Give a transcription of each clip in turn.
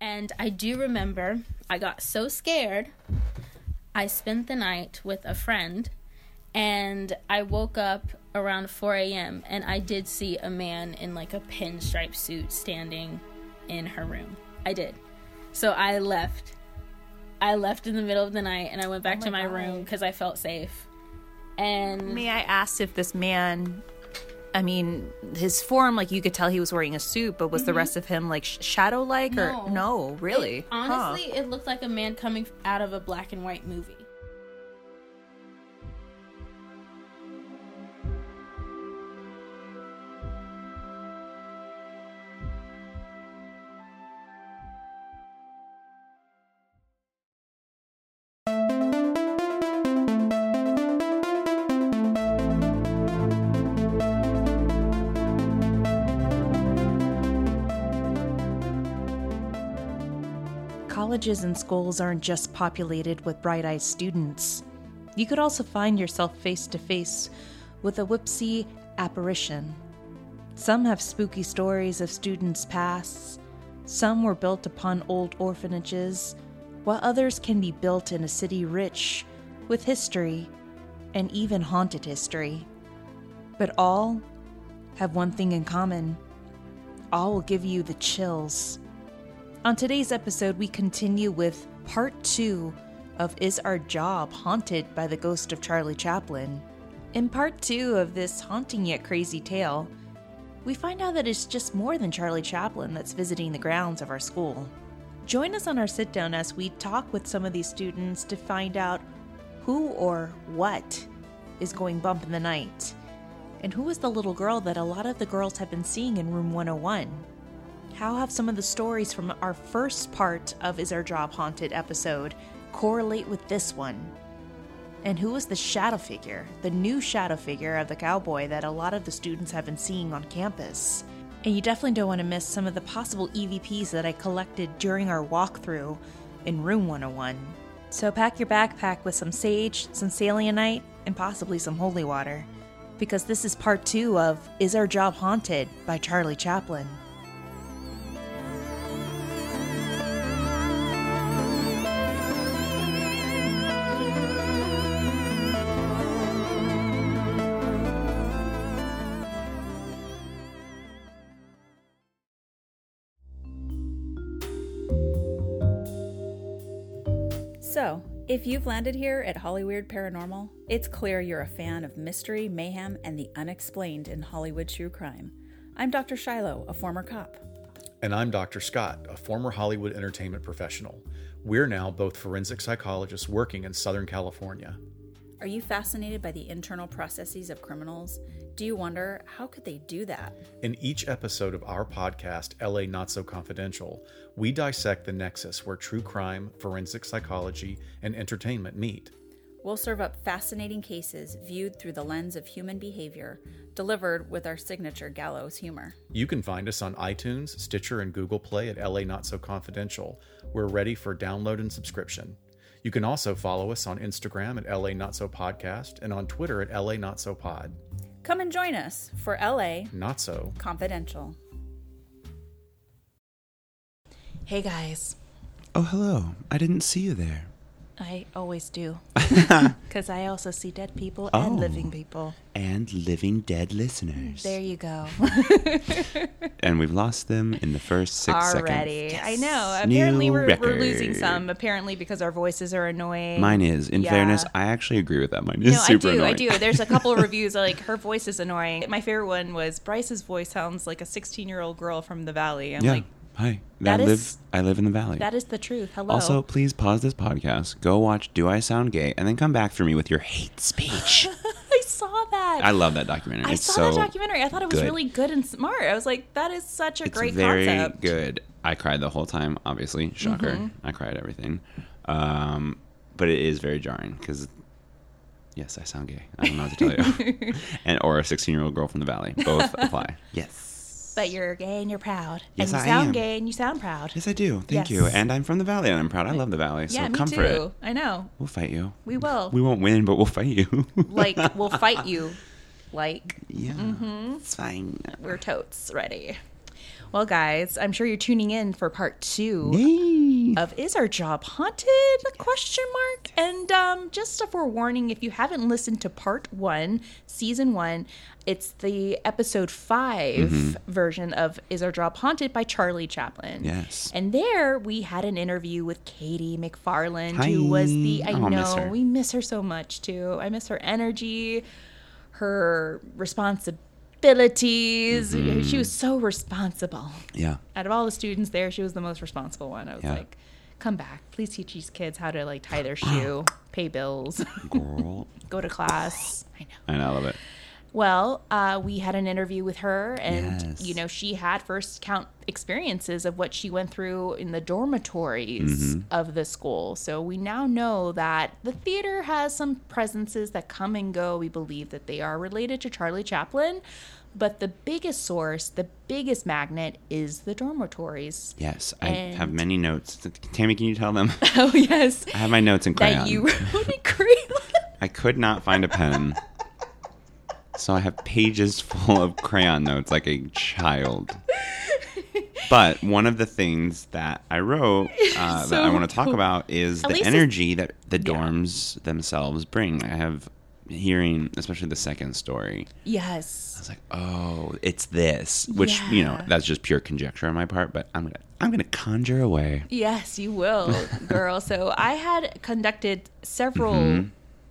And I do remember I got so scared. I spent the night with a friend and I woke up around 4 a.m. and I did see a man in like a pinstripe suit standing in her room. I did. So I left. I left in the middle of the night and I went back Oh to my my room because I felt safe. And May I ask if this man, I mean, his form, like you could tell he was wearing a suit, but was the rest of him like shadow like or Mm-hmm. no? No. Really? It- honestly, it looked like a man coming out of a black and white movie. Colleges and schools aren't just populated with bright eyed students. You could also find yourself face to face with a whoopsie apparition. Some have spooky stories of students' pasts, some were built upon old orphanages, while others can be built in a city rich with history and even haunted history. But all have one thing in common all will give you the chills. On today's episode, we continue with part two of Is Our Job Haunted by the Ghost of Charlie Chaplin? In part two of this haunting yet crazy tale, we find out that it's just more than Charlie Chaplin that's visiting the grounds of our school. Join us on our sit down as we talk with some of these students to find out who or what is going bump in the night, and who is the little girl that a lot of the girls have been seeing in room 101. How have some of the stories from our first part of Is Our Job Haunted episode correlate with this one? And who is the shadow figure, the new shadow figure of the cowboy that a lot of the students have been seeing on campus? And you definitely don't want to miss some of the possible EVPs that I collected during our walkthrough in Room 101. So pack your backpack with some sage, some selenite, and possibly some holy water. Because this is part two of Is Our Job Haunted by Charlie Chaplin. If you've landed here at Hollyweird Paranormal, it's clear you're a fan of mystery, mayhem, and the unexplained in Hollywood true crime. I'm Dr. Shiloh, a former cop. And I'm Dr. Scott, a former Hollywood entertainment professional. We're now both forensic psychologists working in Southern California. Are you fascinated by the internal processes of criminals? Do you wonder how could they do that? In each episode of our podcast, LA Not So Confidential, we dissect the nexus where true crime, forensic psychology, and entertainment meet. We'll serve up fascinating cases viewed through the lens of human behavior, delivered with our signature gallows humor. You can find us on iTunes, Stitcher, and Google Play at LA Not So Confidential. We're ready for download and subscription. You can also follow us on Instagram at LA Not So Podcast and on Twitter at LA Not So Pod. Come and join us for LA Not so. Confidential. Hey guys, Oh, hello. I didn't see you there. I always do. Because I also see dead people and Oh. living people. And living dead listeners. There you go. and we've lost them in the first six Already. seconds. I know. New Apparently, we're, we're losing record. some. Apparently, because our voices are annoying. Mine is. In Yeah. fairness, I actually agree with that. Mine is No, I super do. annoying. I do. There's a couple of reviews like her voice is annoying. My favorite one was Bryce's voice sounds like a 16 year old girl from the valley. I'm yeah. like, Hi. that I live. is- I live in the valley. that is the truth. Hello. Also, please pause this podcast, go watch Do I Sound Gay, and then come back for me with your hate speech. I saw that. I love that documentary. I it's saw so that documentary. I thought it was good. really good and smart. I was like, that is such a it's great very concept. good. I cried the whole time. Obviously, shocker. Mm-hmm. I cried everything. Um, but it is very jarring because, yes, I sound gay. I don't know what to tell you. and or a sixteen-year-old girl from the valley. Both apply. Yes. But you're gay and you're proud. Yes, and you I sound am. gay and you sound proud. Yes, I do. Thank you. And I'm from the valley, and I'm proud. I love the valley. So yeah, me come too. for it. I know. We'll fight you. We will. We won't win, but we'll fight you. like, we'll fight you. Like, yeah, mm-hmm. it's fine. we're totes ready. Well, guys, I'm sure you're tuning in for part two Yay. Of Is Our Job Haunted? Question mark. And um, just a forewarning, if you haven't listened to part one, season one, it's the episode 5 version of Is Our Job Haunted by Charlie Chaplin. Yes. And there we had an interview with Katie McFarland, Hi. who was the I Oh, know miss we miss her so much too. I miss her energy, her responsibilities. Mm-hmm. She was so responsible. Yeah. Out of all the students there, she was the most responsible one. I was Yeah. like, come back. Please teach these kids how to like tie their shoe, pay bills, go to class. I know. I know, I love it. Well, uh, we had an interview with her, and Yes. you know, she had first count experiences of what she went through in the dormitories Mm-hmm. of the school. So we now know that the theater has some presences that come and go. We believe that they are related to Charlie Chaplin, but the biggest source, the biggest magnet, is the dormitories. Yes. I have many notes. Tammy, can you tell them? Oh yes, I have my notes in crayon. that you wrote in Crayon. I could not find a pen. So I have pages full of crayon notes like a child. But one of the things that I wrote uh, that I want to talk about is the energy that the Yeah. dorms themselves bring. I have hearing, especially the second story. Yes. I was like, oh, it's this, which you know that's just pure conjecture on my part. But I'm gonna I'm gonna conjure away. Yes, you will, girl. so I had conducted several Mm-hmm.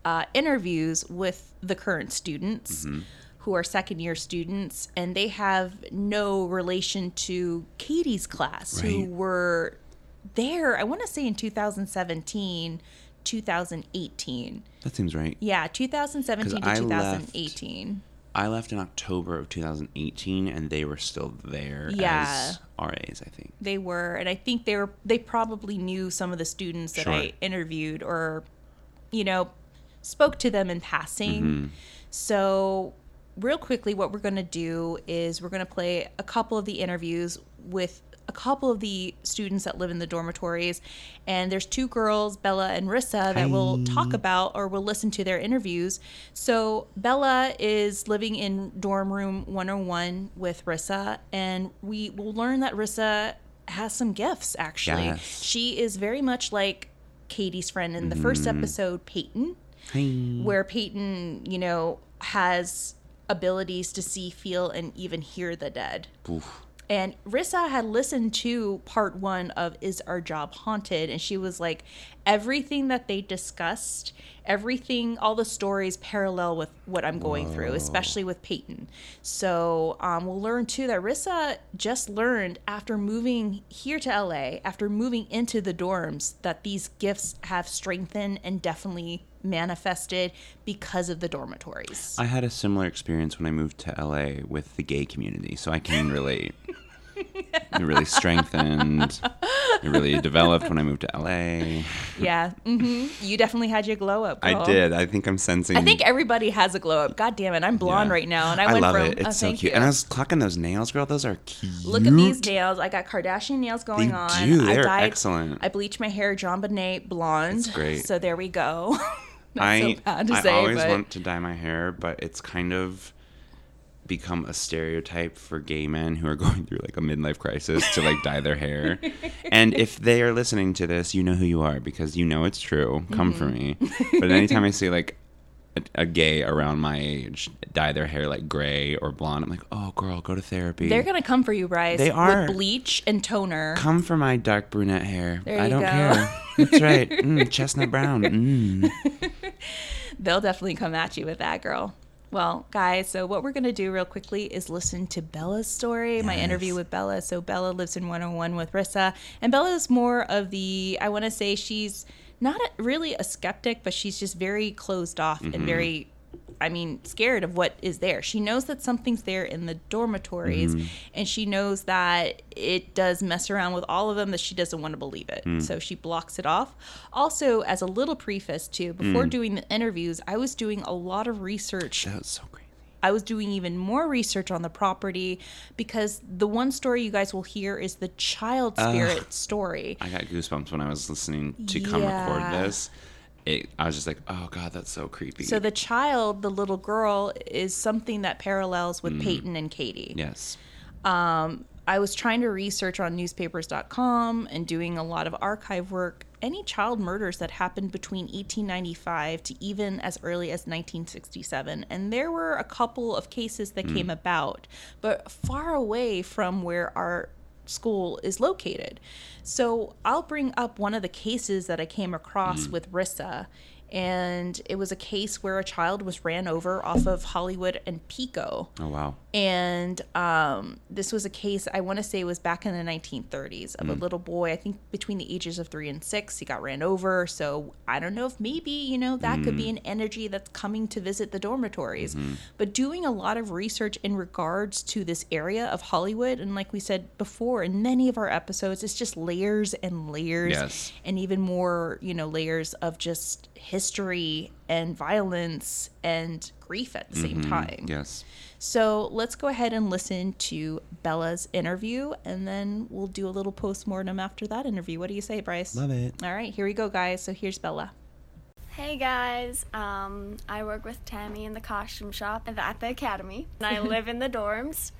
Uh, interviews with the current students Mm-hmm. who are second year students, and they have no relation to Katie's class, who were there, I want to say in 2017, 2018. That seems right. Yeah, 2017 to I left- 2018. I left in October of 2018, and they were still there Yeah. as RAs, I think. They were, and I think they were. They probably knew some of the students that Sure. I interviewed, or you know, spoke to them in passing. Mm-hmm. So, real quickly, what we're going to do is we're going to play a couple of the interviews with a couple of the students that live in the dormitories. And there's two girls, Bella and Rissa, that we'll talk about or we'll listen to their interviews. So, Bella is living in dorm room 101 with Rissa, and we will learn that Rissa has some gifts actually. Yes. She is very much like Katie's friend in the first mm-hmm. episode, Peyton where Peyton, you know, has abilities to see, feel, and even hear the dead. Oof. And Rissa had listened to part one of Is Our Job Haunted? And she was like, everything that they discussed, everything, all the stories parallel with what I'm going through, especially with Peyton. So um, we'll learn too that Rissa just learned after moving here to LA, after moving into the dorms, that these gifts have strengthened and definitely manifested because of the dormitories. I had a similar experience when I moved to LA with the gay community, so I can relate. it really strengthened. It really developed when I moved to LA. yeah. hmm You definitely had your glow up. I did. I think I'm sensing. I think everybody has a glow up. God damn it, I'm blonde Yeah. right now, and I, I went love from. it. It's oh, so cute. you. And I was clocking those nails, girl. Those are cute. Look at these nails. I got Kardashian nails going They on. do. They're dyed, excellent. I bleached my hair JonBenét blonde. That's great. So there we go. I so bad to I say, always but want to dye my hair, but it's kind of become a stereotype for gay men who are going through like a midlife crisis to like dye their hair. And if they are listening to this, you know who you are because you know it's true. Come for me. Mm-hmm. But anytime I see like a, gay around my age dye their hair like gray or blonde, I'm like, oh girl, go to therapy. they're gonna come for you, Bryce. They are. with bleach and toner. Come for my dark brunette hair. There I you don't go. care. That's right. Mm, chestnut brown. Mm. They'll definitely come at you with that, girl. Well, guys, so what we're going to do real quickly is listen to Bella's story, my interview with Bella. So, Bella lives in 101 with Rissa, and Bella is more of the, I want to say she's not a, really a skeptic, but she's just very closed off and mm-hmm. very, I mean, scared of what is there. She knows that something's there in the dormitories, mm-hmm. and she knows that it does mess around with all of them, that she doesn't want to believe it. Mm. So she blocks it off. Also, as a little preface, too, before mm. doing the interviews, I was doing a lot of research That was so crazy. I was doing even more research on the property because the one story you guys will hear is the child spirit story. I got goosebumps when I was listening to come record this. It, I was just like, oh god, that's so creepy. So the child, the little girl, is something that parallels with mm. Peyton and Katie. yes, um, I was trying to research on newspapers.com and doing a lot of archive work. Any child murders that happened between 1895 to even as early as 1967. And there were a couple of cases that hmm. came about, but far away from where our school is located. So I'll bring up one of the cases that I came across hmm. with Rissa. And it was a case where a child was ran over off of Hollywood and Pico Oh wow. and um, this was a case I want to say was back in the 1930s of a mm. little boy. I think between the ages of three and six, he got ran over. So I don't know if maybe you know that could be mm. an energy that's coming to visit the dormitories. Mm-hmm. But doing a lot of research in regards to this area of Hollywood, and like we said before in many of our episodes, it's just layers and layers, Yes. and even more you know layers of just history and violence and grief at the same time. Yes. So let's go ahead and listen to Bella's interview, and then we'll do a little postmortem after that interview. What do you say, Bryce? Love it. All right, here we go, guys. So here's Bella. Hey guys, um, I work with Tammy in the costume shop at the, at the academy, and I live in the dorms.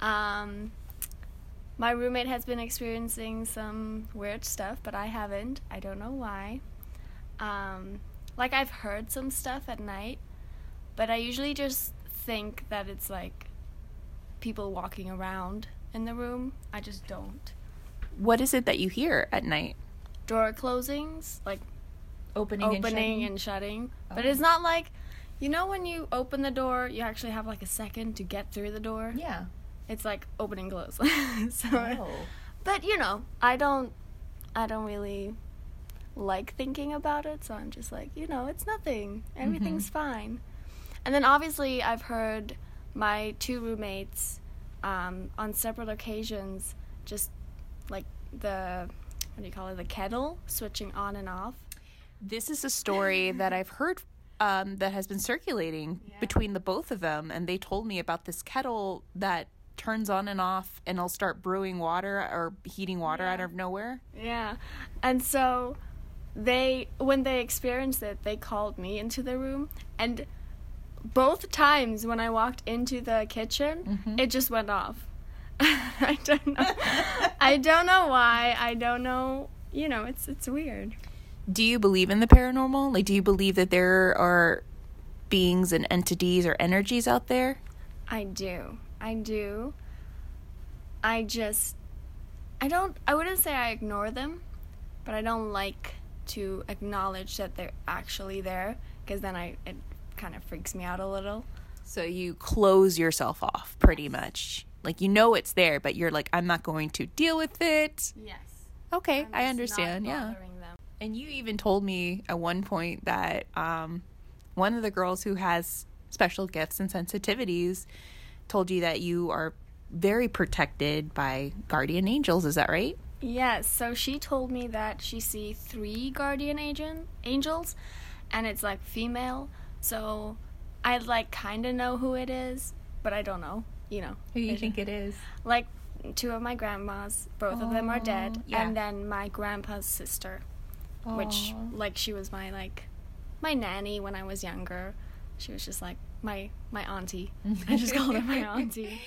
Um, my roommate has been experiencing some weird stuff, but I haven't. I don't know why. Um, like I've heard some stuff at night, but I usually just think that it's like people walking around in the room. I just don't. What is it that you hear at night? Door closings, like Opening, opening and shutting. But it's not like, you know, when you open the door, you actually have like a second to get through the door. yeah. It's like opening close. so, Oh. but you know, I don't, I don't really like thinking about it. So I'm just like, you know, it's nothing. Everything's fine. And then obviously, I've heard my two roommates um, on separate occasions just like the what do you call it the kettle switching on and off This is a story that I've heard um, that has been circulating between the both of them, and they told me about this kettle that turns on and off, and it'll start brewing water or heating water out of nowhere. Yeah. And so they when they experienced it, they called me into the room and both times when I walked into the kitchen, mm-hmm. it just went off. I don't know. I don't know why. I don't know. You know, it's it's weird. Do you believe in the paranormal? Like, do you believe that there are beings and entities or energies out there? I do. I do. I just I don't I wouldn't say I ignore them, but I don't like to acknowledge that they're actually there because then I it kind of freaks me out a little. So you close yourself off pretty much. Like, you know it's there, but you're like, I'm not going to deal with it. Yes. Okay, I understand. Yeah. Them. And you even told me at one point that um, one of the girls who has special gifts and sensitivities told you that you are very protected by guardian angels. Is that right? Yes, so she told me that she see three guardian agent angels and it's like female. So I like kind of know who it is, but I don't know, you know. Who you think it is? like two of my grandmas both of them are oh, dead Oh, yeah. and then my grandpa's sister which like she was my like my nanny when i was younger she was just like my my auntie i just called her my auntie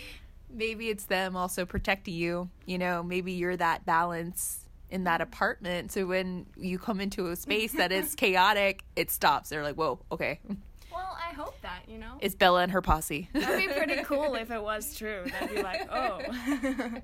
maybe it's them also protecting you. You know, maybe you're that balance in that apartment. So when you come into a space that is chaotic, it stops. They're like, whoa, okay. well i hope that you know It's Bella and her posse. that'd be pretty cool if it was true that'd be like oh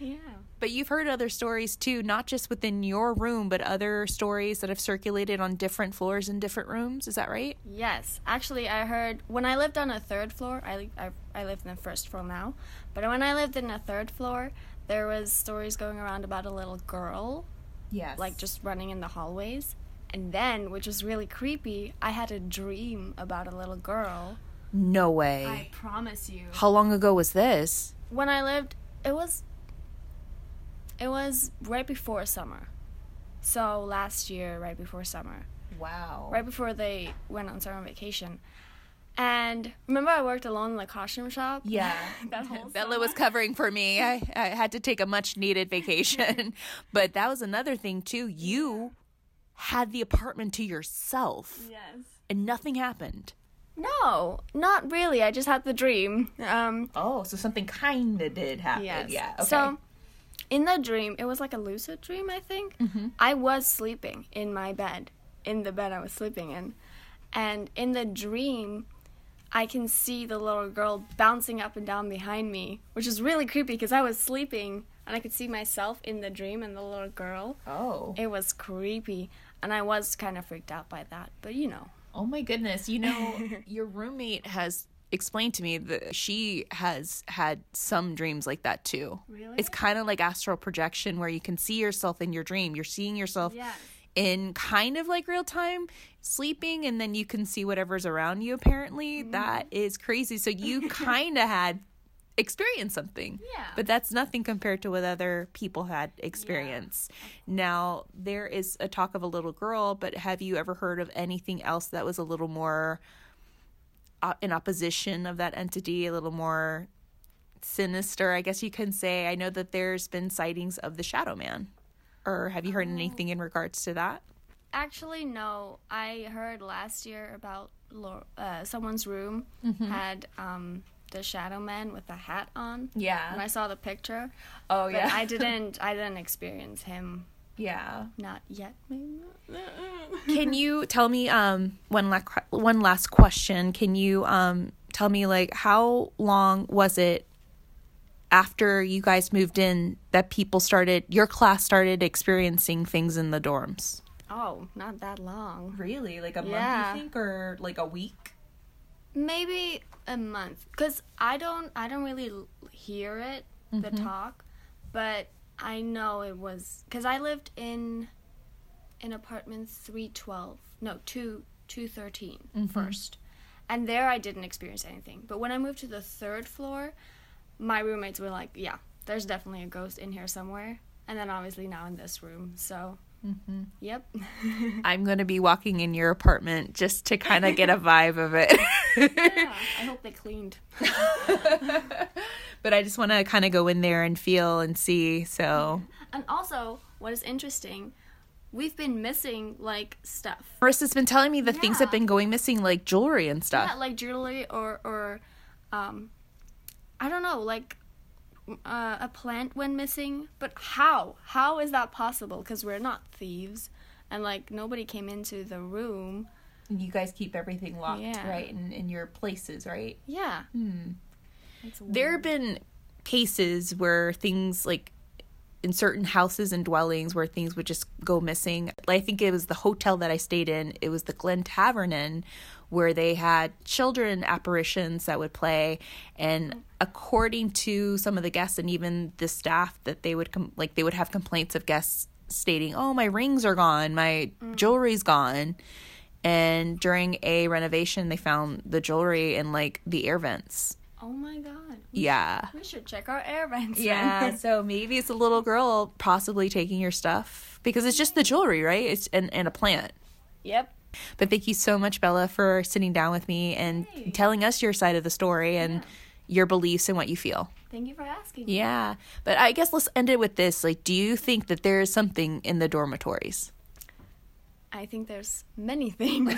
yeah But you've heard other stories too, not just within your room, but other stories that have circulated on different floors in different rooms. Is that right? Yes, actually, I heard when I lived on a third floor. I li- I, I live in the first floor now, but when I lived in a third floor, there was stories going around about a little girl, Yes. like just running in the hallways. And then, which was really creepy, I had a dream about a little girl. no way. I promise you. How long ago was this? When I lived, it was. It was right before summer, so last year, right before summer. Wow. right before they went on summer vacation. And remember, I worked alone in the costume shop. Yeah. that whole Bella was covering for me. I, I had to take a much needed vacation. but that was another thing too. You had the apartment to yourself Yes. and nothing happened. No, not really. I just had the dream. Um, Oh, so something kind of did happen. yes. Yeah. Okay. So, in the dream, it was like a lucid dream, I think. Mm-hmm. I was sleeping in my bed, in the bed I was sleeping in. And in the dream, I can see the little girl bouncing up and down behind me, which is really creepy because I was sleeping and I could see myself in the dream and the little girl. oh. It was creepy. And I was kind of freaked out by that. But you know. Oh my goodness. You know, your roommate has explained to me that she has had some dreams like that too. Really? It's kind of like astral projection where you can see yourself in your dream. You're seeing yourself Yes. in kind of like real time sleeping and then you can see whatever's around you apparently. Mm-hmm. That is crazy. So you kind of had experienced something. Yeah. But that's nothing compared to what other people had experienced. Now, there is a talk of a little girl, but have you ever heard of anything else that was a little more uh, in opposition of that entity, a little more sinister, I guess you can say? I know that there's been sightings of the Shadow Man. Or have you heard anything in regards to that? Actually, no. I heard last year about uh, someone's room had um, the Shadow Man with a hat on. Yeah. And I saw the picture. Oh But I didn't. I didn't experience him. Yeah. Not yet. Maybe. Can you tell me um one la- one last question? Can you um tell me like how long was it after you guys moved in that people started your class started experiencing things in the dorms? Oh, not that long. Really? Like a Yeah. think or like a week? Maybe a month. Cause I don't. I don't really hear it. The talk, but I know it was. Cause I lived in, in apartment three twelve. No, two two thirteen mm-hmm. first, and there I didn't experience anything. But when I moved to the third floor, my roommates were like, "Yeah, there's definitely a ghost in here somewhere." And then obviously now in this room. So, mm-hmm. yep. I'm going to be walking in your apartment just to kind of get a vibe of it. yeah, I hope they cleaned. but I just want to kind of go in there and feel and see. So, And also, what is interesting, we've been missing like stuff. Marissa's been telling me that things have been going missing like jewelry and stuff. Yeah, like jewelry or or um I don't know, like uh, a plant went missing, but how? How is that possible? Cuz we're not thieves and like nobody came into the room. And you guys keep everything locked, Yeah. right? In, in your places, right? Yeah. Hmm. There have been cases where things like in certain houses and dwellings where things would just go missing. I think it was the hotel that I stayed in. It was the Glen Tavern Inn where they had children apparitions that would play and according to some of the guests and even the staff that they would com- like they would have complaints of guests stating, "Oh, my rings are gone, my mm. jewelry's gone." And during a renovation, they found the jewelry in like the air vents. Oh my god. Yeah. We should check our air vents. Yeah, so maybe it's a little girl possibly taking your stuff because it's just the jewelry, right? It's and, and a plant. yep. But thank you so much, Bella, for sitting down with me and telling us your side of the story and your beliefs and what you feel. Thank you for asking. Yeah. But I guess let's end it with this. Like, do you think that there is something in the dormitories? I think there's many things.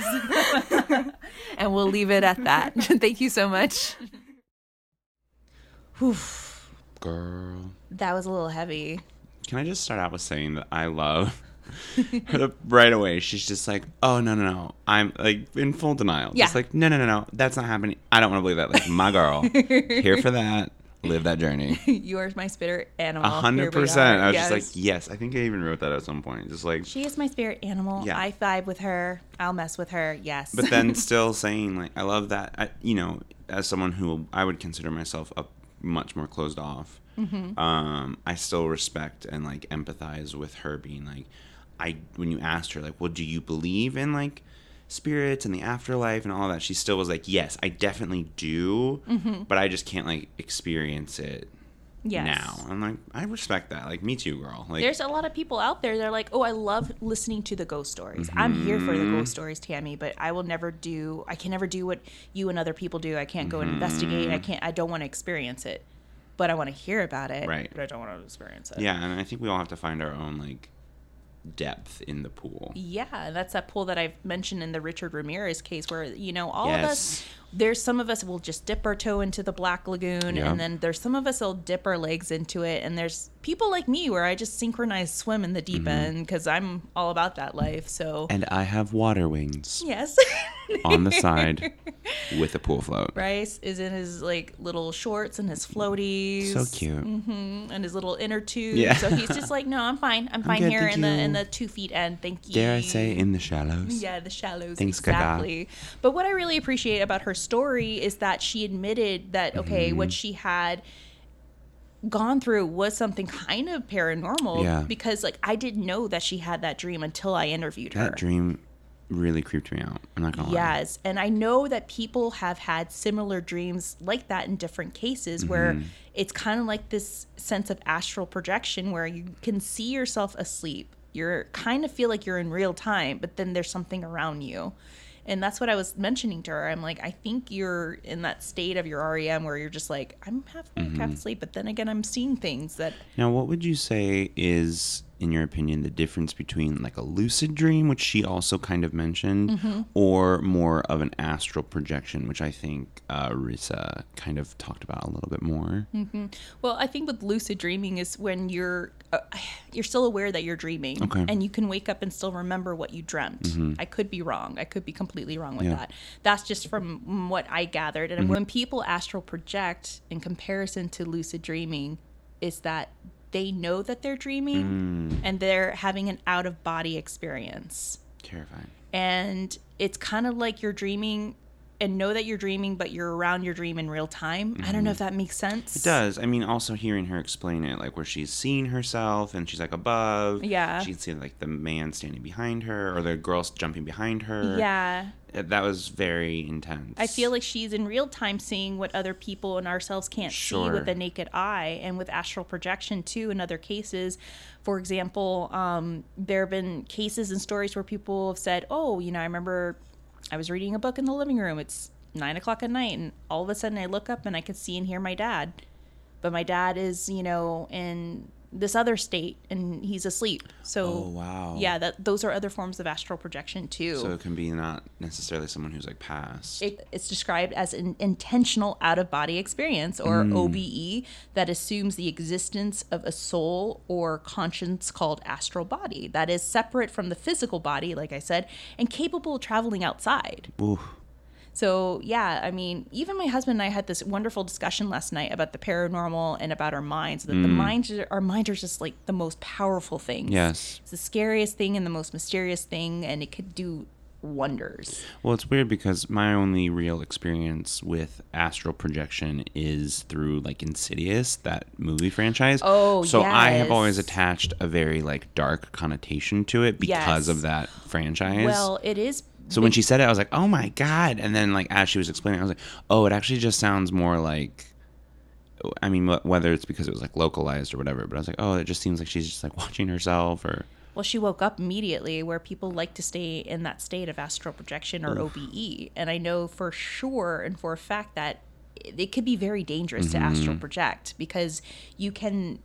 And we'll leave it at that. thank you so much. Whew. Girl. That was a little heavy. Can I just start out with saying that I love her right away? She's just like, oh, no, no, no. I'm like in full denial. Yeah. Just like, no, no, no, no. That's not happening. I don't want to believe that. Like, my girl, here for that. Live that journey. you are my spirit animal. A hundred percent. I was Yes. just like, yes. I think I even wrote that at some point. Just like, She is my spirit animal. Yeah. I vibe with her. I'll mess with her. Yes. but then still saying like, I love that. I, you know, as someone who I would consider myself a much more closed off, um, I still respect and like empathize with her being like, I when you asked her like, well, do you believe in like spirits and the afterlife and all that? She still was like, yes, I definitely do, but I just can't like experience it yes. now. I'm like, I respect that. Like, me too, girl. Like, There's a lot of people out there that are like, oh, I love listening to the ghost stories. I'm here for the Mm-hmm. ghost stories, Tammy, but I will never do, I can never do what you and other people do. I can't go and investigate. I can't, I don't want to experience it, but I want to hear about it. Mm-hmm. Right. But I don't want to experience it. yeah, and I think we all have to find our own like depth in the pool. Yeah, that's that pool that I've mentioned in the Richard Ramirez case where, you know, all of us there's some of us will just dip our toe into the black lagoon Yeah. and then there's some of us will dip our legs into it and there's people like me where I just synchronize swim in the deep end cuz I'm all about that life. So And I have water wings yes. on the side with a pool float. Bryce is in his like little shorts and his floaties. So cute. mm-hmm. and his little inner tube. Yeah. So he's just like, no, I'm fine. I'm fine good, here in the in the two feet end. Thank you. Dare I say in the shallows? Yeah, the shallows. Thanks, exactly. But what I really appreciate about her story is that she admitted that okay, Mm-hmm. what she had gone through was something kind of paranormal. Yeah. Because like I didn't know that she had that dream until I interviewed her. That dream really creeped me out. I'm not gonna lie. Yes, and I know that people have had similar dreams like that in different cases where Mm-hmm. it's kind of like this sense of astral projection where you can see yourself asleep. You're kind of feel like you're in real time, but then there's something around you. And that's what I was mentioning to her. I'm like, I think you're in that state of your REM where you're just like, I'm half awake, Mm-hmm. half asleep, but then again, I'm seeing things that Now, what would you say is, in your opinion, the difference between like a lucid dream, which she also kind of mentioned, Mm-hmm. or more of an astral projection, which I think uh, Rissa kind of talked about a little bit more? Well, I think with lucid dreaming is when you're uh, you're still aware that you're dreaming, Okay. and you can wake up and still remember what you dreamt. I could be wrong. I could be completely wrong with Yeah. that. That's just from what I gathered. And when people astral project, in comparison to lucid dreaming, is that they know that they're dreaming mm. and they're having an out of body experience Terrifying. and it's kind of like you're dreaming and know that you're dreaming but you're around your dream in real time i don't know mm-hmm. if that makes sense It does. I mean, also hearing her explain it, like where she's seeing herself and she's like above. Yeah. She can see like the man standing behind her or the girl jumping behind her. yeah That was very intense. I feel like she's in real time seeing what other people and ourselves can't see with Sure. the naked eye, and with astral projection too. In other cases, for example, um, there have been cases and stories where people have said, "Oh, you know, I remember I was reading a book in the living room. It's nine o'clock at night, and all of a sudden I look up and I can see and hear my dad, but my dad is, you know, in this other state and he's asleep. So, Oh, wow. yeah, that those are other forms of astral projection too. So it can be not necessarily someone who's like passed. It, it's described as an intentional out of body experience or mm. OBE that assumes the existence of a soul or conscience called astral body that is separate from the physical body, like I said, and capable of traveling outside. So, yeah, I mean, even my husband and I had this wonderful discussion last night about the paranormal and about our minds. That the mm. minds, our minds are just like the most powerful thing. Yes. It's the scariest thing and the most mysterious thing, and it could do wonders. Well, it's weird because my only real experience with astral projection is through like Insidious, that movie franchise. Oh, so I have always attached a very like dark connotation to it because Yes. of that franchise. Well, it is. So when she said it, I was like, "Oh my god!" And then like as she was explaining, I was like, "Oh, it actually just sounds more like." I mean, whether it's because it was like localized or whatever, but I was like, "Oh, it just seems like she's just like watching herself," or Well, she woke up immediately, where people like to stay in that state of astral projection or OBE. And I know for sure and for a fact that it it could be very dangerous to mm-hmm. astral project because you can,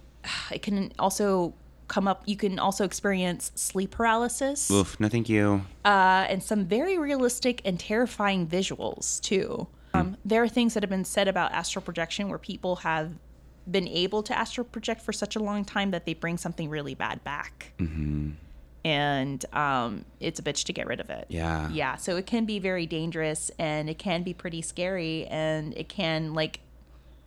it can also come up, you can also experience sleep paralysis "Oof, no, thank you." uh, and some very realistic and terrifying visuals too. Um, there are things that have been said about astral projection where people have been able to astral project for such a long time that they bring something really bad back, mm-hmm. and um, it's a bitch to get rid of it. Yeah. yeah. So it can be very dangerous, and it can be pretty scary, and it can like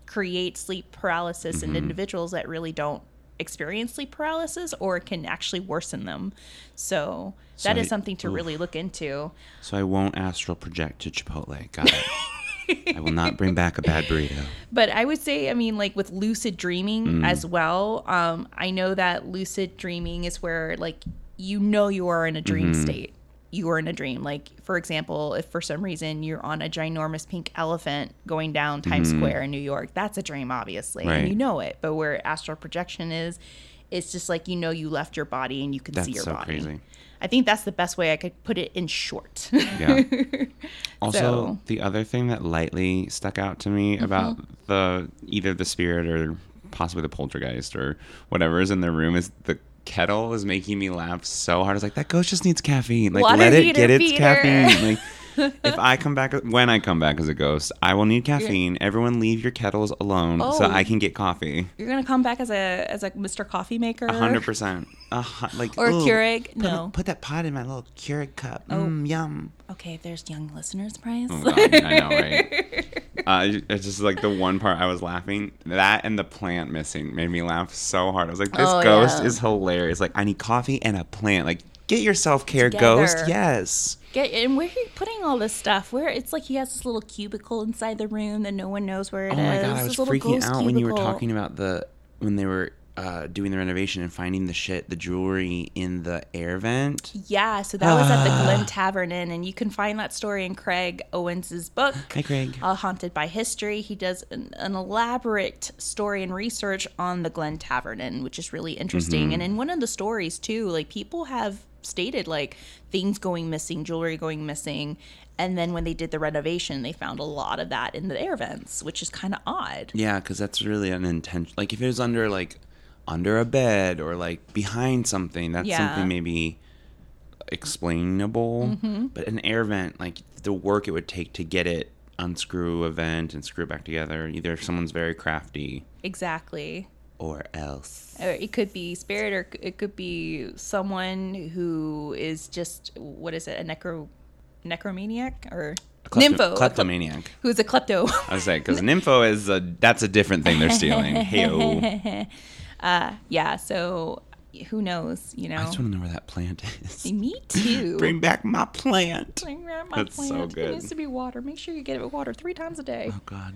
create sleep paralysis Mm-hmm. in individuals that really don't experience sleep paralysis or it can actually worsen them so that So is I- something to oof. really look into So I won't astral project to Chipotle. Got it. I will not bring back a bad burrito. but i would say i mean like with lucid dreaming Mm. as well um i know that lucid dreaming is where like you know you are in a dream Mm-hmm. state you are in a dream like for example if for some reason you're on a ginormous pink elephant going down times square in new york that's a dream obviously Mm-hmm. Right. and you know it but where astral projection is it's just like you know you left your body and you can see That's your so body crazy. i think that's the best way i could put it in short Yeah. Also, So- Mm-hmm. the other thing that lightly stuck out to me about the either the spirit or possibly the poltergeist or whatever is in the room is the kettle was making me laugh so hard. I was like, that ghost just needs caffeine. Like, Water let it get its feeder. caffeine. Like, if I come back, when I come back as a ghost, I will need caffeine. Everyone leave your kettles alone so Oh. I can get coffee. You're gonna come back as a as a Mr. Coffee Maker. Hundred percent. Like Or a ooh, Keurig? Put, No. put that pot in my little Keurig cup. Mm, yum. Okay, there's young listeners, Bryce. Oh God, I know, right? Uh, it's just like the one part I was laughing. That and the plant missing made me laugh so hard. I was like, this Oh, ghost yeah. is hilarious. Like, I need coffee and a plant. Like, get your self care, ghost. Yes. Get, and where are you putting all this stuff? Where it's like he has this little cubicle inside the room that no one knows where it is. Oh my God, I was freaking out when you were talking about the when they were uh, doing the renovation and finding the shit, the jewelry in the air vent. Yeah, so that was at the Ah. Glen Tavern Inn, and you can find that story in Craig Owens's book. Hi, Craig. uh, Haunted by History. He does an, an elaborate story and research on the Glen Tavern Inn, which is really interesting. Mm-hmm. And in one of the stories, too, like people have stated like things going missing, jewelry going missing. And then when they did the renovation, they found a lot of that in the air vents, which is kind of odd. Yeah, because that's really an intention. Like if it was under like under a bed or like behind something, that's Yeah. something maybe explainable. Mm-hmm. But an air vent, like the work it would take to get it unscrew a vent and screw it back together. Either someone's very crafty Exactly. or else. Or it could be spirit, or it could be someone who is just what is it, a necro, necromaniac or klepto- nympho, kleptomaniac. who's a klepto. I was like, because nympho is a that's a different thing they're stealing. Hey, yeah. So who knows? You know. I just want to know where that plant is. Me too. Bring back my plant. Bring back my That's so good. It needs to be water. Make sure you get it with water three times a day. Oh God.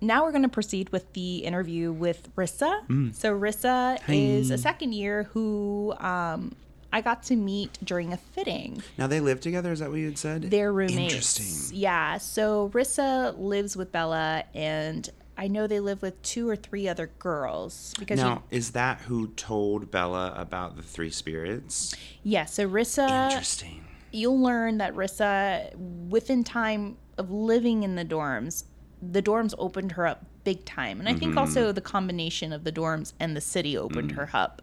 Now we're going to proceed with the interview with Rissa. So Rissa is a second year who um, I got to meet during a fitting. Now they live together. Is that what you had said? They're roommates. Interesting. Yeah. So Rissa lives with Bella, and I know they live with two or three other girls because Now, is that who told Bella about the three spirits? yeah. So Rissa, Interesting. you'll learn that Rissa, within time of living in the dorms, the dorms opened her up big time. And I think also mm-hmm. the combination of the dorms and the city opened mm. her up.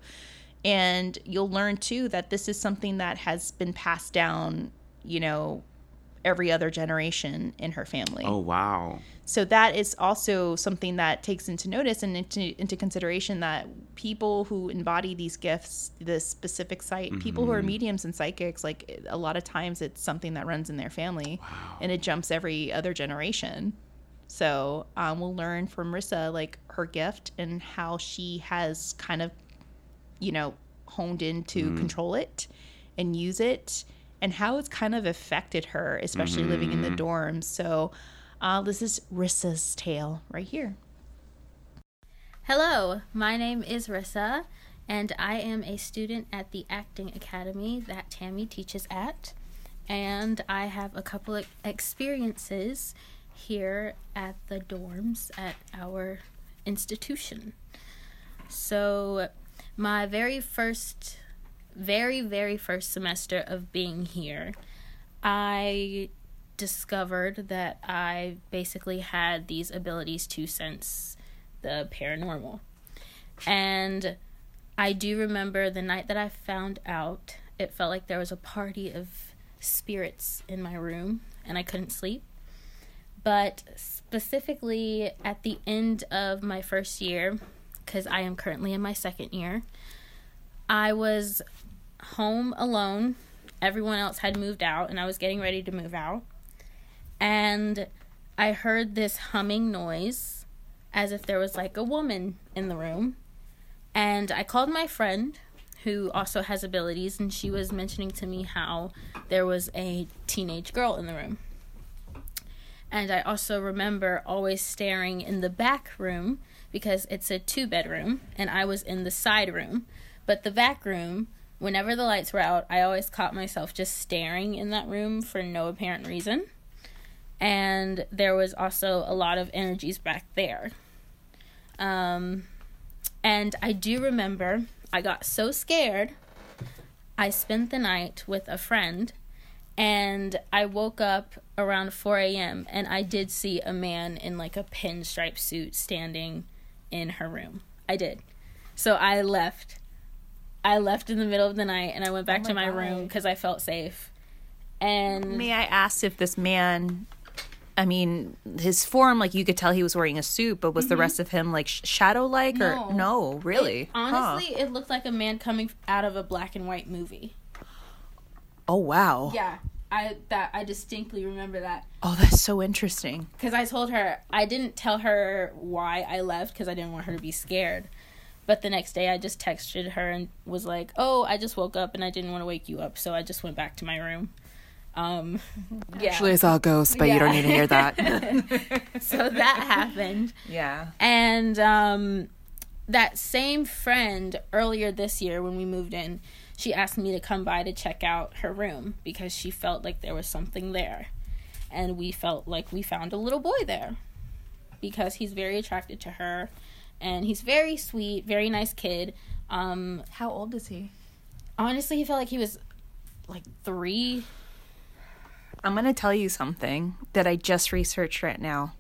And you'll learn too that this is something that has been passed down, you know, every other generation in her family. Oh wow. So that is also something that takes into notice and into, into consideration that people who embody these gifts, this specific site, people who are mediums and psychics, like a lot of times it's something that runs in their family and it jumps every other generation. So um, we'll learn from Rissa like her gift and how she has kind of, you know, honed in to control it and use it and how it's kind of affected her, especially living in the dorms. So uh, this is Rissa's tale right here. Hello, my name is Rissa, and I am a student at the Acting Academy that Tammy teaches at. And I have a couple of experiences here at the dorms at our institution. So, my very first, very, very first semester of being here, I discovered that I basically had these abilities to sense the paranormal. And I do remember the night that I found out, it felt like there was a party of spirits in my room and I couldn't sleep. But specifically at the end of my first year, because I am currently in my second year, I was home alone. Everyone else had moved out and I was getting ready to move out. And I heard this humming noise as if there was like a woman in the room. And I called my friend who also has abilities and she was mentioning to me how there was a teenage girl in the room. And I also remember always staring in the back room because it's a two bedroom and I was in the side room. But the back room, whenever the lights were out, I always caught myself just staring in that room for no apparent reason. And there was also a lot of energies back there. Um, and I do remember I got so scared. I spent the night with a friend and I woke up around 4 a.m. and I did see a man in like a pinstripe suit standing in her room. I did. So I left I left in the middle of the night and I went back Oh to my my room because I felt safe. And May I ask if this man, I mean, his form, like you could tell he was wearing a suit, but was the rest of him like shadow like or Mm-hmm. No. no? Really? It- Huh. honestly, it looked like a man coming out of a black and white movie. Oh wow. Yeah, I that I distinctly remember that Oh, that's so interesting. because I told her I didn't tell her why I left because I didn't want her to be scared. But the next day, I just texted her and was like, "Oh, I just woke up and I didn't want to wake you up, so I just went back to my room." Um, yeah. Actually, I saw a ghost, but you don't need to hear that. so that happened. yeah. And um, that same friend earlier this year when we moved in, she asked me to come by to check out her room because she felt like there was something there. And we felt like we found a little boy there because he's very attracted to her and he's very sweet, very nice kid. Um, How old is he? honestly, he felt like he was like three. I'm going to tell you something that I just researched right now.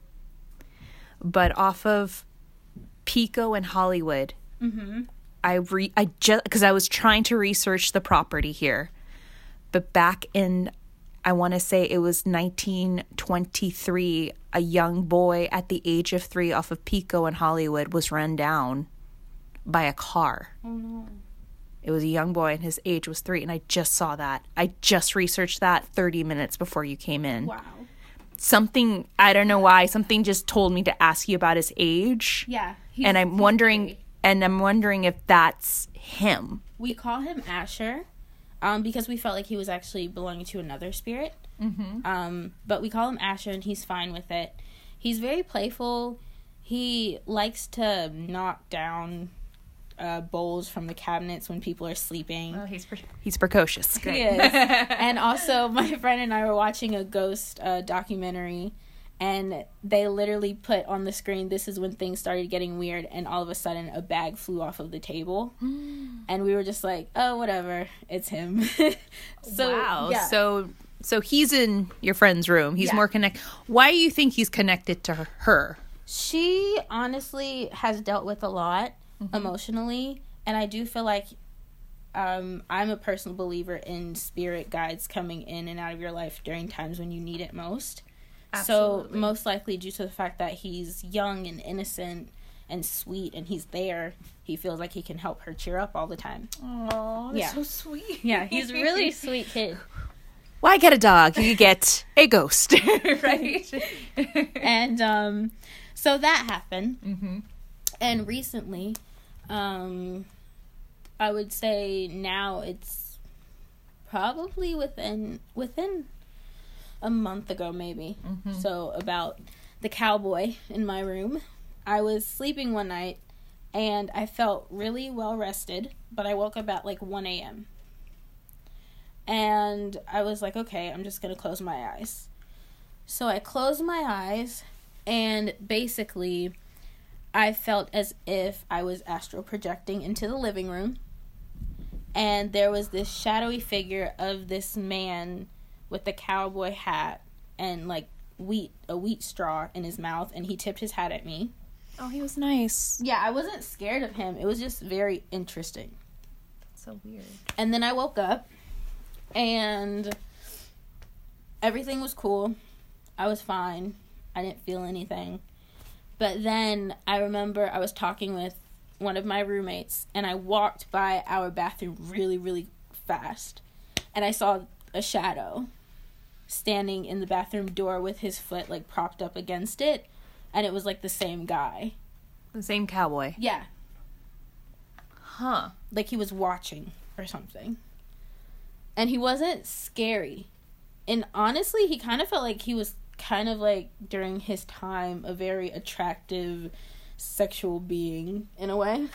But off of Pico and Hollywood, Mm-hmm. I re I just because I was trying to research the property here, but back in I want to say it was 1923, a young boy at the age of three off of Pico in Hollywood was run down by a car. Oh no. It was a young boy and his age was three, and I just saw that. I just researched that 30 minutes before you came in. Wow. Something I don't know why. Something just told me to ask you about his age, Yeah. and I'm wondering, three. and I'm wondering if that's him. We call him Asher, um, because we felt like he was actually belonging to another spirit. Mm-hmm. Um, but we call him Asher, and he's fine with it. He's very playful. He likes to knock down uh, bowls from the cabinets when people are sleeping. he's he's precocious. He is. and also, my friend and I were watching a ghost uh, documentary, and they literally put on the screen, "This is when things started getting weird," and all of a sudden, a bag flew off of the table, and we were just like, "Oh, whatever, it's him." so, wow. yeah. So so he's in your friend's room. He's Yeah. more connect. Why do you think he's connected to her? she honestly has dealt with a lot emotionally and i do feel like um, i'm a personal believer in spirit guides coming in and out of your life during times when you need it most so most likely due to the fact that he's young and innocent and sweet and he's there he feels like he can help her cheer up all the time Oh, Yeah. so sweet. yeah he's a really sweet kid Why get a dog? You get a ghost, right? and um, so that happened. And recently, um, I would say now it's probably within within a month ago, maybe. So about the cowboy in my room. I was sleeping one night and I felt really well rested, but I woke up at like 1 a.m. And I was like, okay, I'm just gonna close my eyes. So I closed my eyes, and basically, I felt as if I was astral projecting into the living room. And there was this shadowy figure of this man with a cowboy hat and like wheat, a wheat straw in his mouth, and he tipped his hat at me. Oh, he was nice. Yeah, I wasn't scared of him. It was just very interesting. So weird. And then I woke up and everything was cool. I was fine. I didn't feel anything. But then I remember I was talking with one of my roommates and I walked by our bathroom really, really fast. And I saw a shadow standing in the bathroom door with his foot like propped up against it. And it was like the same guy. The same cowboy. Yeah. Huh. like he was watching or something. And he wasn't scary. And honestly, he kind of felt like he was kind of like during his time a very attractive sexual being in a way.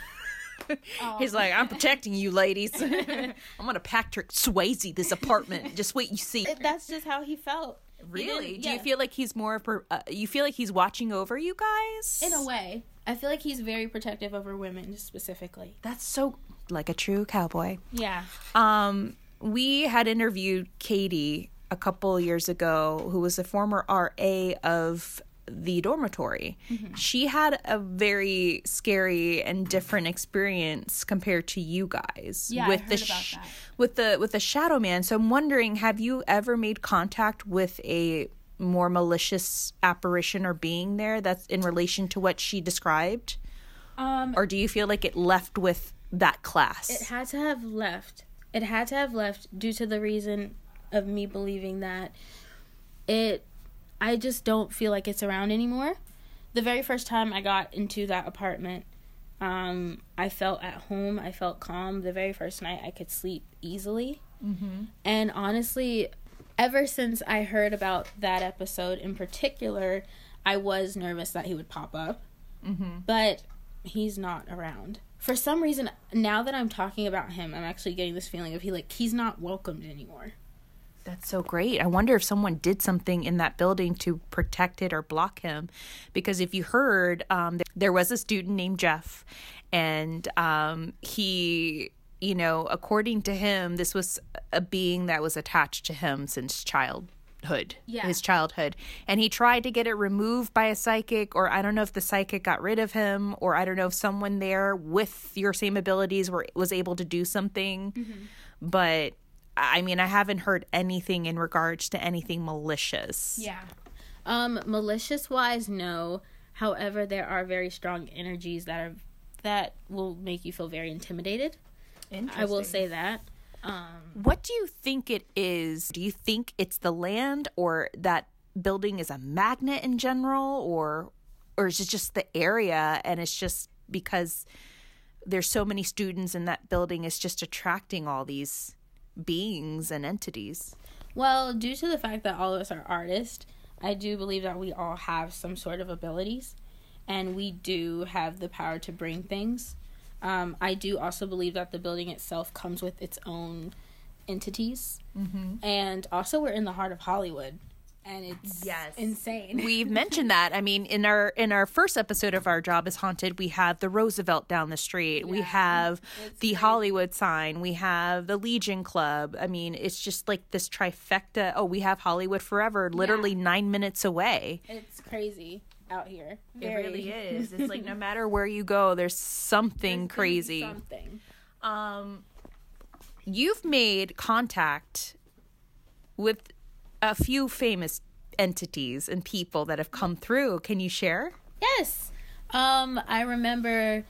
He's like, I'm protecting you, ladies. I'm gonna Patrick Swayze this apartment. Just wait, you see. That's just how he felt. Really? Do you feel like he's more? Uh, you feel like he's watching over you guys? in a way? I feel like he's very protective over women specifically. That's so like a true cowboy. Yeah. Um, we had interviewed Katie a couple years ago, who was a former RA of the dormitory. Mm-hmm. She had a very scary and different experience compared to you guys Yeah, with the that. with the with the shadow man. So I'm wondering, have you ever made contact with a more malicious apparition or being there that's in relation to what she described? Um, Or do you feel like it left with that class? It had to have left. It had to have left due to the reason of me believing that it I just don't feel like it's around anymore. The very first time I got into that apartment, um, I felt at home. I felt calm. The very first night, I could sleep easily. Mm-hmm. And honestly, ever since I heard about that episode in particular, I was nervous that he would pop up. Mm-hmm. But he's not around. For some reason, now that I'm talking about him, I'm actually getting this feeling of he like he's not welcomed anymore. That's so great. I wonder if someone did something in that building to protect it or block him. Because if you heard, um, there, was a student named Jeff, and um, he, you know, according to him, this was a being that was attached to him since childhood. Yeah. His childhood. And he tried to get it removed by a psychic, or I don't know if the psychic got rid of him, or I don't know if someone there with your same abilities were was able to do something. But I mean, I haven't heard anything in regards to anything malicious. Yeah. Um, malicious wise, no. However, there are very strong energies that are that will make you feel very intimidated. I will say that. What do you think it is? Do you think it's the land or that building is a magnet in general or or is it just the area and it's just because there's so many students in that building it's just attracting all these beings and entities? Well, due to the fact that all of us are artists, I do believe that we all have some sort of abilities, and we do have the power to bring things. Um, I do also believe that the building itself comes with its own entities, mm-hmm. and also we're in the heart of Hollywood, and it's Yes. insane. We've mentioned that. I mean, in our in our first episode of Our Job is Haunted, we have the Roosevelt down the street. We have it's the crazy. Hollywood sign. We have the Legion Club. I mean, it's just like this trifecta. Oh, we have Hollywood Forever, literally Yeah. nine minutes away. it's crazy out here. It really is. It's like no matter where you go, there's something There's crazy. Something. Um, you've made contact with a few famous entities and people that have come through. Can you share? Yes. Um, I remember.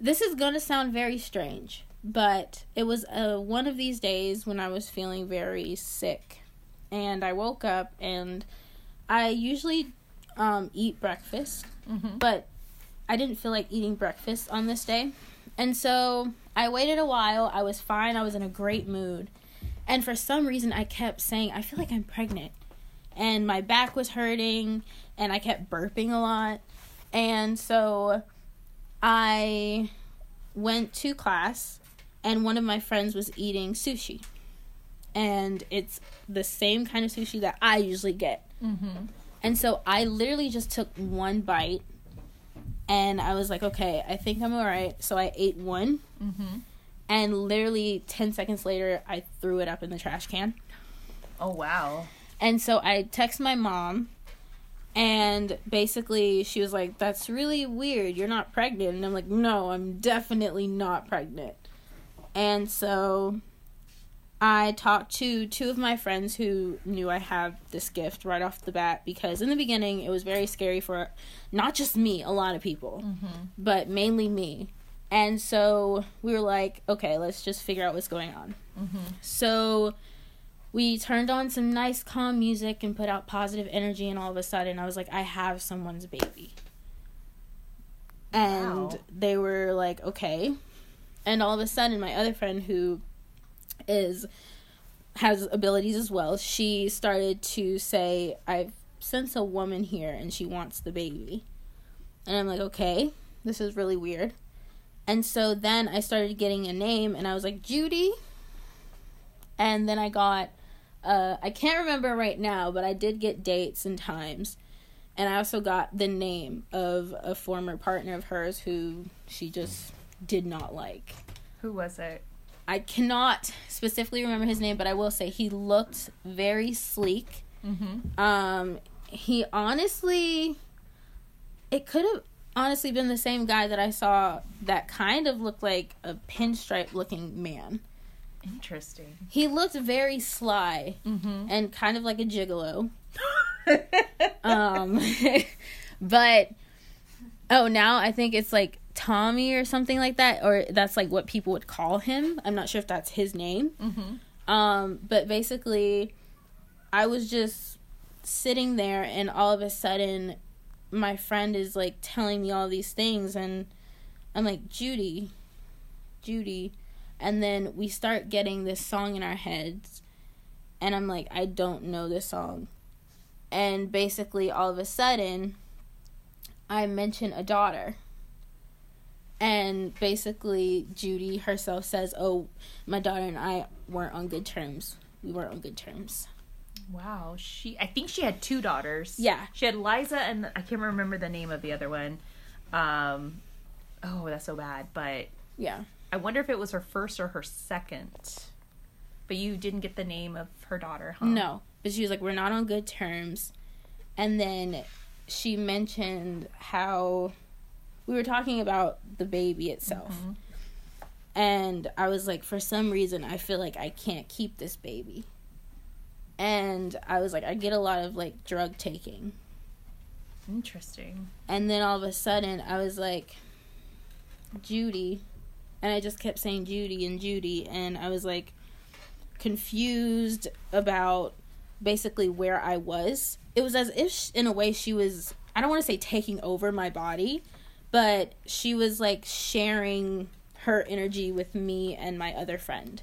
This is gonna sound very strange, but it was uh, one of these days when I was feeling very sick, and I woke up and I usually um, eat breakfast, but I didn't feel like eating breakfast on this day, and so I waited a while. I was fine. I was in a great mood, and for some reason, I kept saying, "I feel like I'm pregnant." and my back was hurting and I kept burping a lot. And so I went to class and one of my friends was eating sushi. And it's the same kind of sushi that I usually get. Mm-hmm. And so I literally just took one bite and I was like, okay, I think I'm all right. So I ate one. Mm-hmm. And literally 10 seconds later, I threw it up in the trash can. Oh wow. And so I text my mom, and basically she was like, "That's really weird. You're not pregnant." And I'm like, "No, I'm definitely not pregnant." And so I talked to two of my friends who knew I have this gift right off the bat because in the beginning it was very scary for not just me, a lot of people, mm-hmm. but mainly me. And so we were like, okay, let's just figure out what's going on. Mm-hmm. So we turned on some nice calm music and put out positive energy and all of a sudden I was like I have someone's baby. And Wow. they were like okay. And all of a sudden my other friend who is has abilities as well, she started to say I sense a woman here and she wants the baby. And I'm like okay, this is really weird. And so then I started getting a name and I was like Judy and then I got uh I can't remember right now, but I did get dates and times. And I also got the name of a former partner of hers who she just did not like. Who was it? I cannot specifically remember his name, but I will say he looked very sleek. Um he honestly it could have honestly been the same guy that I saw that kind of looked like a pinstripe looking man. Interesting. He looked very sly Mm-hmm. and kind of like a gigolo. um but oh now I think it's like Tommy or something like that or that's like what people would call him. I'm not sure if that's his name. Mm-hmm. Um, but basically, I was just sitting there, and all of a sudden, my friend is like telling me all these things, and I'm like, Judy, Judy. And then we start getting this song in our heads, and I'm like, I don't know this song. And basically, all of a sudden, I mention a daughter. And basically, Judy herself says, Oh, my daughter and I weren't on good terms. We weren't on good terms. Wow. She. I think she had two daughters. Yeah. She had Liza, and I can't remember the name of the other one. Um. Oh, that's so bad. But Yeah. I wonder if it was her first or her second. But you didn't get the name of her daughter, huh? No. But she was like, We're not on good terms. And then she mentioned how we were talking about the baby itself. Mm-hmm. And I was like, For some reason, I feel like I can't keep this baby. And I was like, I get a lot of like drug taking. Interesting. And then all of a sudden, I was like, Judy. And I just kept saying Judy and Judy. And I was like confused about basically where I was. It was as if, sh- in a way, she was, I don't want to say taking over my body, but she was like sharing her energy with me and my other friend.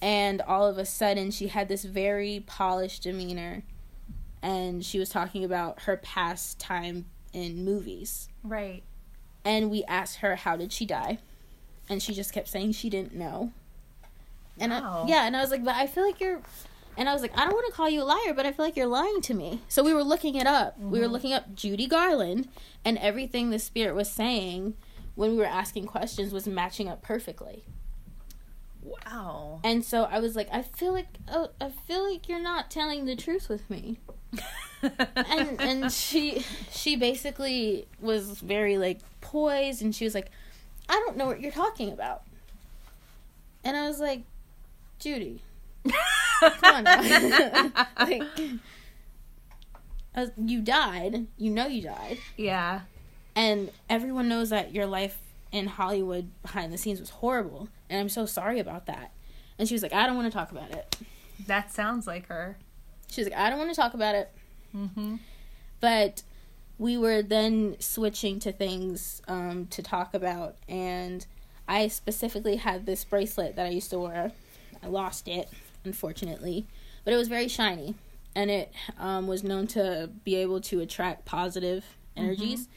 And all of a sudden, she had this very polished demeanor. And she was talking about her past time in movies. Right. And we asked her, How did she die? And she just kept saying she didn't know. And Wow. I, yeah, and I was like, But I feel like you're. And I was like, I don't want to call you a liar, but I feel like you're lying to me. So we were looking it up. We were mm-hmm. looking up Judy Garland, and everything the spirit was saying when we were asking questions was matching up perfectly. Wow. And so I was like, I feel like oh, I feel like you're not telling the truth with me. and and she she basically was very like poised and she was like i don't know what you're talking about and i was like judy come on. Like I you died. You know you died. Yeah. and everyone knows that your life in hollywood behind the scenes was horrible. And i'm so sorry about that. And she was like i don't want to talk about it. That sounds like her. she was like i don't want to talk about it. Mm-hmm. but we were then switching to things um, to talk about. And i specifically had this bracelet that i used to wear. I lost it unfortunately but it was very shiny and it um, was known to be able to attract positive energies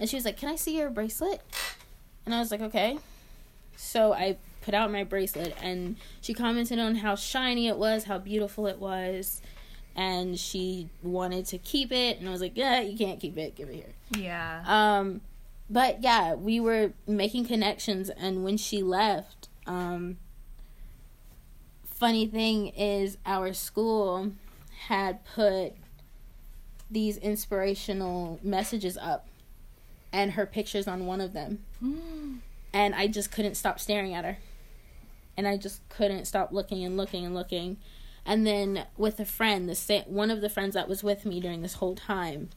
and she was like can i see your bracelet and i was like okay so i put out my bracelet and she commented on how shiny it was how beautiful it was and she wanted to keep it and I was like, "Yeah, you can't keep it. Give it here." Yeah. Um but yeah, we were making connections and when she left, um funny thing is our school had put these inspirational messages up and her pictures on one of them. And I just couldn't stop staring at her. And I just couldn't stop looking and looking and looking. And then with a friend, the sa- one of the friends that was with me during this whole time,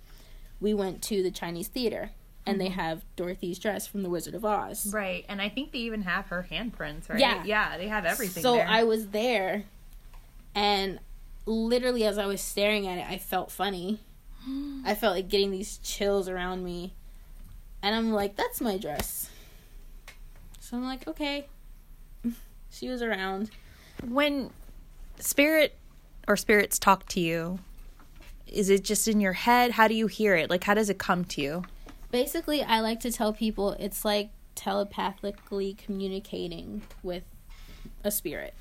we went to the Chinese theater, and they mm-hmm. have Dorothy's dress from The Wizard of Oz. Right. And I think they even have her handprints, right? Yeah. Yeah, they have everything So there. I was there, and literally as I was staring at it, I felt funny. I felt like getting these chills around me, and I'm like, "That's my dress." So I'm like, "Okay." she was around. When spirit or spirits talk to you, is it just in your head? How do you hear it? Like, how does it come to you? Basically, I like to tell people it's like telepathically communicating with a spirit.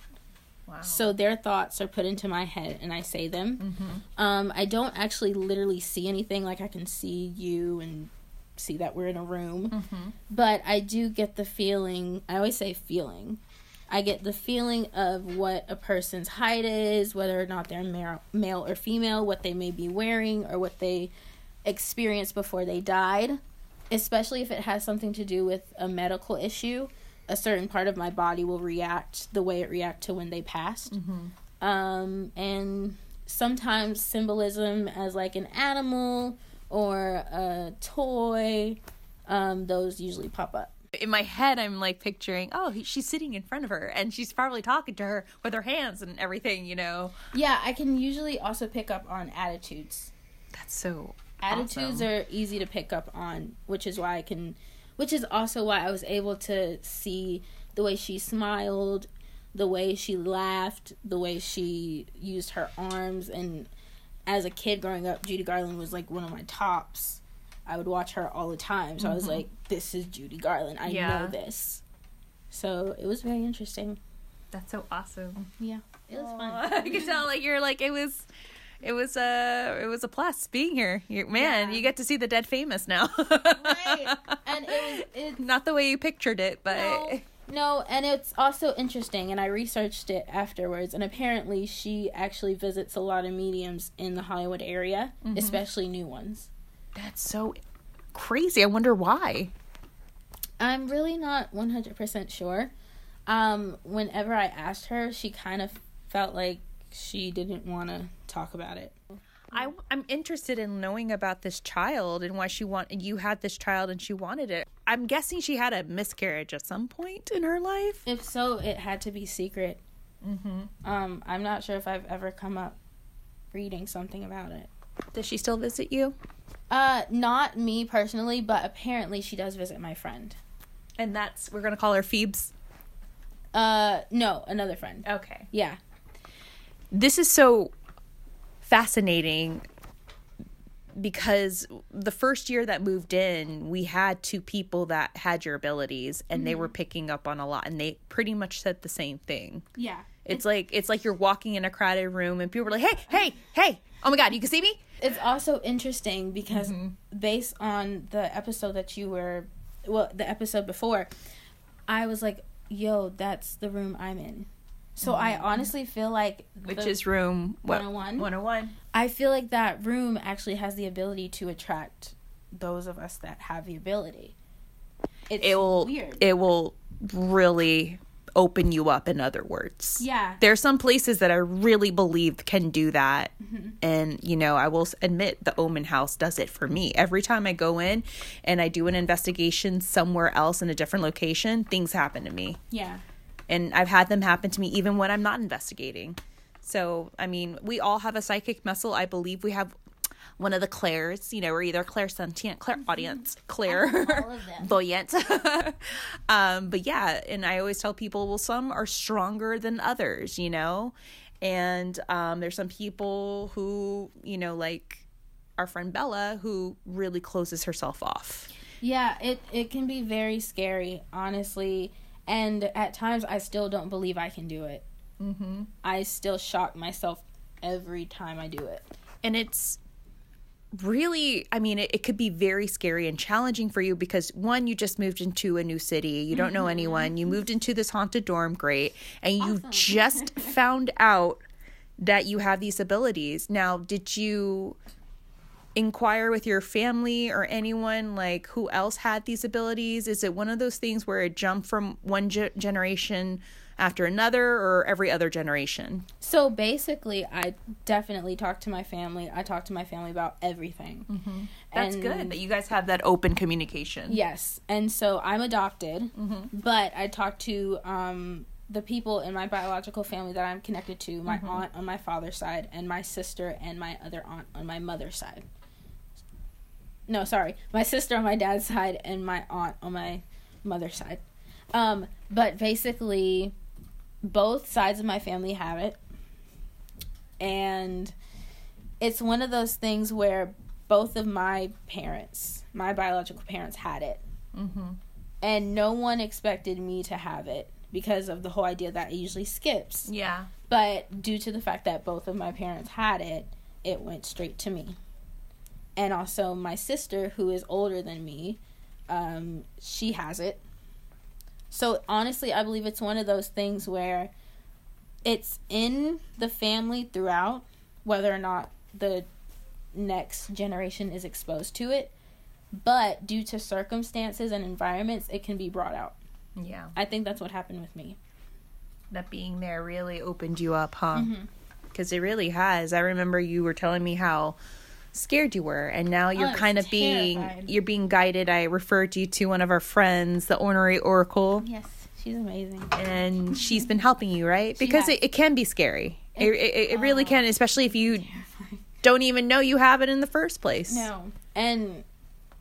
wow. So their thoughts are put into my head and I say them. Um, I don't actually literally see anything like I can see you and see that we're in a room. But I do get the feeling, I always say feeling, I get the feeling of what a person's height is, whether or not they're male, male or female, what they may be wearing, or what they experienced before they died. Especially if it has something to do with a medical issue, a certain part of my body will react the way it reacted to when they passed. Um, and sometimes symbolism as like an animal or a toy, um, those usually pop up. In my head, I'm like picturing, oh, he- she's sitting in front of her and she's probably talking to her with her hands and everything, you know. Yeah, I can usually also pick up on attitudes. That's so. Attitudes awesome. are easy to pick up on, which is why I can, which is also why I was able to see the way she smiled, the way she laughed, the way she used her arms. And as a kid growing up, Judy Garland was like one of my tops. I would watch her all the time. So I was mm-hmm. like, this is Judy Garland. I Yeah. know this. So it was very interesting. That's so awesome. Yeah, it was fun. I can tell, like you're like it was, it was a, it was a plus being here. you man, Yeah. you get to see the dead famous now. Right. And it was it, Not the way you pictured it, but No, no, and it's also interesting, and I researched it afterwards. And apparently, she actually visits a lot of mediums in the Hollywood area, especially new ones. that's so crazy. I wonder why. I'm really not 100% sure. Um, whenever I asked her, she kind of felt like she didn't want to talk about it. I, I'm interested in knowing about this child and why she want. You had this child and she wanted it. I'm guessing she had a miscarriage at some point in her life. If so, it had to be secret. Mm-hmm. Um, I'm not sure if I've ever come up reading something about it. Does she still visit you? Uh, not me personally, but apparently she does visit my friend. And that's we're gonna call her Phoebes. Uh, no, another friend. Okay. Yeah. This is so fascinating because the first year that moved in, we had two people that had your abilities and they were mm-hmm. picking up on a lot and they pretty much said the same thing. Yeah. It's like it's like you're walking in a crowded room and people were like, "Hey, hey, hey. Oh my god, you can see me?" It's also interesting because mm-hmm. based on the episode that you were, well, the episode before, I was like, yo, that's the room I'm in. So I honestly feel like. Which is room 101? 101. I feel like that room actually has the ability to attract those of us that have the ability. It's It will weird. it will really open you up in other words. yeah. there are some places that I really believe can do that. Mm-hmm. And, you know, I will admit the Omen House does it for me. Every time I go in and I do an investigation somewhere else in a different location, things happen to me. Yeah. And I've had them happen to me even when I'm not investigating. So, I mean, we all have a psychic muscle. I believe we have one of the clairs, you know, we're either clairsentient, clairaudience, clair, All of them. voyant. um, but yeah, and I always tell people, well, some are stronger than others, you know, and um, there's some people who, you know, like our friend Bella, who really closes herself off. Yeah, it it can be very scary, honestly, and at times I still don't believe I can do it. Mm-hmm. I still shock myself every time I do it. and it's really i mean it, it could be very scary and challenging for you because one you just moved into a new city. You don't know anyone. You moved into this haunted dorm. Great. And you just found out that you have these abilities. Now did you inquire with your family or anyone like who else had these abilities is it one of those things where it jumped from one ge- generation after another or every other generation So basically, I definitely talk to my family. I talk to my family about everything. Mm-hmm. that's good that you guys have that open communication Yes, and so I'm adopted, but I talk to um, the people in my biological family that I'm connected to my aunt on my father's side, and my sister and my other aunt on my mother's side. No, sorry, my sister on my dad's side and my aunt on my mother's side. Um, but basically, both sides of my family have it, and it's one of those things where both of my parents, my biological parents, had it. Mm-hmm. And no one expected me to have it because of the whole idea that it usually skips. yeah But due to the fact that both of my parents had it, it went straight to me. And also, my sister, who is older than me, um, she has it. So honestly, I believe it's one of those things where it's in the family throughout, whether or not the next generation is exposed to it. But due to circumstances and environments, it can be brought out. Yeah. I think that's what happened with me. That being there really opened you up, huh? Mm-hmm. Because it really has. I remember you were telling me how scared you were and now you're was kind of being terrified. you're being guided i referred you to one of our friends the ornery oracle Yes, she's amazing. and she's been helping you right because it, it can be scary it, it, it really can especially if you don't even know you have it in the first place No. And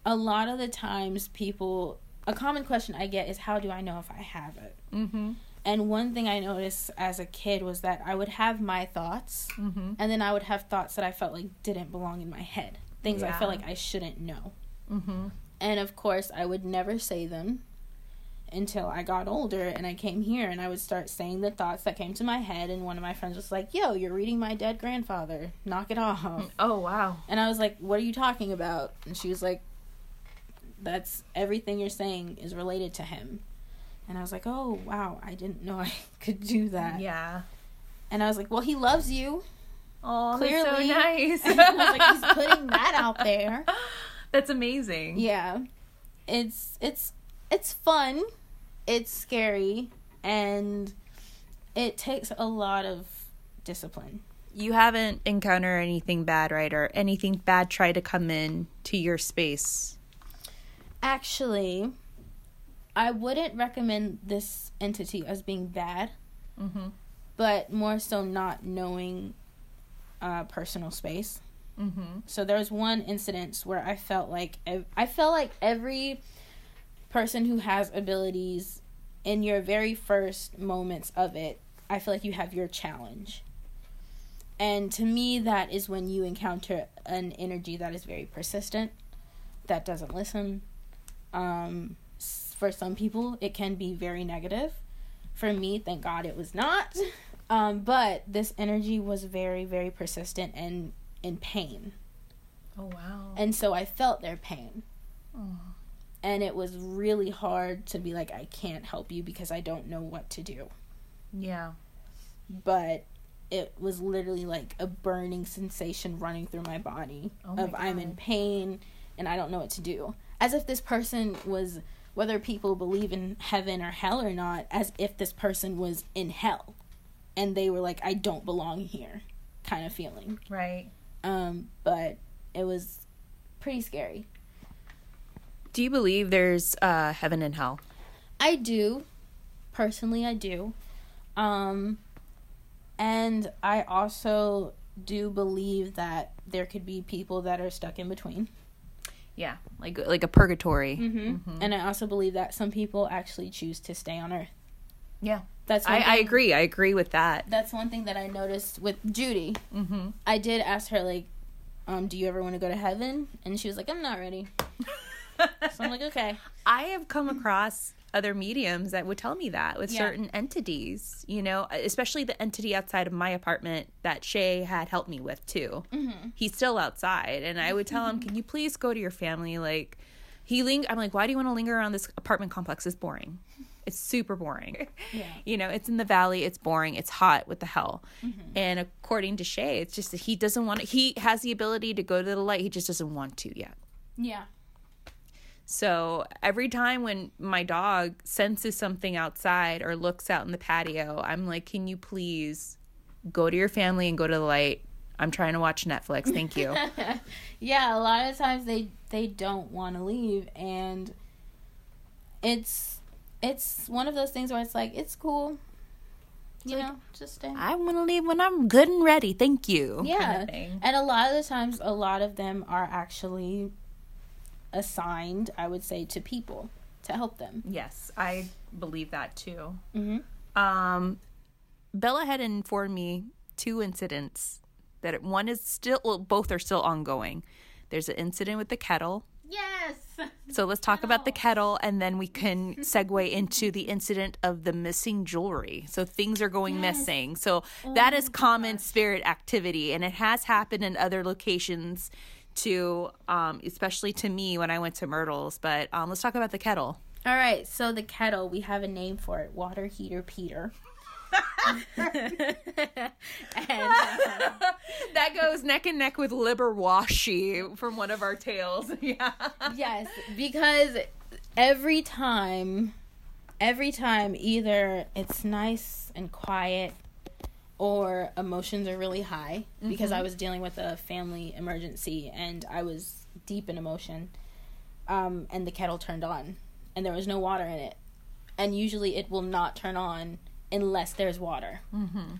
a lot of the times, people, a common question I get is, How do I know if I have it? mm-hmm. And one thing I noticed as a kid was that I would have my thoughts, and then I would have thoughts that I felt like didn't belong in my head. Things I felt like I shouldn't know. Mm-hmm. And of course, I would never say them until I got older and I came here and I would start saying the thoughts that came to my head. And one of my friends was like, Yo, you're reading my dead grandfather. Knock it off. oh wow And I was like, What are you talking about? And she was like, That's everything you're saying is related to him. And I was like, Oh, wow, I didn't know I could do that. yeah And I was like, Well, he loves you. oh Clearly. that's so nice like, He's putting that out there. that's amazing Yeah. It's it's it's fun. It's scary and it takes a lot of discipline. you haven't encountered anything bad right or anything bad try to come in to your space Actually, I wouldn't recommend this entity as being bad, mm-hmm. but more so not knowing uh, personal space. Mm-hmm. So there was one incident where I felt like ev- I felt like every person who has abilities in your very first moments of it, I feel like you have your challenge. And to me that is when you encounter an energy that is very persistent, that doesn't listen. Um for some people it can be very negative. For me, thank God it was not. Um but this energy was very very persistent and in pain. oh wow And so I felt their pain. And it was really hard to be like, I can't help you because I don't know what to do. yeah But it was literally like a burning sensation running through my body Oh my of I'm in pain and I don't know what to do. As if this person was, whether people believe in heaven or hell or not, as if this person was in hell. And they were like, I don't belong here kind of feeling. right Um, but it was pretty scary. do you believe there's uh heaven and hell I do. Personally, I do. Um, and I also do believe that there could be people that are stuck in between. Yeah like like a purgatory Mm-hmm. And I also believe that some people actually choose to stay on Earth. yeah That's I, one I agree i agree with that That's one thing that I noticed with Judy. mm-hmm. I did ask her like, um, "Do you ever want to go to heaven?" And she was like, "I'm not ready." so I'm like, "Okay." I have come across other mediums that would tell me that with Yeah. certain entities, you know, especially the entity outside of my apartment that Shay had helped me with too. Mm-hmm. He's still outside, and I would tell him, "Can you please go to your family?" Like, he ling- I'm like, "Why do you want to linger around this apartment complex? It's boring. It's super boring. Yeah. You know, it's in the valley. It's boring. It's hot. What the hell?" Mm-hmm. And according to Shay, it's just that he doesn't want. to He has the ability to go to the light. He just doesn't want to yet. Yeah. So every time when my dog senses something outside or looks out in the patio, I'm like, can you please go to your family and go to the light? I'm trying to watch Netflix. Thank you. yeah, a lot of times they they don't want to leave and it's it's one of those things where it's like it's cool. You know, just stay. I want to leave when I'm good and ready. Thank you. yeah. kind of. And a lot of the times a lot of them are actually assigned, I would say, to people to help them. Yes, I believe that too. Mhm. Um, Bella had informed me two incidents that one is still, well, both are still ongoing. There's an incident with the kettle Yes. So let's talk about the kettle and then we can segue into the incident of the missing jewelry. So things are going missing. So that is common spirit activity and it has happened in other locations too, um, especially to me when I went to Myrtle's. But um, let's talk about the kettle. All right, so the kettle, we have a name for it water heater Peter. and, uh, that goes neck and neck with Liberwashi from one of our tales. Yeah. yes, because every time, every time, either it's nice and quiet or emotions are really high because I was dealing with a family emergency and I was deep in emotion. Um, and the kettle turned on and there was no water in it. And usually it will not turn on unless there's water. Mm-hmm.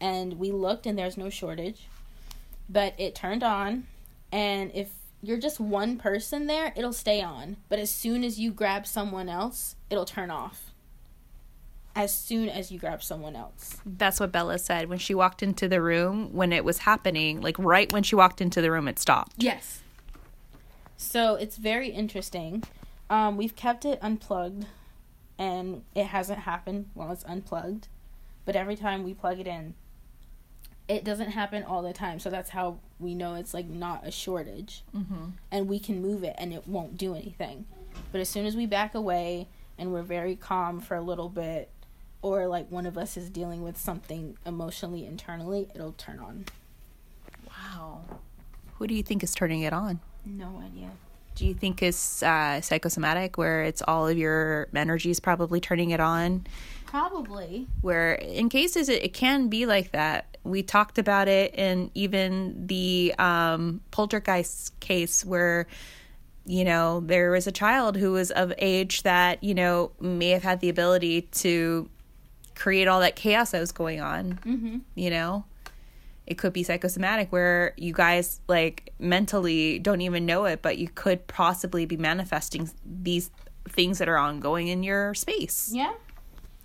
And we looked and there's no shortage. But it turned on. And if you're just one person there, it'll stay on. But as soon as you grab someone else, it'll turn off. As soon as you grab someone else. That's what Bella said when she walked into the room when it was happening. Like right when she walked into the room, it stopped. Yes. So it's very interesting. Um, we've kept it unplugged, and it hasn't happened while it's unplugged. But every time we plug it in, it doesn't happen all the time. So that's how we know it's like not a shortage, mm-hmm. and we can move it and it won't do anything. But as soon as we back away and we're very calm for a little bit, or like one of us is dealing with something emotionally internally, it'll turn on. Wow. Who do you think is turning it on? No idea. Do you think it's uh, psychosomatic, where it's all of your energies probably turning it on? Probably. Where in cases it, it can be like that. We talked about it in even the um, poltergeist case where you know there was a child who was of age that you know may have had the ability to create all that chaos that was going on. Mm-hmm. You know, it could be psychosomatic where you guys like mentally don't even know it, but you could possibly be manifesting these things that are ongoing in your space. Yeah,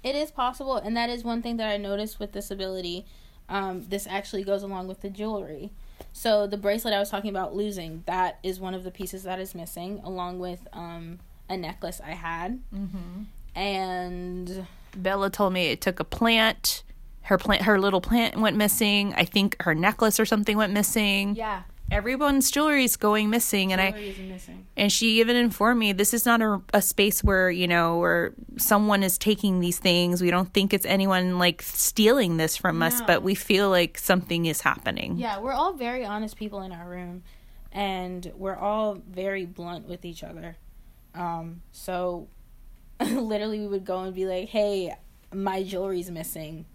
it is possible, and that is one thing that I noticed with this ability. Um, this actually goes along with the jewelry. So the bracelet I was talking about losing, that is one of the pieces that is missing, along with um, a necklace I had. Mm-hmm. And Bella told me it took a plant her plant her little plant went missing. I think her necklace or something went missing. Yeah. Everyone's jewelry is going missing and jewelry i missing. and she even informed me this is not a, a space where you know where someone is taking these things. We don't think it's anyone like stealing this from no. us but we feel like something is happening. Yeah we're all very honest people in our room and we're all very blunt with each other. Um so literally we would go and be like hey my jewelry's missing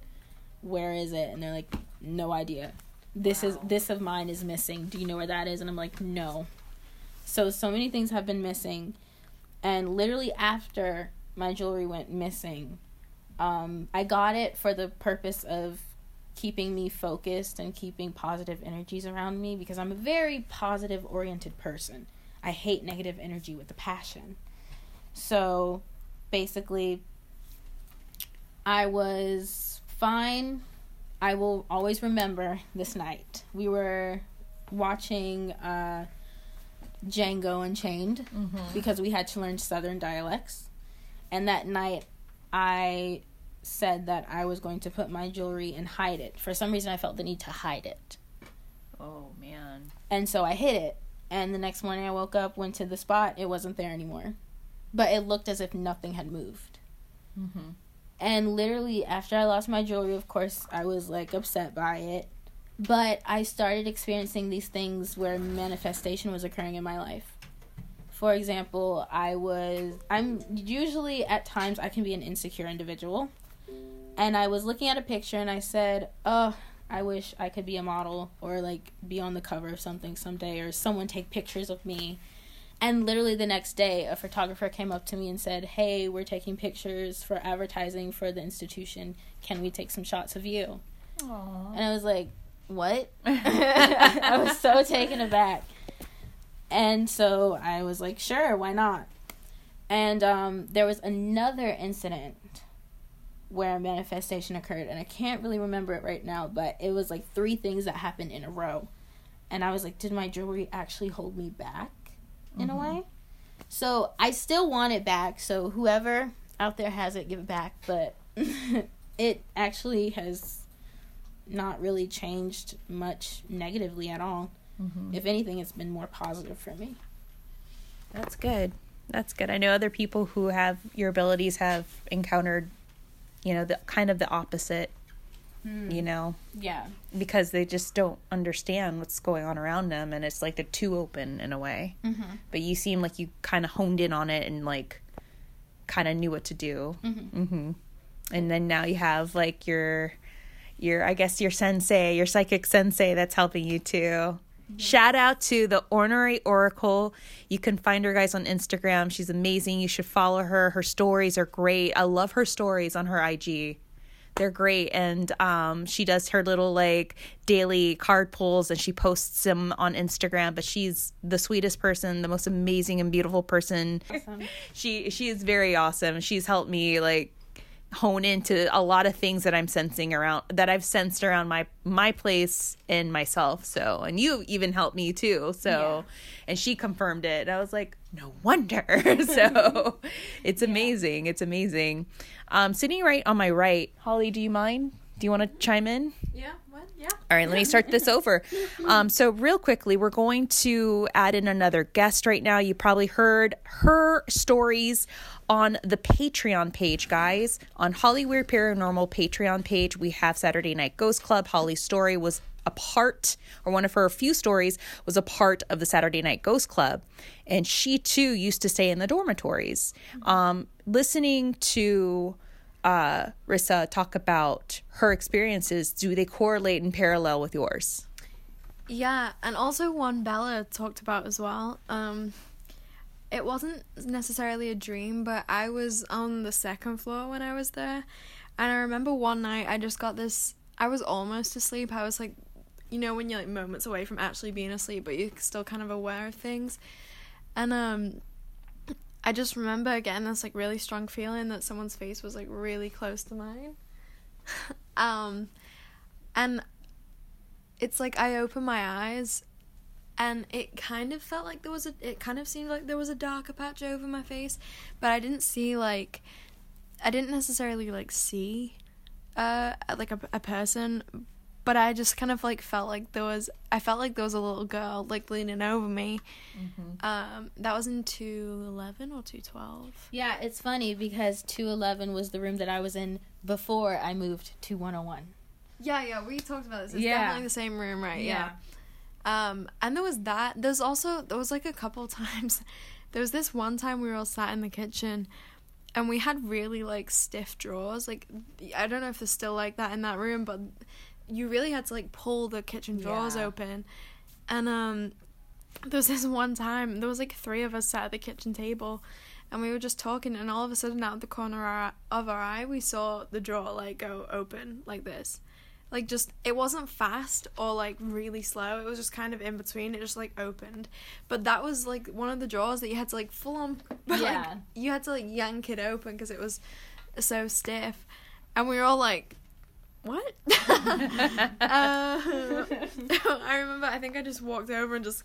where is it? And they're like, no idea. This wow. is this of mine is missing. Do you know where that is? And I'm like, no. So so many things have been missing, and literally after my jewelry went missing, um, I got it for the purpose of keeping me focused and keeping positive energies around me because I'm a very positive oriented person. I hate negative energy with a passion. So basically, I was fine. I will always remember this night. We were watching uh, Django Unchained mm-hmm. because we had to learn Southern dialects. And that night, I said that I was going to put my jewelry and hide it. For some reason, I felt the need to hide it. Oh, man. And so I hid it. And the next morning, I woke up, went to the spot, it wasn't there anymore. But it looked as if nothing had moved. Mm-hmm. And literally, after I lost my jewelry, of course, I was like upset by it. But I started experiencing these things where manifestation was occurring in my life. For example, I was, I'm usually at times I can be an insecure individual. And I was looking at a picture and I said, oh, I wish I could be a model or like be on the cover of something someday or someone take pictures of me and literally the next day, a photographer came up to me and said, Hey, we're taking pictures for advertising for the institution. Can we take some shots of you? Aww. And I was like, What? I was so taken aback. And so I was like, Sure, why not? And um, there was another incident where a manifestation occurred, and I can't really remember it right now, but it was like three things that happened in a row. And I was like, Did my jewelry actually hold me back? In mm-hmm. a way. So I still want it back. So whoever out there has it, give it back. But it actually has not really changed much negatively at all. Mm-hmm. If anything, it's been more positive for me. That's good. That's good. I know other people who have your abilities have encountered, you know, the kind of the opposite, you know, Yeah. because they just don't understand what's going on around them and it's like they're too open in a way. Mm-hmm. But you seem like you kind of honed in on it and like kind of knew what to do. Mm-hmm. And then now you have like your your I guess your sensei, your psychic sensei that's helping you too. Shout out to the Ornery Oracle. You can find her guys on Instagram. She's amazing. You should follow her. Her stories are great. I love her stories on her IG. They're great. And um, she does her little like daily card pulls and she posts them on Instagram. But she's the sweetest person, the most amazing and beautiful person. She she is very awesome. She's helped me like hone into a lot of things that I'm sensing around that I've sensed around my my place and myself. So, and you even helped me too. So, and she confirmed it. I was like, no wonder. so, it's amazing. It's amazing. Um, sitting right on my right, Holly, do you mind? Do you want to chime in? Yeah, what? Yeah. All right, let me start this over. Um, so, real quickly, we're going to add in another guest right now. You probably heard her stories on the Patreon page, guys. On Holly Weird Paranormal Patreon page, we have Saturday Night Ghost Club. Holly's story was a part, or one of her few stories, was a part of the Saturday Night Ghost Club. And she too used to stay in the dormitories. Um, listening to uh, Rissa talk about her experiences, do they correlate in parallel with yours? Yeah, and also one Bella talked about as well. Um, it wasn't necessarily a dream, but I was on the second floor when I was there, and I remember one night I just got this. I was almost asleep. I was like, you know, when you're like moments away from actually being asleep, but you're still kind of aware of things, and um. I just remember getting this like really strong feeling that someone's face was like really close to mine. um and it's like I opened my eyes and it kind of felt like there was a it kind of seemed like there was a darker patch over my face, but I didn't see like I didn't necessarily like see uh like a, a person but I just kind of like felt like there was I felt like there was a little girl like leaning over me. Um that was in 211 or 212. Yeah, it's funny because 211 was the room that I was in before I moved to 101. Yeah, yeah, we talked about this. It's Yeah. definitely the same room, right? Yeah. Um, and there was that. There's also there was like a couple times. There was this one time we were all sat in the kitchen, and we had really like stiff drawers. Like I don't know if it's still like that in that room, but you really had to like pull the kitchen drawers Yeah. open. And um, there was this one time there was like three of us sat at the kitchen table. And we were just talking, and all of a sudden, out of the corner of our, eye, we saw the drawer like go open like this like just it wasn't fast or like really slow it was just kind of in between it just like opened but that was like one of the drawers that you had to like full on like, Yeah. you had to like yank it open because it was so stiff and we were all like what uh, i remember i think i just walked over and just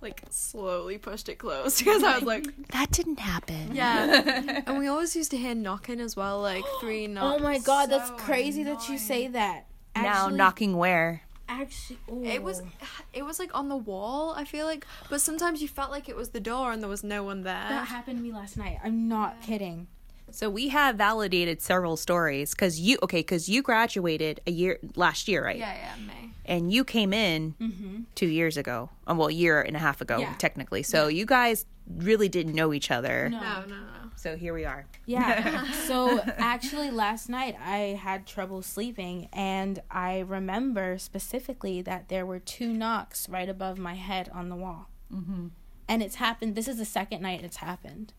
like slowly pushed it closed because i was like That didn't happen. yeah and we always used to hear knocking as well like three knocks Oh my god, that's So crazy that you say that. Now knocking where? Actually, It was it was like on the wall, I feel like. But sometimes you felt like it was the door and there was no one there. That happened to me last night. I'm not kidding. So we have validated several stories because you okay because you graduated a year last year, right? yeah, yeah, May. And you came in two years ago. Um, well, a year and a half ago, Yeah. technically. So you guys really didn't know each other. No. No, no, no. So here we are. Yeah. so actually, last night I had trouble sleeping, and I remember specifically that there were two knocks right above my head on the wall. Mm-hmm. And it's happened. This is the second night it's happened.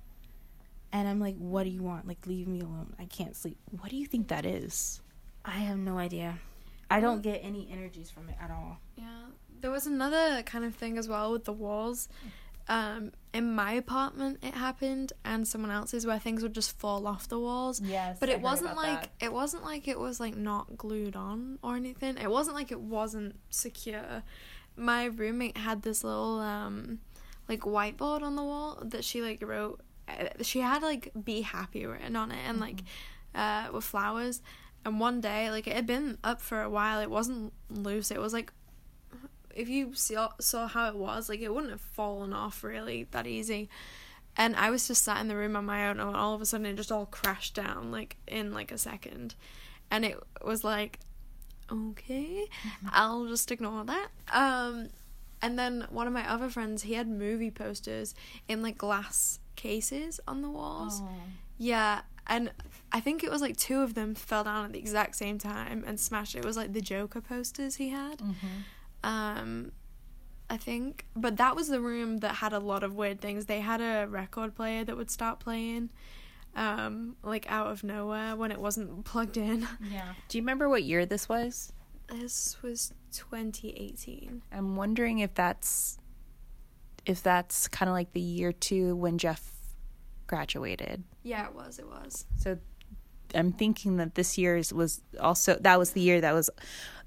And I'm like, what do you want? Like, leave me alone. I can't sleep. What do you think that is? I have no idea. I don't get any energies from it at all. Yeah. There was another kind of thing as well with the walls. Um, in my apartment it happened and someone else's where things would just fall off the walls. Yes, But I it heard wasn't about like that. it wasn't like it was like not glued on or anything. It wasn't like it wasn't secure. My roommate had this little um like whiteboard on the wall that she like wrote she had like be happy written on it and like uh with flowers. And one day like it had been up for a while. It wasn't loose. It was like if you saw, saw how it was like it wouldn't have fallen off really that easy. And I was just sat in the room on my own, and all of a sudden it just all crashed down like in like a second, and it was like, okay, I'll just ignore that. Um, and then one of my other friends, he had movie posters in like glass cases on the walls. Yeah, and I think it was like two of them fell down at the exact same time and smashed. It was like the Joker posters he had. Um, I think, but that was the room that had a lot of weird things. They had a record player that would start playing, um, like out of nowhere when it wasn't plugged in. Yeah. Do you remember what year this was? This was 2018. I'm wondering if that's if that's kind of like the year two when Jeff graduated. Yeah, it was. It was. So I'm thinking that this year's was also that was the year that was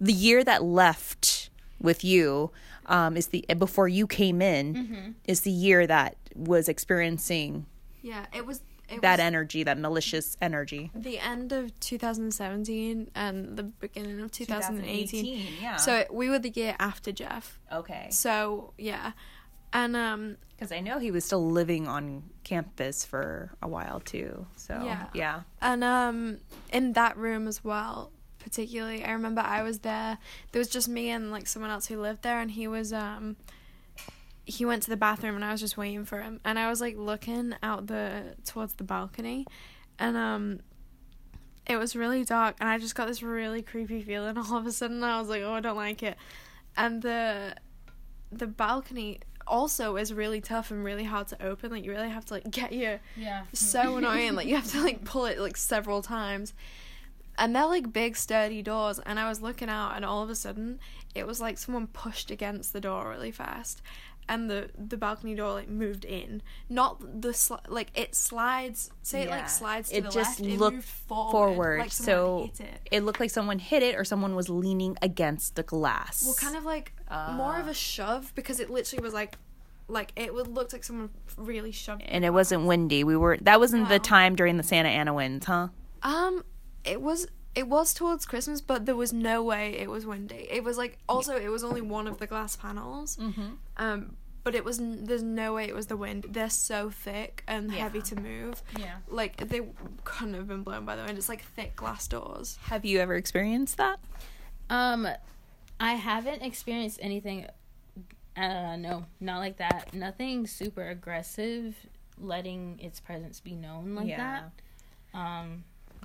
the year that left with you um, is the before you came in is the year that was experiencing Yeah, it was. It that was energy, that malicious energy. the end of 2017 and the beginning of 2018. yeah. So we were the year after Jeff. okay, So yeah, and um, because I know he was still living on campus for a while too. So Yeah. yeah. And um in that room as well, particularly, I remember I was there. There was just me and like someone else who lived there and he was um he went to the bathroom and I was just waiting for him. And I was like looking out the towards the balcony and um it was really dark and I just got this really creepy feeling all of a sudden. I was like, "Oh, I don't like it." And the the balcony also is really tough and really hard to open. Like you really have to like get your Yeah. so mm-hmm. annoying. Like you have to like pull it like several times. And they're like big sturdy doors and I was looking out and all of a sudden it was like someone pushed against the door really fast and the the balcony door like moved in. Not the sli- like it slides say it like slides to It the just left, it looked moved forward, forward, like so it. it looked like someone hit it or someone was leaning against the glass. Well, kind of like more of a shove because it literally was like like it would look like someone really shoved and it wasn't windy. We were that wasn't the time during the Santa Ana winds, huh? Um, it was it was towards Christmas, but there was no way it was windy. It was like also it was only one of the glass panels. Mm-hmm. Um, but it was n- there's no way it was the wind. They're so thick and heavy to move. Yeah. Like they couldn't have been blown by the wind. It's like thick glass doors. Have you ever experienced that? Um, I haven't experienced anything. Uh, no, not like that. Nothing super aggressive, letting its presence be known like Yeah. that. Um,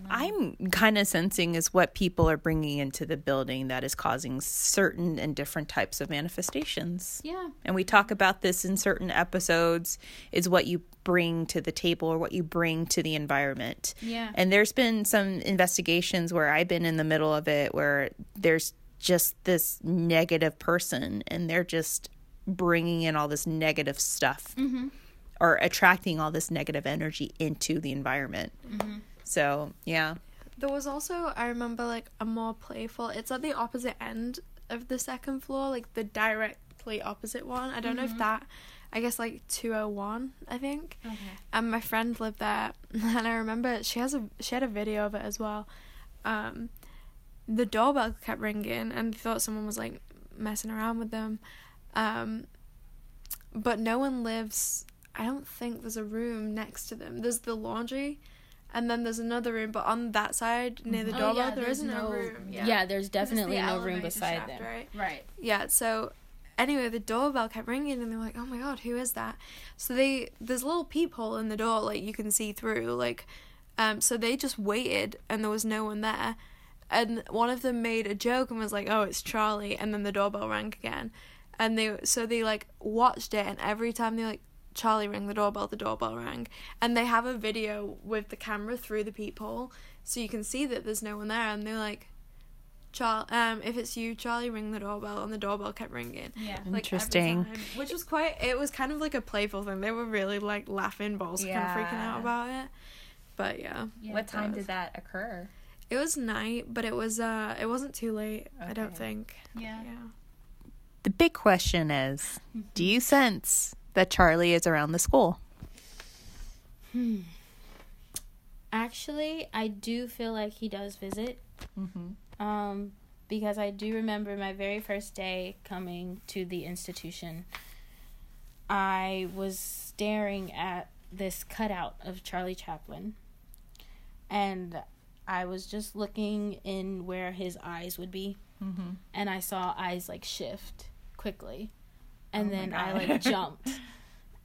I'm kind of sensing is what people are bringing into the building that is causing certain and different types of manifestations. yeah, And we talk about this in certain episodes is what you bring to the table or what you bring to the environment. Yeah. And there's been some investigations where I've been in the middle of it where there's just this negative person and they're just bringing in all this negative stuff mm-hmm. or attracting all this negative energy into the environment. Mm-hmm. So, yeah. There was also I remember like a more playful. It's at the opposite end of the second floor, like the directly opposite one. I don't know if that. I guess like two oh one. I think. Okay. And my friend lived there, and I remember she has a she had a video of it as well. Um, the doorbell kept ringing, and thought someone was like messing around with them. Um, but no one lives. I don't think there's a room next to them. There's the laundry, and then there's another room, but on that side near the Oh, doorbell, yeah, there's isn't no- a room. yeah. there's definitely no room beside shaft, them. right? Right. Yeah, so anyway, the doorbell kept ringing and they were like, "Oh my god, who is that?" So they there's a little peephole in the door like you can see through like um so they just waited and there was no one there. And one of them made a joke and was like, "Oh, it's Charlie." And then the doorbell rang again. And they so they like watched it and every time they like Charlie rang the doorbell, the doorbell rang. And they have a video with the camera through the peephole so you can see that there's no one there and they're like Char- um, if it's you, Charlie, ring the doorbell, and the doorbell kept ringing. Yeah. Like, Interesting. time, which was quite. It was kind of like a playful thing. They were really like laughing, balls also kind of freaking out about it. But yeah, what time was- did that occur? it was night, but it was uh, it wasn't too late. I don't think. Yeah. Yeah. The big question is do you sense that Charlie is around the school? Hmm. Actually, I do feel like he does visit. Mm-hmm. Um, because I do remember my very first day coming to the institution. I was staring at this cutout of Charlie Chaplin, and I was just looking in where his eyes would be, mm-hmm. and I saw eyes like shift quickly, and then I like jumped,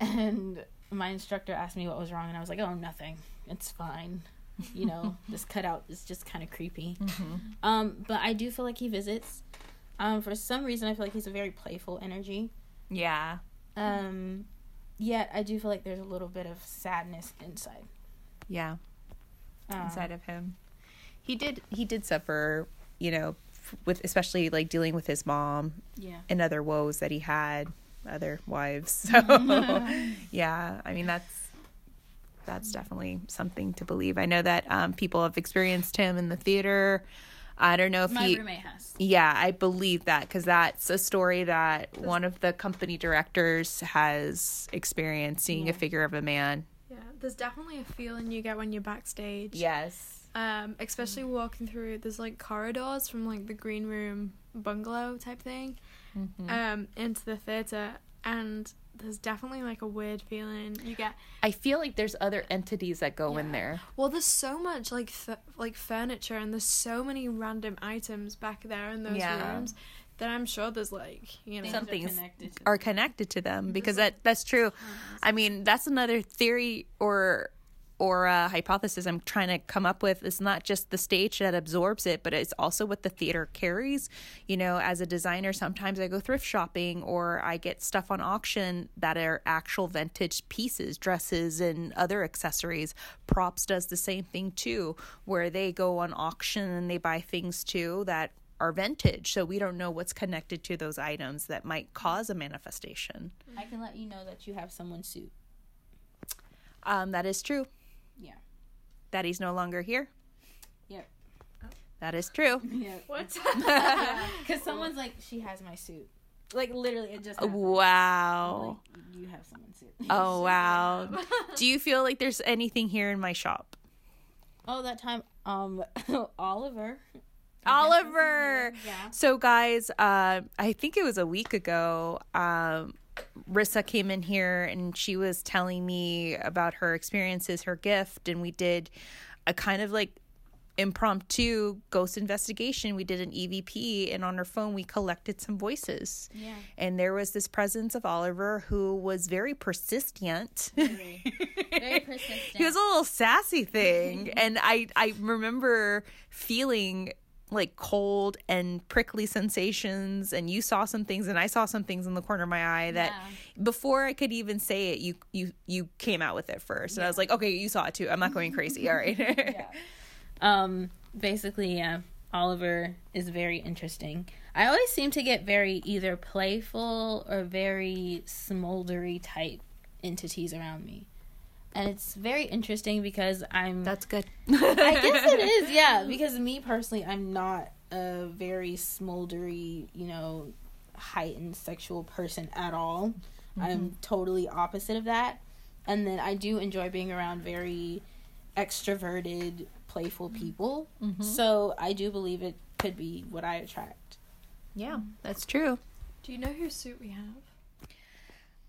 and my instructor asked me what was wrong, and I was like, "Oh, nothing. It's fine." You know, this cutout is just kind of creepy. Um, but I do feel like he visits. Um, for some reason, I feel like he's a very playful energy. Yeah. Um, yet I do feel like there's a little bit of sadness inside. Yeah. Um, Inside of him. He did he did suffer, you know, with especially like dealing with his mom Yeah. and other woes that he had, other wives. So yeah, I mean that's that's definitely something to believe. I know that um, people have experienced him in the theater. I don't know if My he roommate has. Yeah, I believe that because that's a story that one of the company directors has experienced seeing a figure of a man. Yeah, there's definitely a feeling you get when you're backstage. Yes. Um, especially walking through there's like corridors from like the green room bungalow type thing, um, into the theater, and there's definitely like a weird feeling you get. I feel like there's other entities that go in there. Well, there's so much like th- like furniture, and there's so many random items back there in those Yeah. rooms that I'm sure there's like you know Things are connected to are connected to them because that that's true. I mean, that's another theory or or a hypothesis I'm trying to come up with. is not just the stage that absorbs it, but it's also what the theater carries. You know, as a designer, sometimes I go thrift shopping or I get stuff on auction that are actual vintage pieces, dresses and other accessories. Props does the same thing too, where they go on auction and they buy things too that are vintage. So we don't know what's connected to those items that might cause a manifestation. I can let you know that you have someone's suit. Um, that is true. Yeah. That he's no longer here. Yep. That is true. Yeah. what? Because someone's like, she has my suit. Like literally, it just. happened. Wow. Like, you have someone's suit. Oh wow. Do you feel like there's anything here in my shop? Oh, that time, um, Oliver. Oliver. Yeah. So guys, uh, I think it was a week ago. Um, Rissa came in here and she was telling me about her experiences, her gift, and we did a kind of like impromptu ghost investigation. We did an EVP, and on her phone, we collected some voices. Yeah. And there was this presence of Oliver who was very persistent. Mm-hmm. Very, very persistent. he was a little sassy thing and i i remember feeling like cold and prickly sensations and you saw some things and i saw some things in the corner of my eye that before i could even say it you you you came out with it first. And i was like okay you saw it too. I'm not going crazy. All right. Um basically yeah oliver is very interesting. I always seem to get very either playful or very smoldery type entities around me and it's very interesting because i'm that's good. I guess it is yeah because me personally i'm not a very smoldery you know heightened sexual person at all. I'm mm-hmm. totally opposite of that. And then i do enjoy being around very extroverted playful people. Mm-hmm. So i do believe it could be what i attract. Yeah that's true. Do you know whose suit we have?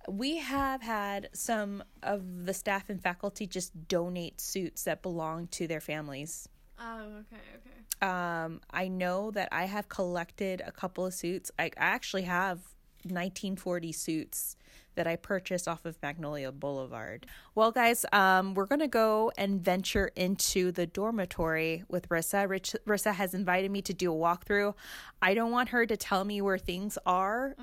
We have had some of the staff and faculty just donate suits that belong to their families Oh, okay, okay. Um, I know that I have collected a couple of suits. I, I actually have 1940 suits that I purchased off of Magnolia Boulevard. Well, guys, um, we're going to go and venture into the dormitory with Rissa. Rich, Rissa has invited me to do a walkthrough. I don't want her to tell me where things are.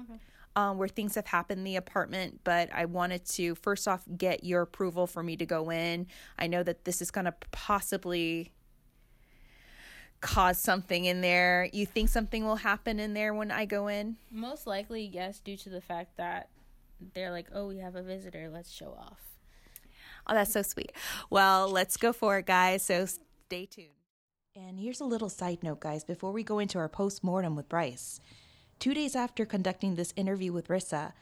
Um, where things have happened in the apartment, but I wanted to first off get your approval for me to go in. I know that this is going to possibly cause something in there. You think something will happen in there when I go in? most likely yes due to the fact that they're like oh we have a visitor let's show off Oh, that's so sweet. Well, let's go for it, guys. So stay tuned. And here's a little side note, guys, before we go into our post mortem with Bryce. Two days after conducting this interview with Rissa,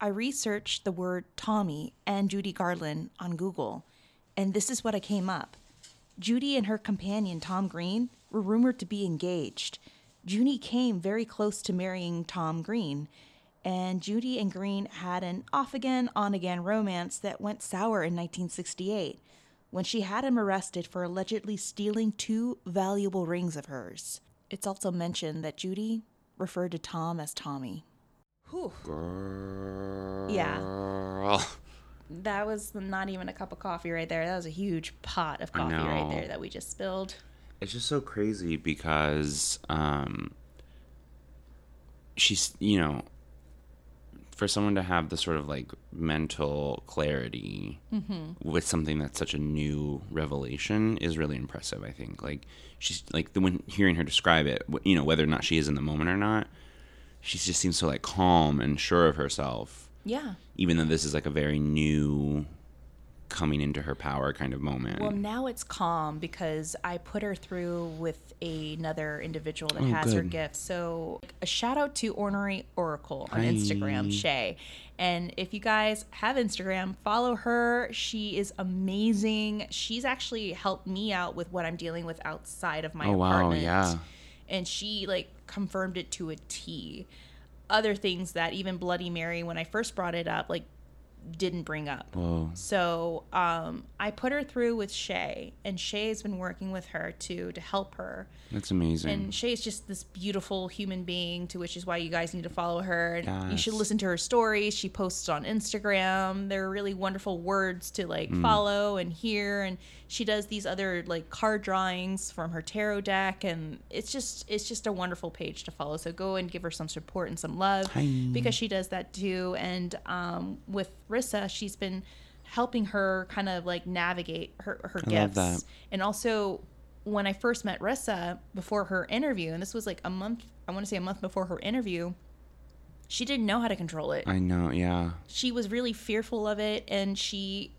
I researched the word Tommy and Judy Garland on Google, and this is what I came up. Judy and her companion, Tom Green, were rumored to be engaged. Judy came very close to marrying Tom Green, and Judy and Green had an off again, on again romance that went sour in 1968 when she had him arrested for allegedly stealing two valuable rings of hers. It's also mentioned that Judy referred to Tom as Tommy. Whew. Girl. Yeah. That was not even a cup of coffee right there. That was a huge pot of coffee right there that we just spilled. It's just so crazy because um she's you know for someone to have the sort of like mental clarity mm-hmm. with something that's such a new revelation is really impressive i think. Like she's like the when hearing her describe it you know whether or not she is in the moment or not she just seems so like calm and sure of herself. Yeah. even though this is like a very new coming into her power kind of moment Well, now it's calm because I put her through with another individual that Oh, has her good. gift. So, a shout out to Ornery Oracle on Hi. Instagram, Shay. And if you guys have Instagram, follow her. She is amazing. She's actually helped me out with what I'm dealing with outside of my Oh, wow, yeah. And she like confirmed it to a T. Other things that even Bloody Mary, when I first brought it up, like didn't bring up. Whoa. So um, I put her through with Shay, and Shay has been working with her too to help her. that's amazing And Shay is just this beautiful human being, to which is why you guys need to follow her. And you should listen to her stories. She posts on Instagram. They're really wonderful words to like Mm. follow and hear. And she does these other like card drawings from her tarot deck, and it's just it's just a wonderful page to follow. So go and give her some support and some love Hi. because she does that too. And um, with Rissa, she's been helping her kind of like navigate her her I gifts and also when I first met Rissa before her interview, and this was like a month, I want to say a month before her interview, she didn't know how to control it. I know, yeah. She was really fearful of it, and she,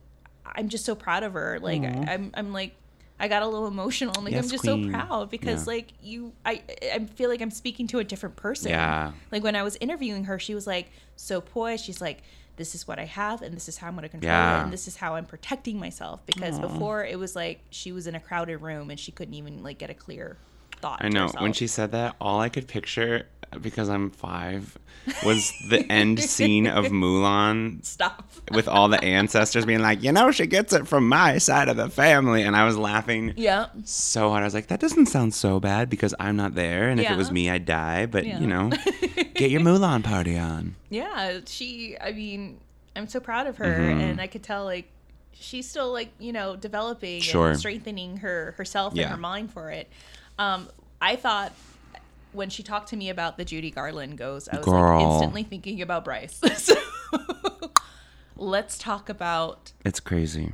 I'm just so proud of her. Like I, I'm, I'm like, I got a little emotional. I'm like Yes, I'm just queen. so proud because Yeah. like you, I, I feel like I'm speaking to a different person. Yeah. Like when I was interviewing her, she was like so poised. She's like, this is what I have, and this is how I'm going to control Yeah. it, and this is how I'm protecting myself. Because before it was like she was in a crowded room and she couldn't even like get a clear thought. I know. herself. When she said that, all I could picture, because I'm five, was the end scene of Mulan stop. with all the ancestors being like, you know, she gets it from my side of the family. And I was laughing Yeah. so hard. I was like, that doesn't sound so bad because I'm not there. And if it was me, I'd die. But, Yeah. you know, get your Mulan party on. Yeah, she. I mean, I'm so proud of her, Mm-hmm. and I could tell like she's still like you know developing Sure. and strengthening her herself Yeah. and her mind for it. Um, I thought when she talked to me about the Judy Garland goes, I was Girl. like instantly thinking about Bryce. so let's talk about It's crazy.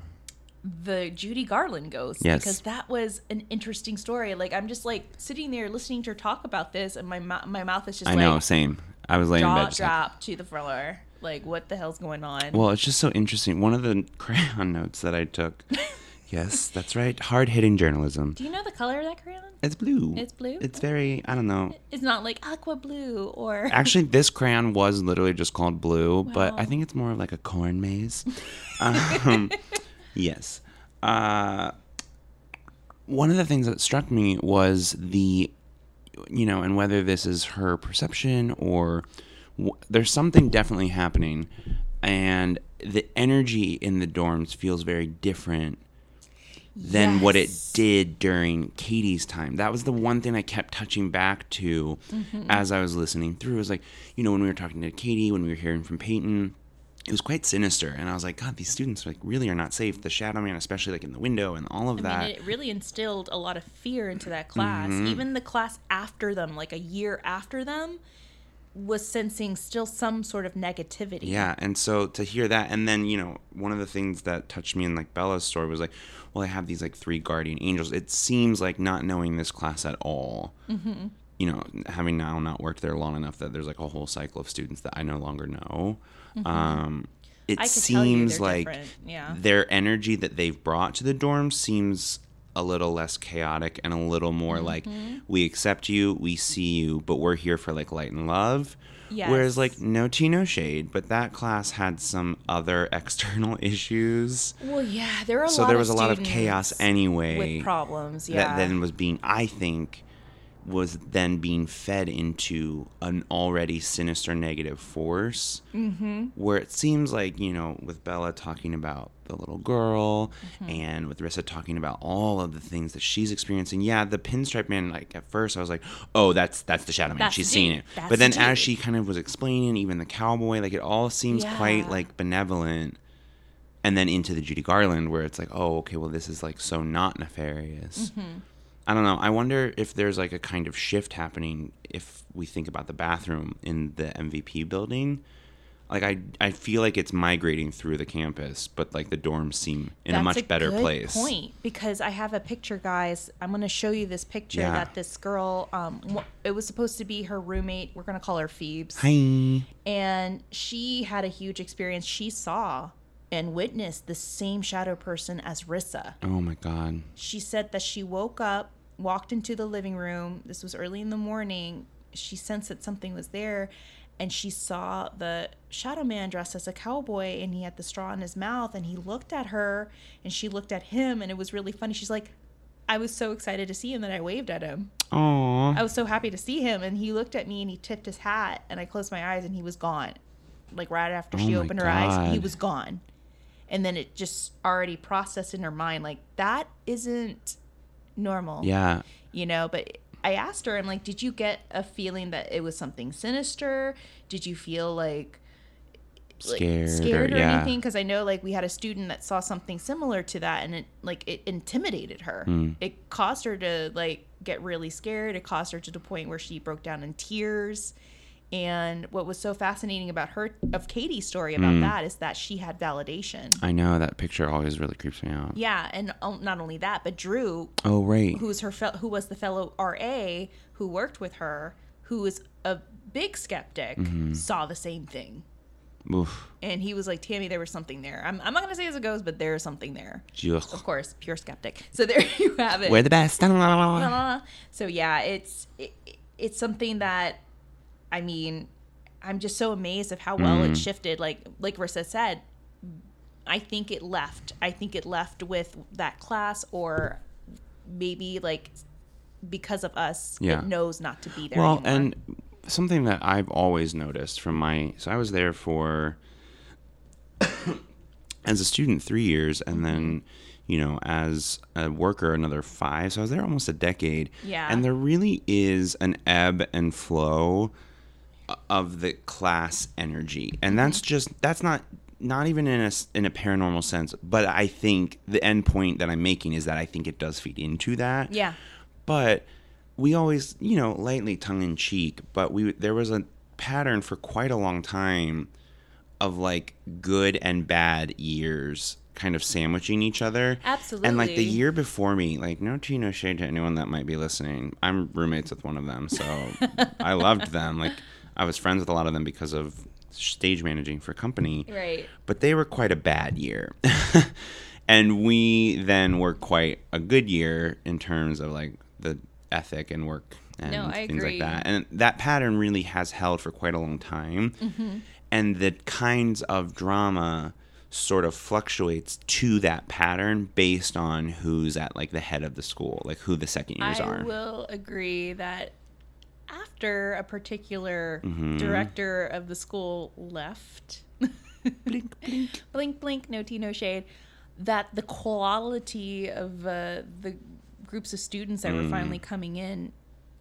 the Judy Garland ghost Yes. because that was an interesting story. Like I'm just like sitting there listening to her talk about this, and my my mouth is just I like know, same. I was laying in jaw bed. just like, drop to the floor. Like what the hell's going on? Well, it's just so interesting. One of the crayon notes that I took. yes, that's right. Hard hitting journalism. Do you know the color of that crayon? It's blue. It's blue? It's very, I don't know. It's not like aqua blue or Actually, this crayon was literally just called blue, but I think it's more of like a corn maze. um, yes. Uh, one of the things that struck me was the, you know, and whether this is her perception or w- there's something definitely happening, and the energy in the dorms feels very different than what it did during Katie's time. That was the one thing I kept touching back to Mm-hmm. as I was listening through. It was like, you know, when we were talking to Katie, when we were hearing from Peyton, it was quite sinister. And I was like, God, these students like really are not safe. The shadow man, especially like in the window and all of I that. mean, it really instilled a lot of fear into that class. Mm-hmm. Even the class after them, like a year after them, was sensing still some sort of negativity. Yeah, and so to hear that, and then you know, one of the things that touched me in like Bella's story was like, well, I have these like three guardian angels. It seems like not knowing this class at all. Mm-hmm. You know, having now not worked there long enough that there's like a whole cycle of students that I no longer know. Um, it Mm-hmm. I could tell you seems like yeah. their energy that they've brought to the dorm seems a little less chaotic and a little more like Mm-hmm. we accept you, we see you, but we're here for like light and love. Whereas like no tea, no shade, but that class had some other external issues. Well, yeah, there were a So there was a lot of chaos anyway with problems. Yeah. that then was being, I think, was then being fed into an already sinister negative force mm-hmm. where it seems like you know with bella talking about the little girl Mm-hmm. and with rissa talking about all of the things that she's experiencing yeah the pinstripe man like at first i was like oh that's that's the shadow man That's she's the seen it That's but then the as she kind of was explaining even the cowboy like it all seems quite like benevolent and then into the Judy Garland where it's like, oh, okay, well, this is like so not nefarious. Mm-hmm. I don't know. I wonder if there's like a kind of shift happening if we think about the bathroom in the MVP building. Like I, I feel like it's migrating through the campus, but like the dorms seem in a That's much better good place. Point because I have a picture, guys. I'm going to show you this picture Yeah. that this girl. Um, it was supposed to be her roommate. We're going to call her Phoebes. Hi. and she had a huge experience. She saw and witnessed the same shadow person as Rissa. Oh my god. She said that she woke up, walked into the living room. This was early in the morning. She sensed that something was there, and she saw the shadow man dressed as a cowboy, and he had the straw in his mouth, and he looked at her, and she looked at him, and it was really funny. She's like, I was so excited to see him that I waved at him. Aww. I was so happy to see him, and he looked at me and he tipped his hat, and I closed my eyes, and he was gone. Like right after oh she Oh my opened her eyes, he was gone. And then it just already processed in her mind, like that isn't normal, Yeah. you know. But I asked her, I'm like, did you get a feeling that it was something sinister? Did you feel like like, Scared, scared or, or, yeah. anything because i know like we had a student that saw something similar to that and it like it intimidated her Hmm. it caused her to like get really scared it caused her to the point where she broke down in tears and what was so fascinating about her of katie's story about that is that she had validation I know that picture always really creeps me out. yeah and not only that but drew Oh right. who was her fel- who was the fellow RA who worked with her who was a big skeptic Mm-hmm. saw the same thing Oof. and he was like, Tammy, there was something there. I'm, I'm not going to say as it goes, but there is something there. Ugh. Of course, pure skeptic. So there you have it. We're the best. Uh, so yeah, it's it, it's something that, I mean, I'm just so amazed of how well Mm. it shifted. Like like Rissa said, I think it left. I think it left with that class, or maybe like because of us, Yeah. it knows not to be there. Well, anymore. and something that I've always noticed from my so I was there for as a student three years, and then you know as a worker another five. So I was there almost a decade. Yeah. and there really is an ebb and flow of the class energy, and that's Mm-hmm. just that's not. Not even in a in a paranormal sense, but I think the end point that I'm making is that I think it does feed into that yeah, but we always you know lightly tongue in cheek but we there was a pattern for quite a long time of like good and bad years kind of sandwiching each other Absolutely. and like the year before me like no tea no shade to anyone that might be listening i'm roommates with one of them so i loved them like i was friends with a lot of them because of stage managing for company right. but they were quite a bad year. and we then were quite a good year in terms of like the ethic and work and No, things agree. like that. And that pattern really has held for quite a long time. Mm-hmm. And the kinds of drama sort of fluctuates to that pattern based on who's at like the head of the school, like who the second years I are. will agree that after a particular Mm-hmm. director of the school left, blink, blink. blink, blink, no tea, no shade, that the quality of uh, the groups of students that were Mm. finally coming in,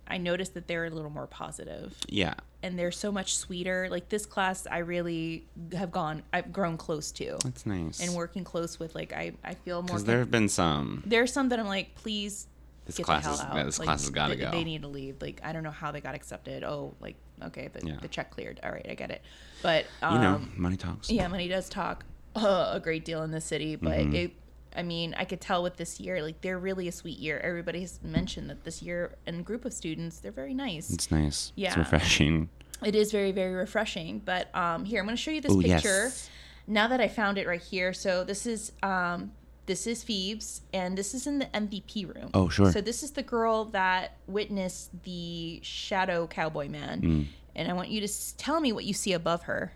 I noticed that they're a little more positive Yeah. and they're so much sweeter. Like this class, I really have gone, I've grown close to. That's nice. And working close with, like, I, I feel more. because there have been some. there's some that I'm like, please This get class the is- out. yeah, this Like, class has gotta go. They need to leave. Like I don't know how they got accepted. Oh, like okay, the, Yeah. the check cleared. All right, I get it. But um, You know, money talks. yeah, money does talk uh, a great deal in the city. But Mm-hmm. it, I mean, I could tell with this year, like they're really a sweet year. Everybody has mentioned that this year and group of students, they're very nice. It's nice. Yeah. It's refreshing. It is very, very refreshing. But um, here, I'm going to show you this Ooh, picture. yes. Now that I found it right here, so this is um, this is Phoebes, and this is in the MVP room. Oh, sure. So this is the girl that witnessed the shadow cowboy man, Mm. and I want you to s- tell me what you see above her.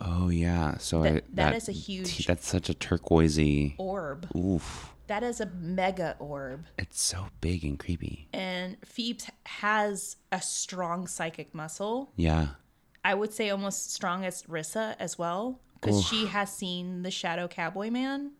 Oh yeah. So That- I, that is a huge- That's such a turquoisey. Orb. Oof. that is a mega orb. It's so big and creepy. And Phoebes has a strong psychic muscle. Yeah. I would say almost strong as Rissa as well, because she has seen the Shadow Cowboy Man.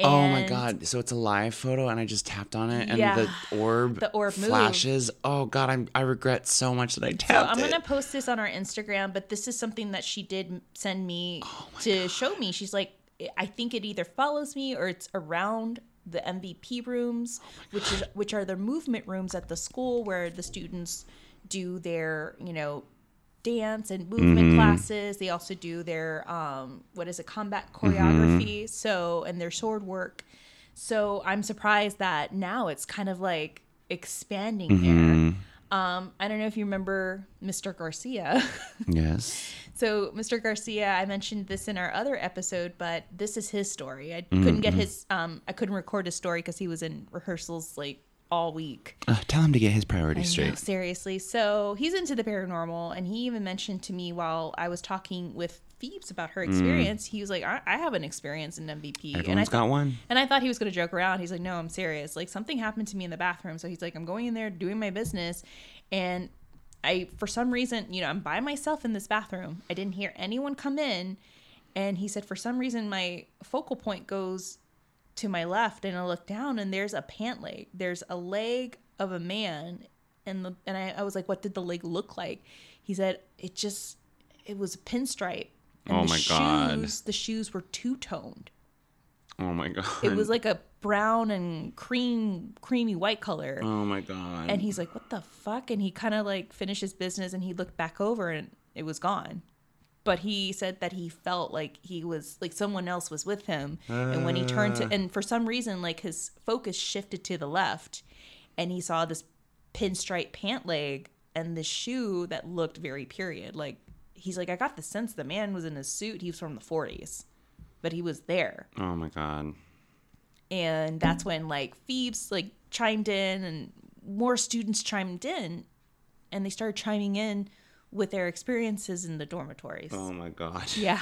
oh my And god! So it's a live photo, and I just tapped on it, and Yeah. the orb, The orb moved. flashes. Oh god, I'm I regret so much that I tapped So I'm it. gonna post this on our Instagram, but this is something that she did send me Oh to show me. She's like, I think it either follows me or it's around the MVP rooms, Oh which is which are the movement rooms at the school where the students do their, you know, dance and movement Mm-hmm. classes. They also do their um what is it, combat choreography, Mm-hmm. so and their sword work. So I'm surprised that now it's kind of like expanding Mm-hmm. there. Um, I don't know if you remember Mr. Garcia. yes. so Mr. Garcia, I mentioned this in our other episode, but this is his story. I couldn't get his um I couldn't record his story because he was in rehearsals like all week. Uh, tell him to get his priorities straight. know, seriously. So he's into the paranormal, and he even mentioned to me while I was talking with Phoebes about her experience, he was like, I, I have an experience in MVP. and I Everyone's got one. and I thought he was going to joke around. He's like, no, I'm serious. Like something happened to me in the bathroom. So he's like, I'm going in there doing my business. And I, for some reason, you know, I'm by myself in this bathroom. I didn't hear anyone come in. And he said, for some reason, my focal point goes to my left and I look down and there's a pant leg. There's a leg of a man. And the, and I, I was like, what did the leg look like? He said, it just, it was a pinstripe. And Oh the my God. shoes, the shoes were two toned. Oh my god. It was like a brown and cream, creamy white color. Oh my god. And he's like, "What the fuck?" And he kind of like finished his business, and he looked back over, and it was gone. But he said that he felt like he was like someone else was with him, and when he turned to, ah. and for some reason, like his focus shifted to the left, and he saw this pinstripe pant leg and the shoe that looked very period. Like he's like, I got the sense the man was in a suit. He was from the 40s, but he was there oh my god. and that's when like Phoebes like chimed in and more students chimed in and they started chiming in with their experiences in the dormitories. Oh my god. Yeah.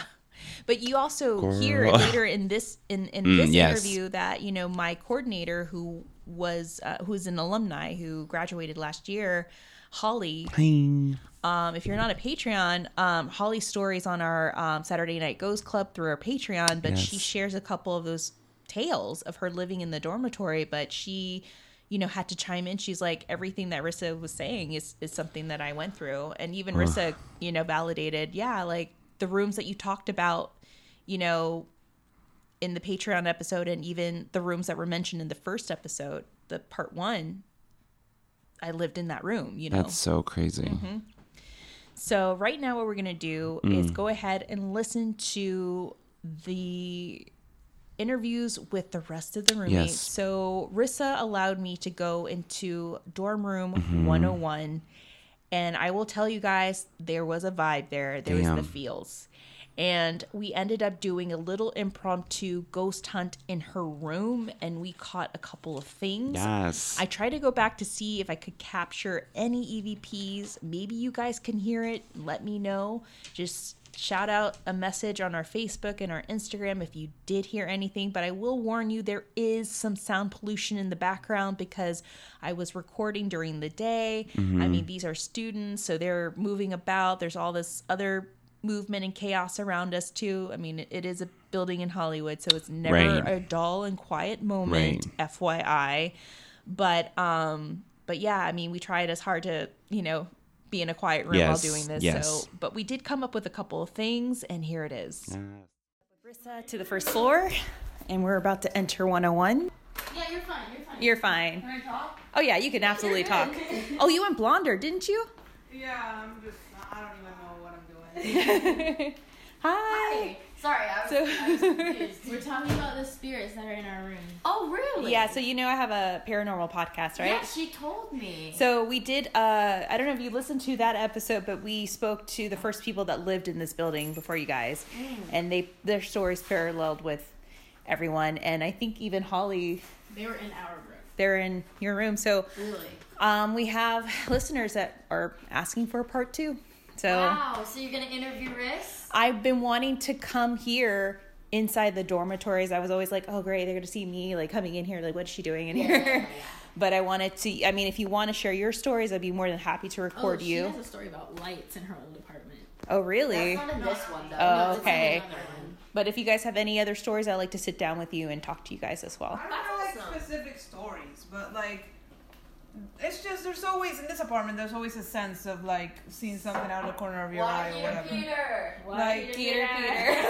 But you also hear later in this in, in Mm, this yes. interview that you know my coordinator who was uh, who's an alumni who graduated last year, Holly. Ping. Um, if you're not a Patreon, um, Holly's stories on our um, Saturday Night Ghost Club through our Patreon, but she shares a couple of those tales of her living in the dormitory. But she, you know, had to chime in. She's like, everything that Rissa was saying is is something that I went through, and even Rissa, you know, validated. Yeah, like the rooms that you talked about, you know, in the Patreon episode, and even the rooms that were mentioned in the first episode, the part one. I lived in that room, you know. That's so crazy. Mm-hmm. So right now, what we're gonna do is go ahead and listen to the interviews with the rest of the roommates. Yes. So Rissa allowed me to go into dorm room Mm-hmm. 101, and I will tell you guys, there was a vibe there. There was the feels. And we ended up doing a little impromptu ghost hunt in her room, and we caught a couple of things. Yes. I tried to go back to see if I could capture any EVPs. Maybe you guys can hear it. Let me know. Just shout out a message on our Facebook and our Instagram if you did hear anything. But I will warn you, there is some sound pollution in the background because I was recording during the day. I mean, these are students, so they're moving about. There's all this other movement and chaos around us too. I mean, it, is a building in Hollywood, so it's never Right. a dull and quiet moment, FYI. But um but yeah, I mean, we tried as hard to, you know, be in a quiet room Yes, while doing this. yes. So, but we did come up with a couple of things and here it is. Rissa to the first floor and we're about to enter 101. Yeah, you're fine. You're fine. You're fine. Can I talk? Oh yeah, you can absolutely talk. Oh, you went blonder, didn't you? Yeah, I'm just, I don't even know what I'm doing. Hi. Sorry, I was, So- I was confused. We're talking about the spirits that are in our room. Oh, really? Yeah, so you know I have a paranormal podcast, right? Yeah, she told me. So we did. Uh, I don't know if you listened to that episode, but we spoke to the first people that lived in this building before you guys, and they their stories paralleled with everyone. And I think even Holly, they were in our room. they're in your room. So Really? um, we have listeners that are asking for a part two. So Wow. So you're gonna interview Riss? I've been wanting to come here inside the dormitories, I was always like, oh great, they're gonna see me like coming in here, like what's she doing in here? but I wanted to. I mean, if you want to share your stories, I'd be more than happy to oh, record oh, you. She has a story about lights in her old apartment. Oh really? That's not in this one though. Oh, No, okay. But if you guys have any other stories, I'd like to sit down with you and talk to you guys as well. I don't know like awesome. specific stories, but like it's just there's always in this apartment there's always a sense of like seeing something out of the corner of your Why eye or Peter, whatever. Peter? Like Peter, Peter.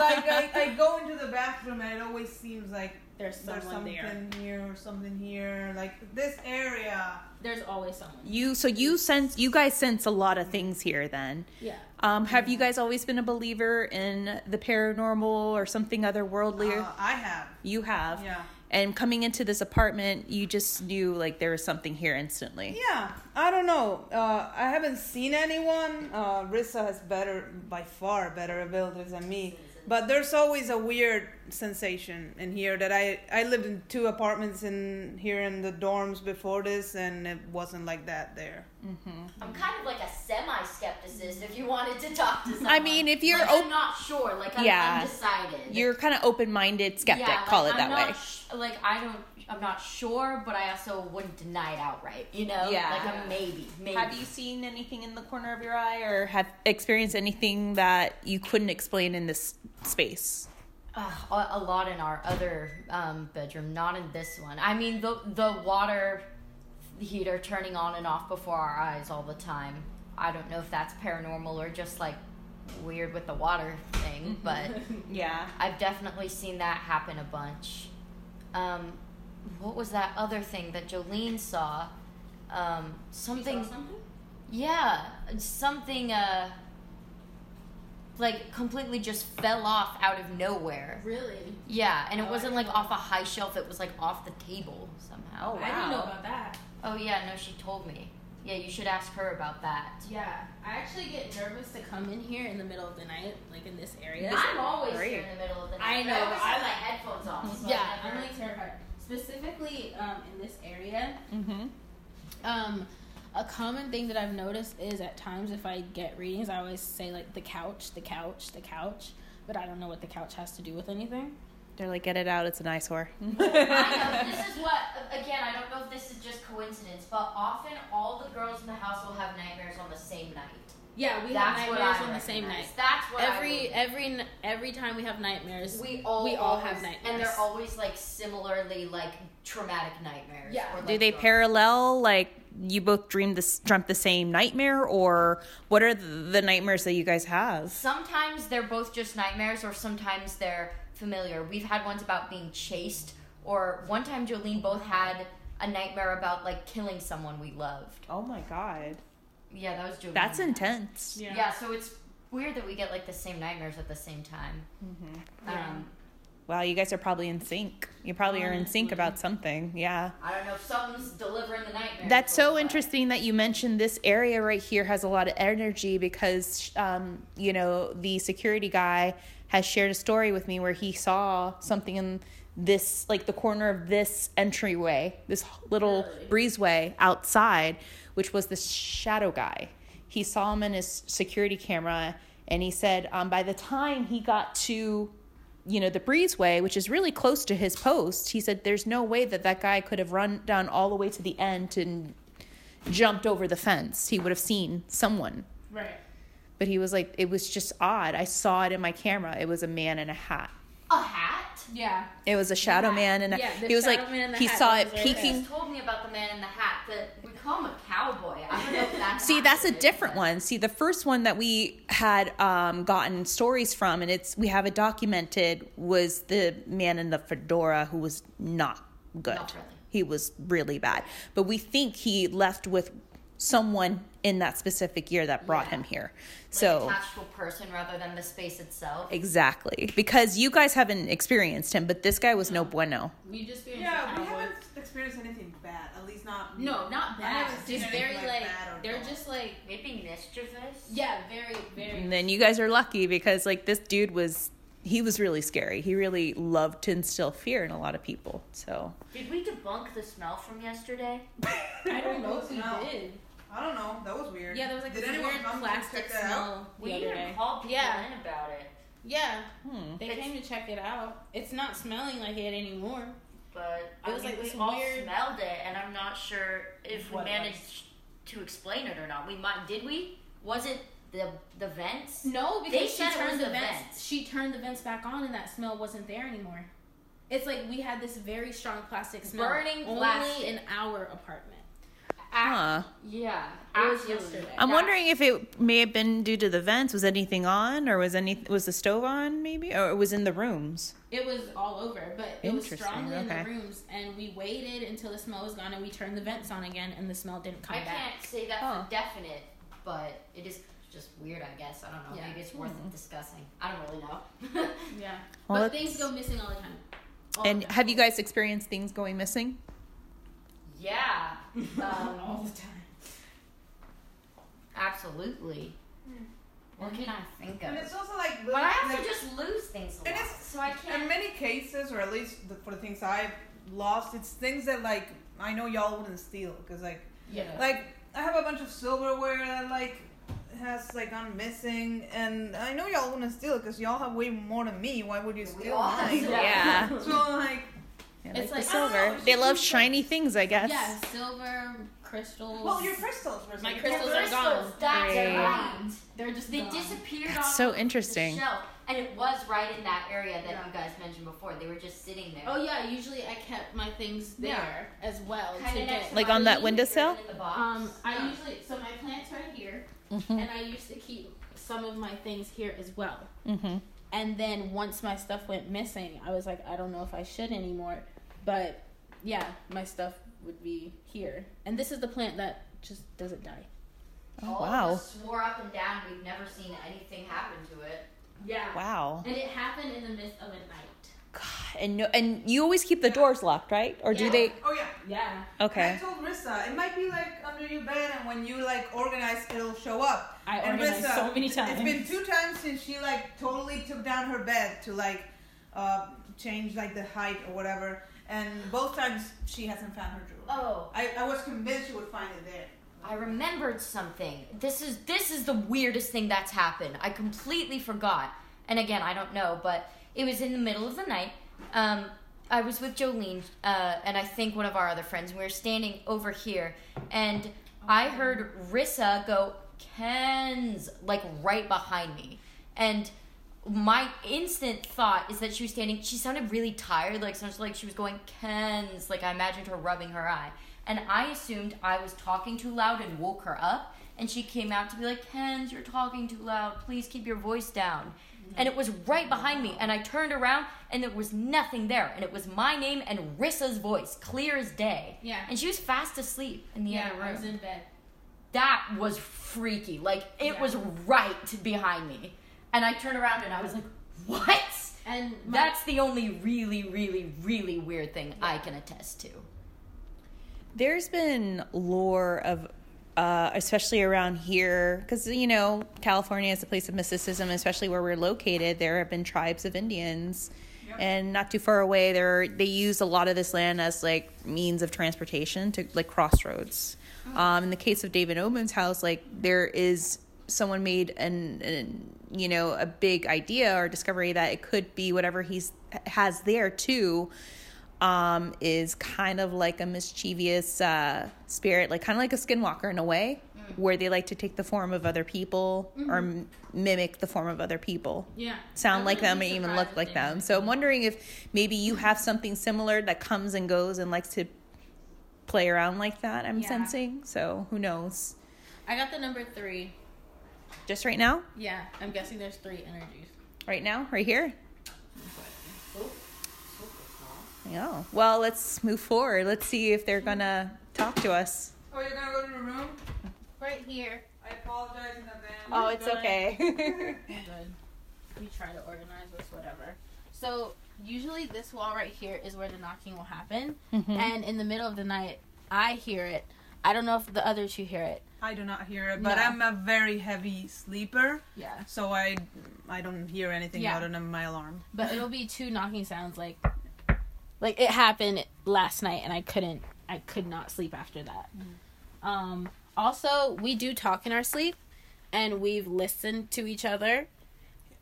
like I, I go into the bathroom and it always seems like There's there's someone something there. here or something here. Like this area. There's always someone. You so you sense you guys sense a lot of things here then. Yeah. Um, have you guys always been a believer in the paranormal or something otherworldly? Uh, I have. you have. Yeah. And coming into this apartment, you just knew like there was something here instantly. Yeah, I don't know. Uh, I haven't seen anyone. Uh, Rissa has better, by far, better abilities than me. But there's always a weird sensation in here that I I lived in two apartments in here in the dorms before this, and it wasn't like that there. Mm-hmm. I'm kind of like a semi-skepticist. If you wanted to talk to someone, I mean, if you're like, op- I'm not sure. Like I'm Yeah. undecided. You're kind of open-minded skeptic, yeah, like, call it I'm that not way. sh- like I don't. I'm not sure, but I also wouldn't deny it outright. You know, Yeah. like a maybe. Maybe. Have you seen anything in the corner of your eye or have experienced anything that you couldn't explain in this space? Uh, a, a lot in our other um, bedroom, not in this one. I mean, the the water heater turning on and off before our eyes all the time. I don't know if that's paranormal or just like weird with the water thing, but Yeah. I've definitely seen that happen a bunch. Um, what was that other thing that Jolene saw? Um, something. something? Yeah, something. Uh, like completely just fell off out of nowhere. Really? Yeah, and it Oh, I wasn't like know. off a high shelf. It was like off the table somehow. Oh, wow! I didn't know about that. Oh yeah, no, she told me. Yeah, you should ask her about that. Yeah, I actually get nervous to come in here in the middle of the night, like in this area. I'm always great. here in the middle of the night. I know, I I have my like- headphones off. So yeah, I I'm never- like terrified. Specifically, um, in this area, Mm-hmm. um, a common thing that I've noticed is at times if I get readings, I always say like the couch, the couch, the couch, but I don't know what the couch has to do with anything. They're like, get it out. It's an eyesore. This is what, again, I don't know if this is just coincidence, but often all the girls in the house will have nightmares on the same night. Yeah, we That's have nightmares on the same recognize. night. That's what Every believe. every every time we have nightmares, we all we all always- have nightmares. and they're always like similarly like traumatic nightmares. Yeah. or, Do they dark- parallel? Like you both dreamed this, dreamt the same nightmare, or what are the, the nightmares that you guys have? Sometimes they're both just nightmares, or sometimes they're familiar. We've had ones about being chased, or one time Jolene both had a nightmare about like killing someone we loved. Oh my god, Yeah, that was Jolene. that's intense. Yeah. yeah. so it's weird that we get like the same nightmares at the same time. Um, Wow, you guys are probably in sync. You probably are in sync about something. Yeah. I don't know if something's delivering the nightmare. That's so but- interesting that you mentioned this area right here has a lot of energy because, um, you know, the security guy has shared a story with me where he saw something in this, like the corner of this entryway, this little breezeway outside, which was this shadow guy. He saw him in his security camera and he said um, by the time he got to you know the breezeway which is really close to his post he said there's no way that that guy could have run down all the way to the end and jumped over the fence. He would have seen someone. Right. but he was like it was just odd. I saw it in my camera. It was a man in a hat A hat. Yeah. it was a shadow man and Yeah, he was like shadow man in the he hat, saw it was peeking Just told me about the man in the hat. That we call him a cowboy. I don't know if that's See, that's a different one. See, the first one that we had um, gotten stories from, and it's we have it documented, was the man in the fedora who was not good. Not really. He was really bad. But we think he left with someone in that specific year that brought Yeah. him here. Like So attached to a person rather than the space itself. exactly because you guys haven't experienced him, but this guy was no bueno. We just Yeah, we cowboy. haven't experienced anything bad. At least not. No, not bad. haven't Just very like like they're dull. just like Maybe mischievous. yeah, very very. And then you guys are lucky because like this dude was he was really scary. He really loved to instill fear in a lot of people. So Did we debunk the smell from yesterday? I don't know if we did. I don't know. That was weird. Yeah, there was like Did this anyone weird come to plastic check that out? smell We the other even day. called people Yeah. in about it. Yeah, Hmm. they came to check it out. It's not smelling like it anymore. But It I was mean, like we this all weird- smelled it, and I'm not sure if we What it managed to explain it or not. We might. Did we? Was it the the vents? No, They because she said it was turned the the vents. vents. She turned the vents back on, and that smell wasn't there anymore. It's like we had this very strong plastic smell. Burning only plastic. in our apartment. Huh. Yeah, It was yesterday. I'm Yeah. wondering if it may have been due to the vents. Was anything on, or was any was the stove on, maybe, or it was in the rooms? It was all over, but it was Interesting, strongly in the rooms, and we waited until the smell was gone, and we turned the vents on again, and the smell didn't come I back. can't say that Huh. for definite, but it is just weird. I guess I don't know. Yeah. Maybe it's worth Hmm. discussing. I don't really know. Yeah, Well, but let's- things go missing all the time. All And the time. have you guys experienced things going missing? Yeah, all um, the time? absolutely. What can I think of? And it's also like, But I also like- just lose things a And lot, it's- so I in can't. In many cases, or at least the, for the things I've lost, it's things that like I know y'all wouldn't steal because like Yeah. like I have a bunch of silverware that like has like gone missing, and I know y'all wouldn't steal it because y'all have way more than me. Why would you steal all mine? Yeah. So like, Yeah, It's like, like, the silver. I they love just shiny things, I guess. yeah, silver, crystals. well, your crystals. were My something. crystals Your are gone. crystals, That's Right. right. They're just They gone. disappeared That's off so interesting. the shelf, and it was right in that area that Yeah. you guys mentioned before. They were just sitting there. Oh yeah, usually I kept my things there as well to get Like on that windowsill? in the box. Um, I Yeah. usually so my plants right here, Mm-hmm. and I used to keep some of my things here as well. Mm-hmm. And then once my stuff went missing, I was like, I don't know if I should anymore. But yeah, my stuff would be here. And this is the plant that just doesn't die. Oh, All wow. of us swore up and down we've never seen anything happen to it. Yeah. Wow. And it happened in the midst of a night. God, and no, and you always keep the doors locked, right? Or do they? Oh yeah. Yeah. Okay. I told Rissa it might be like under your bed, and when you like organize, it'll show up. I and organized Rissa, so many It's times. been two times since she like totally took down her bed to like uh, change like the height or whatever, and both times she hasn't found her jewelry. Oh, I, I was convinced she would find it there. I remembered something. This is this is the weirdest thing that's happened. I completely forgot. And again, I don't know, but it was in the middle of the night. Um, I was with Jolene, uh, and I think one of our other friends. And we were standing over here, and I heard Rissa go, "Ken's," like right behind me, and my instant thought is that she was standing. She sounded really tired, like sounds like she was going Ken's. Like I imagined her rubbing her eye, and I assumed I was talking too loud and woke her up. And she came out to be like, Ken's, you're talking too loud. Please keep your voice down. Mm-hmm. And it was right behind me. And I turned around and there was nothing there. And it was my name and Rissa's voice, clear as day. Yeah. And she was fast asleep in the Yeah, other I was in bed. that was freaky. Like it Yeah. was right behind me, and I turned around and I was like, "What?" And my, That's the only really, really, really weird thing I can attest to. There's been lore of, uh, especially around here, because you know California is a place of mysticism, especially where we're located. There have been tribes of Indians, and not too far away, there they use a lot of this land as like means of transportation to like crossroads. Um, in the case of David Oben's house, like there is someone made an, an you know a big idea or discovery that it could be whatever he's has there too um, is kind of like a mischievous uh, spirit, like kind of like a skinwalker in a way, where they like to take the form of other people or m- mimic the form of other people, yeah. sound like them, and even look like them. So I'm wondering if maybe you have something similar that comes and goes and likes to play around like that. I'm Yeah. sensing. So who knows? I got the number three. Just right now, Yeah, I'm guessing there's three energies. right now, right here. Yeah. Well, let's move forward. Let's see if they're gonna talk to us. Oh, you're gonna go to the room? Right here. I apologize in advance. Oh, it's Good. okay. Good. We try to organize this, whatever. So usually this wall right here is where the knocking will happen, mm-hmm. and in the middle of the night, I hear it. I don't know if the other two hear it. I do not hear it, but No. I'm a very heavy sleeper, Yeah. so I I don't hear anything Yeah. other than my alarm. But it'll be two knocking sounds like like it happened last night and I couldn't I could not sleep after that. Um also we do talk in our sleep and we've listened to each other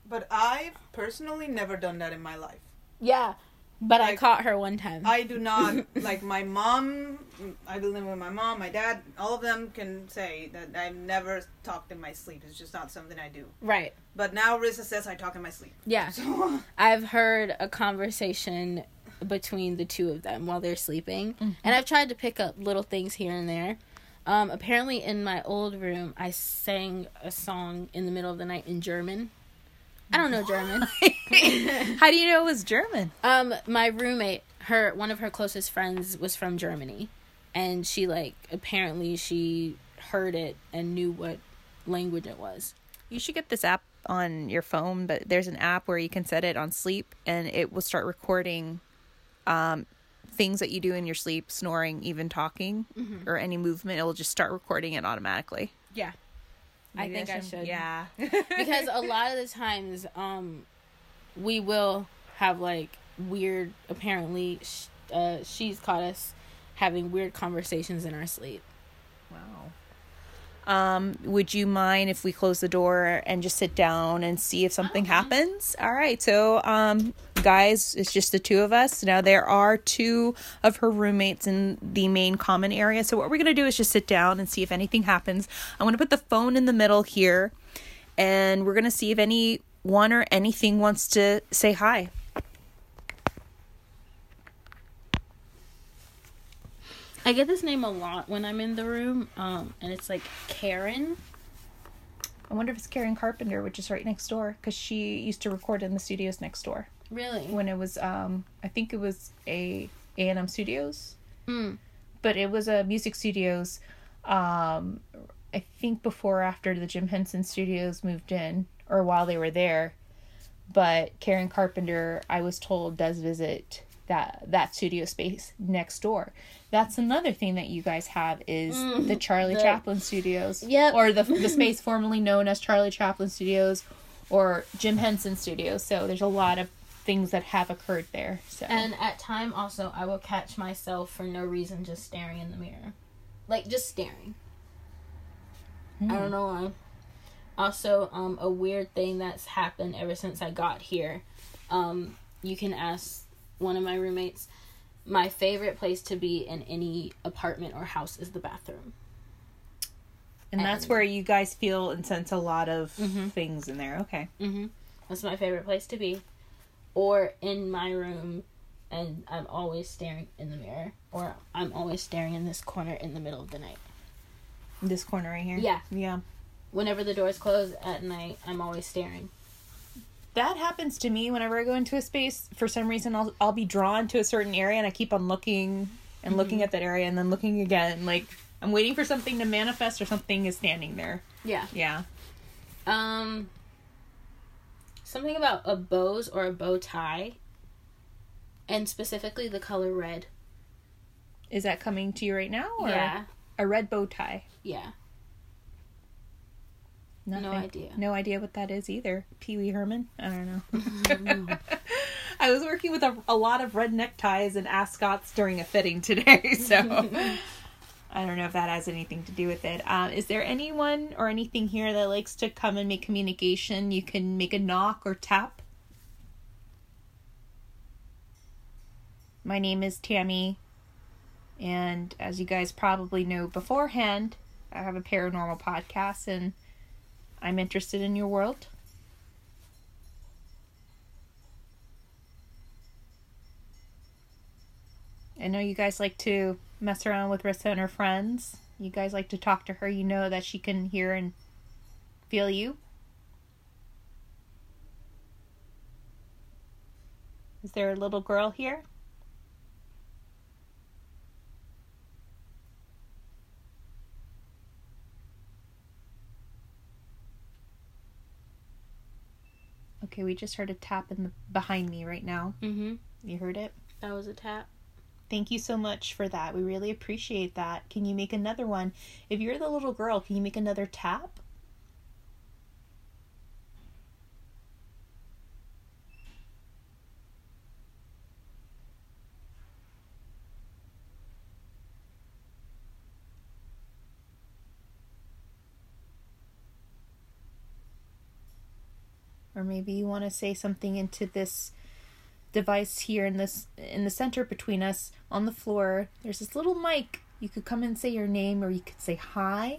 But I've personally never done that in my life. Yeah, but I caught her one time. I do not like my mom. I live with my mom, my dad. All of them can say that I've never talked in my sleep. It's just not something I do. right. But now Rissa says I talk in my sleep. Yeah. So I've heard a conversation between the two of them while they're sleeping, Mm-hmm. and I've tried to pick up little things here and there. Um, apparently, in my old room, I sang a song in the middle of the night in German. I don't know German. How do you know it was German? um, my roommate, her one of her closest friends was from Germany, and she like apparently she heard it and knew what language it was. You should get this app on your phone, but there's an app where you can set it on sleep and it will start recording um, things that you do in your sleep, snoring, even talking, or any movement. It will just start recording it automatically. Yeah. I Maybe think I should. Yeah. because a lot of the times um we will have like weird apparently sh- uh she's caught us having weird conversations in our sleep Wow. Um, would you mind if we close the door and just sit down and see if something happens? All right. So, um, guys, it's just the two of us. Now, there are two of her roommates in the main common area. So, what we're going to do is just sit down and see if anything happens. I'm going to put the phone in the middle here and we're going to see if anyone or anything wants to say hi. i get this name a lot when i'm in the room um and it's like karen I wonder if it's Karen Carpenter, which is right next door, because she used to record in the studios next door. really when it was um I think it was a A&M Studios. Mm. But it was a music studios um I think before or after the Jim Henson Studios moved in or while they were there. But Karen Carpenter, I was told does visit that that studio space next door. That's another thing that you guys have is mm, the Charlie the- Chaplin Studios. Yep. Or the the space formerly known as Charlie Chaplin Studios or Jim Henson Studios. So there's a lot of things that have occurred there. So and at time also i will catch myself for no reason just staring in the mirror like just staring i hmm. don't know why also um a weird thing that's happened ever since i got here um you can ask one of my roommates my favorite place to be in any apartment or house is the bathroom and that's where you guys feel and sense a lot of Mm-hmm. things in there. Okay. hmm That's my favorite place to be. Or in my room, and I'm always staring in the mirror. Or I'm always staring in this corner in the middle of the night. This corner right here. Yeah. Yeah. Whenever the doors close at night, I'm always staring. That happens to me whenever I go into a space. For some reason, I'll I'll be drawn to a certain area, and I keep on looking and looking at that area, and then looking again. Like I'm waiting for something to manifest, or something is standing there. Yeah. Yeah. Um. Something about a bows or a bow tie. And specifically the color red. Is that coming to you right now? Or Yeah. A red bow tie. Yeah. Nothing. idea. No idea what that is either. Pee Wee Herman? I don't know. I was working with a, a lot of red neckties and ascots during a fitting today, so I don't know if that has anything to do with it. Um, is there anyone or anything here that likes to come and make communication? You can make a knock or tap. My name is Tammy, and as you guys probably know beforehand, I have a paranormal podcast and I'm interested in your world. I know you guys like to mess around with Rissa and her friends. You guys like to talk to her. You know that she can hear and feel you. Is there a little girl here? Okay, we just heard a tap in the behind me right now. Mm-hmm. You heard it? That was a tap. Thank you so much for that. We really appreciate that. Can you make another one? If you're the little girl, can you make another tap? Or maybe you want to say something into this device here in this in the center between us on the floor. There's this little mic. You could come and say your name, or you could say hi.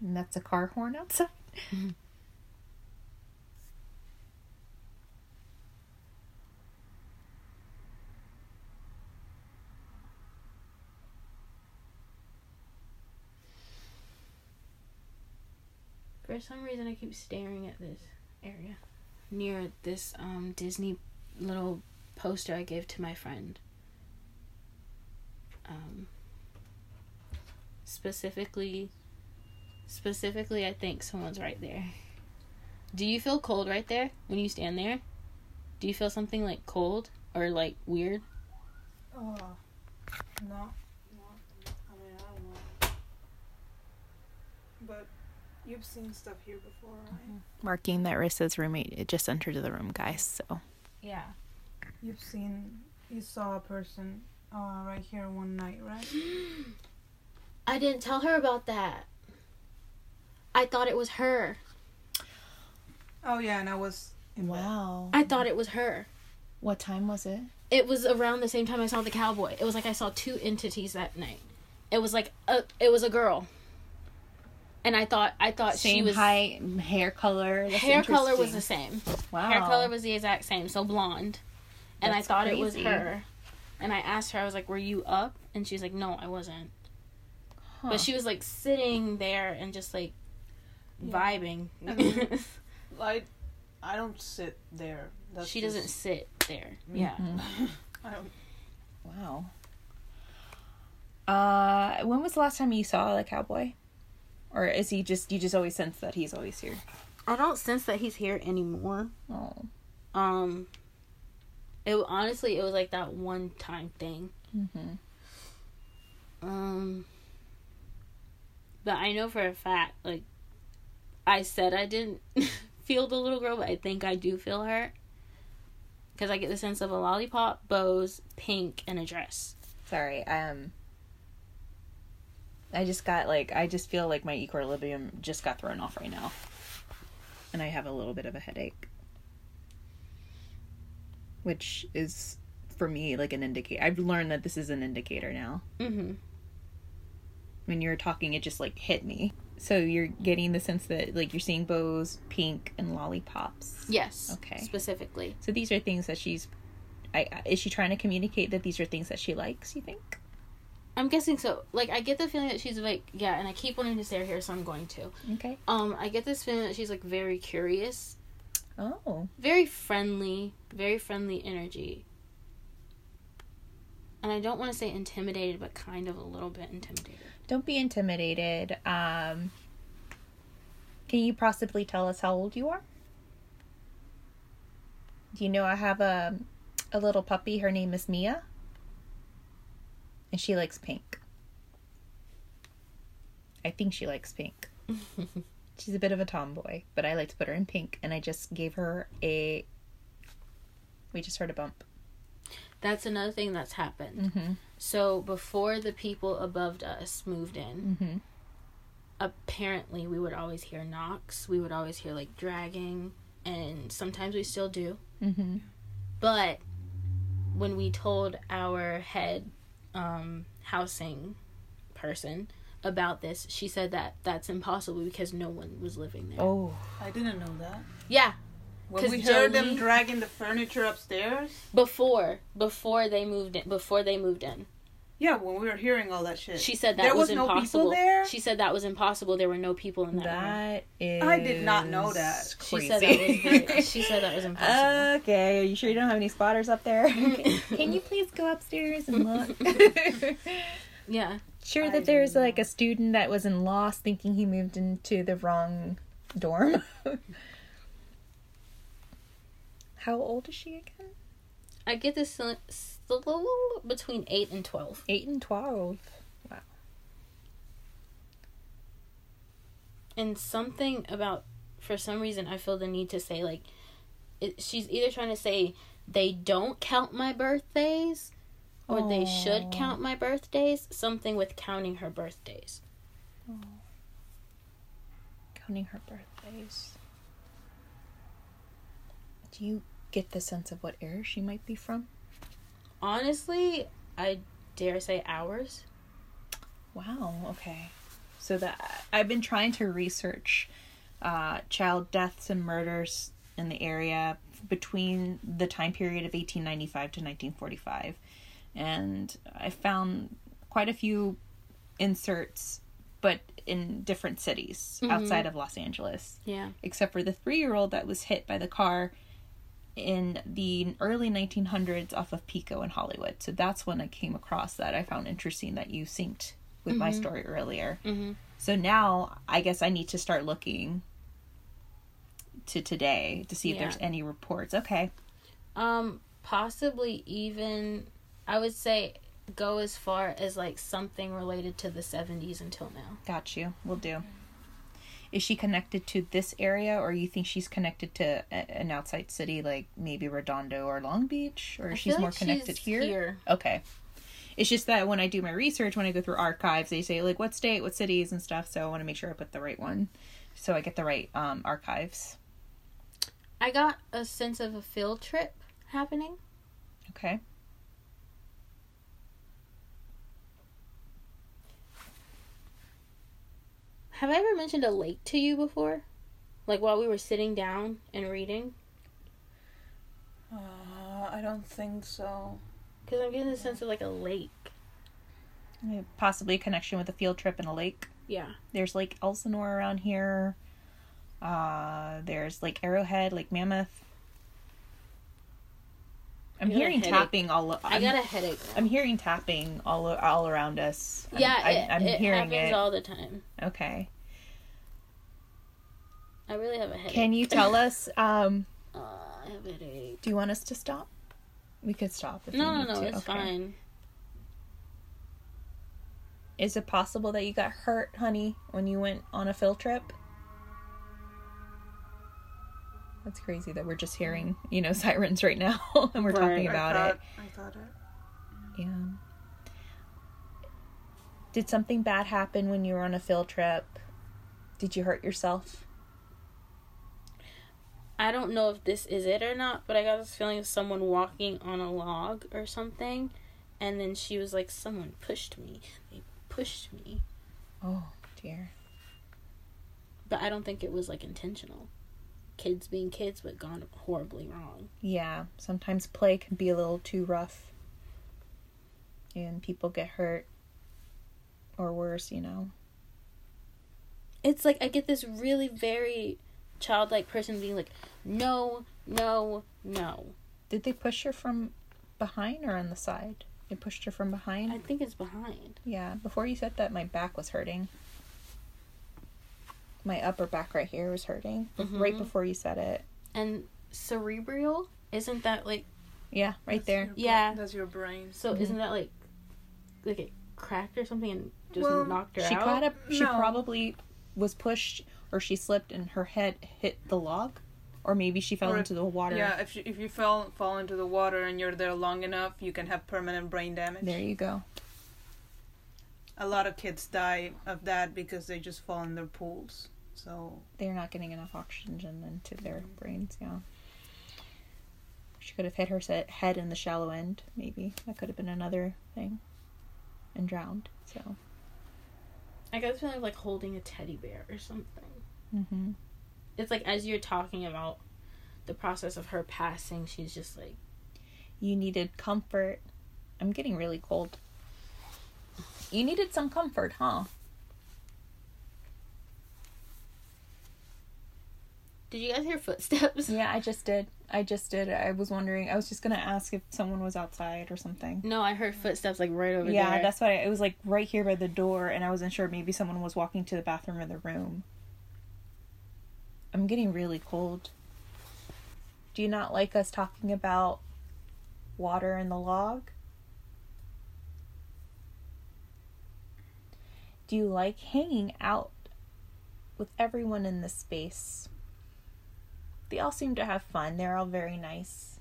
And that's a car horn outside. For some reason, I keep staring at this area near this um, Disney little poster I gave to my friend. Um, specifically, specifically, I think someone's right there. Do you feel cold right there when you stand there? Do you feel something like cold or like weird? Oh, no, no. I mean, I don't know. But you've seen stuff here before, right? Marking that Rissa's roommate it just entered the room, guys. So Yeah. You've seen, you saw a person uh, right here one night, right? I didn't tell her about that. I thought it was her. Oh yeah, and I was. In bed. wow. I thought it was her. What time was it? It was around the same time I saw the cowboy. It was like I saw two entities that night. It was like a, it was a girl. And I thought I thought she Same was height, hair color. That's hair color was the same. Wow. Hair color was the exact same, so blonde. And I That's thought it was her. And I asked her, I was like, "Were you up?" And she's like, "No, I wasn't." Huh. But she was like sitting there and just like vibing. Mhm. I, I don't sit there. That's she just- doesn't sit there. Yeah. I don't. Wow. Uh, when was the last time you saw the cowboy? Or is he just you just always sense that he's always here? I don't sense that he's here anymore. Oh. Um, it honestly it was like that one time thing. Mm-hmm. Um, but I know for a fact, like, I said I didn't feel the little girl, but I think I do feel her. Because I get the sense of a lollipop, bows, pink, and a dress. Sorry. Um. I just got like I just feel like my equilibrium just got thrown off right now, and I have a little bit of a headache, which is for me like an indicator. I've learned that this is an indicator now. Mm-hmm. when you're talking it just like hit me so you're getting the sense that like you're seeing bows pink and lollipops Yes. Okay. Specifically. so these are things that she's I, I- is she trying to communicate that these are things that she likes you think I'm guessing so. Like, I get the feeling that she's like, yeah, and I keep wanting to stare here, so I'm going to. okay Um, I get this feeling that she's like very curious, oh very friendly, very friendly energy. And I don't want to say intimidated, but kind of a little bit intimidated. don't be intimidated um can you possibly tell us how old you are do you know i have a a little puppy her name is mia and she likes pink i think she likes pink She's a bit of a tomboy, but I like to put her in pink, and I just gave her a. We just heard a bump. That's another thing that's happened. Mm-hmm. So before the people above us moved in, Mm-hmm. apparently we would always hear knocks. We would always hear like dragging, and sometimes we still do. Mm-hmm. But when we told our head um, housing person about this, she said that that's impossible because no one was living there. Oh, I didn't know that. Yeah, When 'Cause we heard them dragging the furniture upstairs. before before they moved in. Before they moved in, Yeah, when we were hearing all that shit. she said that there was, was, no impossible. people there. She said that was impossible. There were no people in that. room. that is. I did not know that. She said that was. She said that was impossible. okay, are you sure you don't have any spotters up there? Can you please go upstairs and look? yeah, sure I that there's didn't like a student that was in lost thinking he moved into the wrong dorm. How old is she again? I get this s- between eight and twelve. Eight and twelve. Wow. and something about for some reason I feel the need to say like it, she's either trying to say they don't count my birthdays or they should count my birthdays something with counting her birthdays Counting her birthdays. Do you get the sense of what era she might be from? Honestly, I dare say hours. Wow. Okay. So that I've been trying to research uh, child deaths and murders in the area between the time period of 1895 to 1945, and I found quite a few inserts, but in different cities outside of Los Angeles. Yeah. except for the three year old that was hit by the car in the early 1900s off of Pico in Hollywood. So that's when I came across that. I found interesting that you synced with my story earlier. Mhm. So now I guess I need to start looking to today to see if Yeah. there's any reports. Okay. Um, possibly even I would say go as far as like something related to the seventies until now. Got you. We'll do. Is she connected to this area, or you think she's connected to a, an outside city, like maybe Redondo or Long Beach, or I she's more like connected she's here? here. Okay. It's just that when I do my research, when I go through archives, they say like what state, what cities, and stuff. So I want to make sure I put the right one, so I get the right um, archives. I got a sense of a field trip happening. Okay. Have I ever mentioned a lake to you before? Like while we were sitting down and reading? Uh, I don't think so. Because I'm getting the sense of like a lake. Possibly a connection with a field trip and a lake. Yeah. There's Lake Elsinore around here. Uh, there's Lake Arrowhead, Lake Mammoth. I'm I got a hearing tapping all. i I'm, got a headache. I'm hearing tapping all all around us. I'm- yeah, I'm, it, I'm it hearing happens it. all the time. Okay. I really have a headache. Can you tell us? Um, Uh, I have a headache. do you want us to stop? We could stop if No, you no, need no, to. it's Okay. fine. Is it possible that you got hurt, honey, when you went on a field trip? That's crazy that we're just hearing, you know, sirens right now and we're talking about I it. I thought it. Yeah. Did something bad happen when you were on a field trip? Did you hurt yourself? I don't know if this is it or not, but I got this feeling of someone walking on a log or something, and then she was like, "Someone pushed me. They pushed me," Oh, dear. but I don't think it was like intentional. Kids being kids, but gone horribly wrong. Yeah, sometimes play can be a little too rough. And people get hurt. Or worse, you know. It's like I get this really very childlike person being like, "No, no, no." Did they push her from behind or on the side? They pushed her from behind? I think it's behind. Yeah, before you said that, my back was hurting. My upper back right here was hurting. Right Mhm. before you said it. And cerebral isn't that like Yeah, right there. Your- Yeah. That's your brain. so? Isn't that like like it cracked or something and just Well, knocked her She out? caught up. She No. probably was pushed, or she slipped and her head hit the log, or maybe she fell Or- into the water. Yeah, if you, if you fall fall into the water and you're there long enough, you can have permanent brain damage. There you go. A lot of kids die of that because they just fall in their pools. So They're not getting enough oxygen into their brains. Yeah. She could have hit her se- head in the shallow end. Maybe that could have been another thing, and drowned. So. I got this feeling of like holding a teddy bear or something. hmm It's like as you're talking about the process of her passing, she's just like, You needed comfort. I'm getting really cold. You needed some comfort, huh? "Did you guys hear footsteps?" Yeah, I just did. I just did. I was wondering. I was just gonna ask if someone was outside or something. No, I heard footsteps like right over yeah, there. that's why it was like right here by the door, and I wasn't sure. Maybe someone was walking to the bathroom or the room. I'm getting really cold. Do you not like us talking about water in the log? Do you like hanging out with everyone in the space? They all seem to have fun. They're all very nice.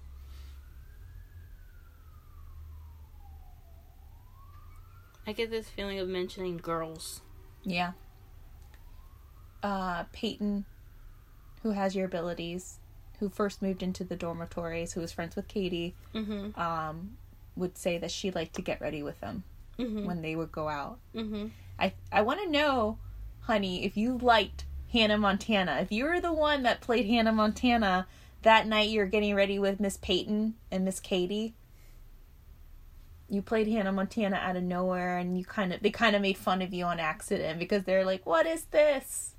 I get this feeling of mentioning girls. Yeah. Uh, Peyton, who has your abilities, who first moved into the dormitories, who was friends with Katie, Mhm. um, would say that she liked to get ready with them Mhm. when they would go out. Mhm. I I want to know, honey, if you liked Hannah Montana. If you were the one that played Hannah Montana that night, you're getting ready with Miss Peyton and Miss Katie. You played Hannah Montana out of nowhere, and you kind of they kind of made fun of you on accident because they're like, "What is this?"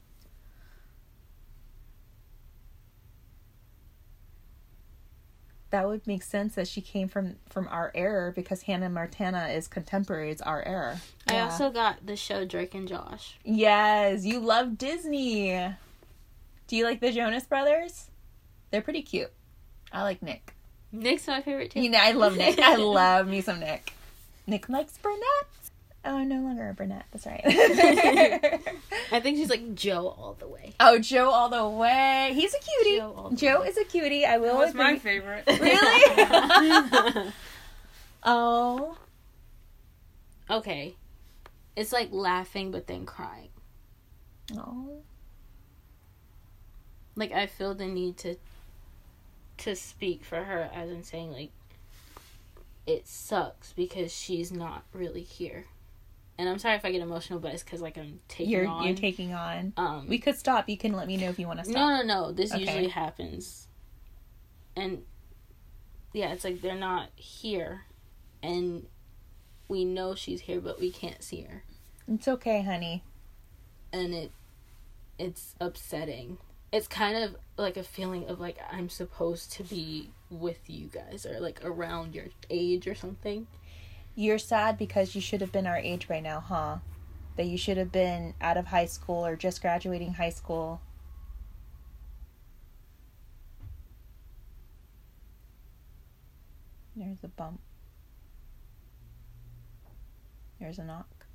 That would make sense that she came from from our era because Hannah Montana is contemporary. It's our era. I Yeah. also got the show Drake and Josh. Yes, you love Disney. Do you like the Jonas Brothers? They're pretty cute. I like Nick. Nick's my favorite too. You know, I love Nick. I love me some Nick. Nick likes brunettes. Oh, I'm no longer a brunette. That's right. I think she's like Joe all the way. oh, Joe all the way. He's a cutie. Joe all the Joe is a cutie. I will That was agree. my favorite. Really? oh. Okay. It's like laughing but then crying. Oh. Like I feel the need to to speak for her as in saying like it sucks because she's not really here. And I'm sorry if I get emotional, but it's because like I'm taking You're on. you're taking on. um, We could stop. You can let me know if you want to stop. No, no, no. This Okay. usually happens. And yeah, it's like they're not here. And we know she's here, but we can't see her. It's okay, honey. And it it's upsetting. It's kind of like a feeling of like I'm supposed to be with you guys or like around your age or something. You're sad because you should have been our age right now, huh? That you should have been out of high school or just graduating high school. There's a bump. There's a knock.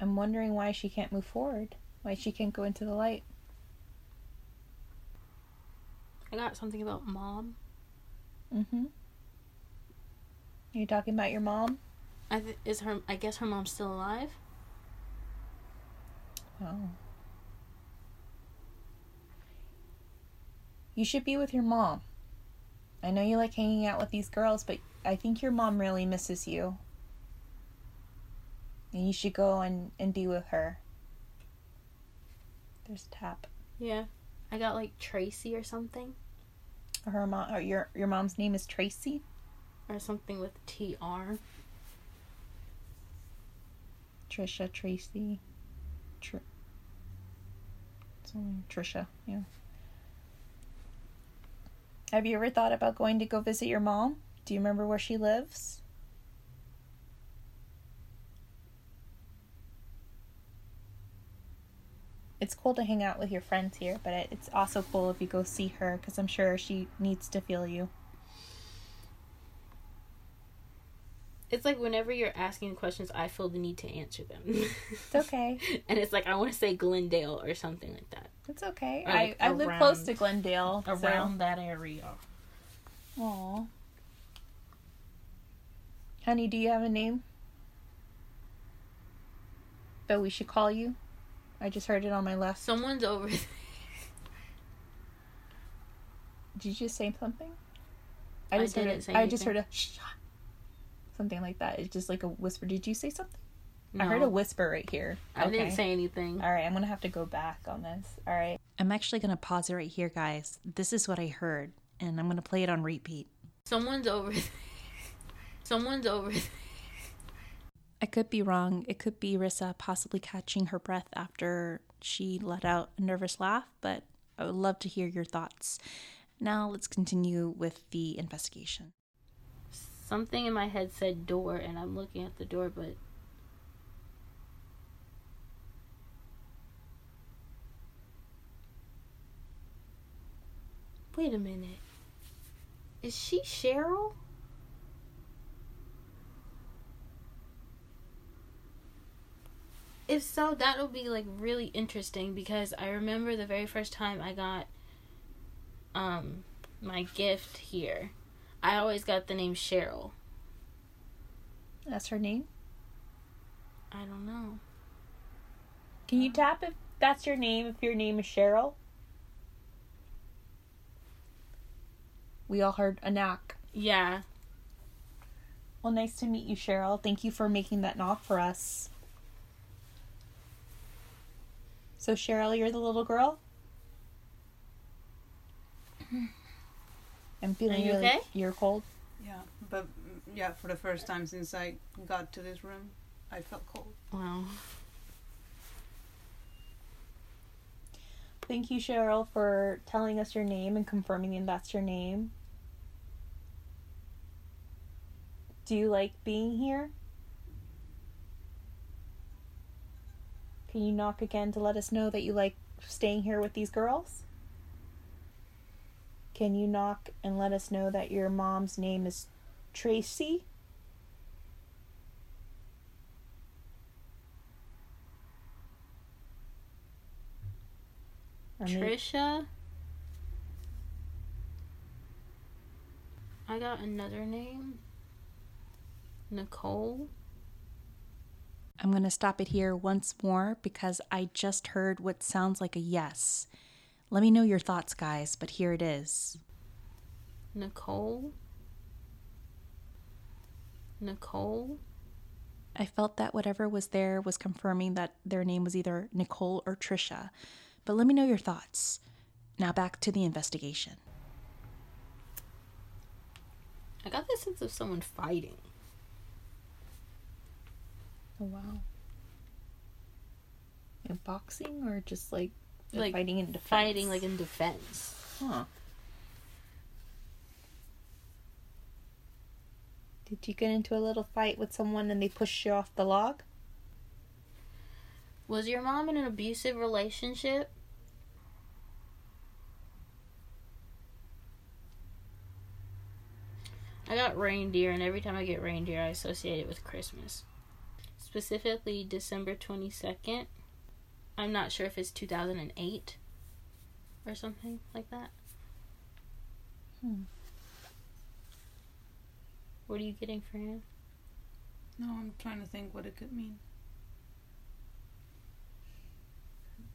I'm wondering why she can't move forward. Why she can't go into the light. I got something about mom. Mm-hmm. You talking about your mom? I th- is her I guess her mom's still alive. Oh. You should be with your mom. I know you like hanging out with these girls, but I think your mom really misses you. And you should go and, and be with her. There's a tap. Yeah. I got like Tracy or something. Her mom or your your mom's name is Tracy? Or something with T R. Trisha, Tracy. Tr- Trisha, yeah. Have you ever thought about going to go visit your mom? Do you remember where she lives? It's cool to hang out with your friends here, but it's also cool if you go see her because I'm sure she needs to feel you. It's like whenever you're asking questions, I feel the need to answer them. It's okay. and it's like I want to say Glendale or something like that. It's okay. Or, I, like, I live close to Glendale. so- Around that area. Aw. Honey, do you have a name? That we should call you? I just heard it on my left. Someone's over there. Did you just say something? I just heard didn't it. say I just heard a shh. Something like that. It's just like a whisper. Did you say something? I heard a whisper right here. I didn't say anything. All right, I'm gonna have to go back on this. All right. I'm actually gonna pause it right here, guys. This is what I heard, and I'm gonna play it on repeat. Someone's over there. Someone's over there. I could be wrong. It could be Rissa possibly catching her breath after she let out a nervous laugh, but I would love to hear your thoughts. Now let's continue with the investigation. Something in my head said door, and I'm looking at the door, but. Wait a minute. Is she Cheryl? If so, that'll be like really interesting because I remember the very first time I got um my gift here. I always got the name Cheryl. That's her name? I don't know. Can you tap if that's your name, if your name is Cheryl? We all heard a knock. Yeah. Well, nice to meet you, Cheryl. Thank you for making that knock for us. So, Cheryl, you're the little girl? I'm feeling Are you really. okay? You're cold. Yeah, but mm, yeah, for the first time since I got to this room, I felt cold. Wow. Thank you, Cheryl, for telling us your name and confirming that that's your name. Do you like being here? Can you knock again to let us know that you like staying here with these girls? Can you knock and let us know that your mom's name is Tracy? I mean- Trisha. I got another name. Nicole. I'm going to stop it here once more because I just heard what sounds like a yes. Let me know your thoughts, guys, but here it is. Nicole. Nicole. I felt that whatever was there was confirming that their name was either Nicole or Trisha. But let me know your thoughts. Now back to the investigation. I got the sense of someone fighting. Oh wow. In boxing or just like, Like, fighting in defense? Fighting like in defense. Huh. Did you get into a little fight with someone and they pushed you off the log? Was your mom in an abusive relationship? I got reindeer, and every time I get reindeer, I associate it with Christmas. Specifically, December 22nd. I'm not sure if it's 2008 or something like that. Hmm. What are you getting, Fran? No, I'm trying to think what it could mean.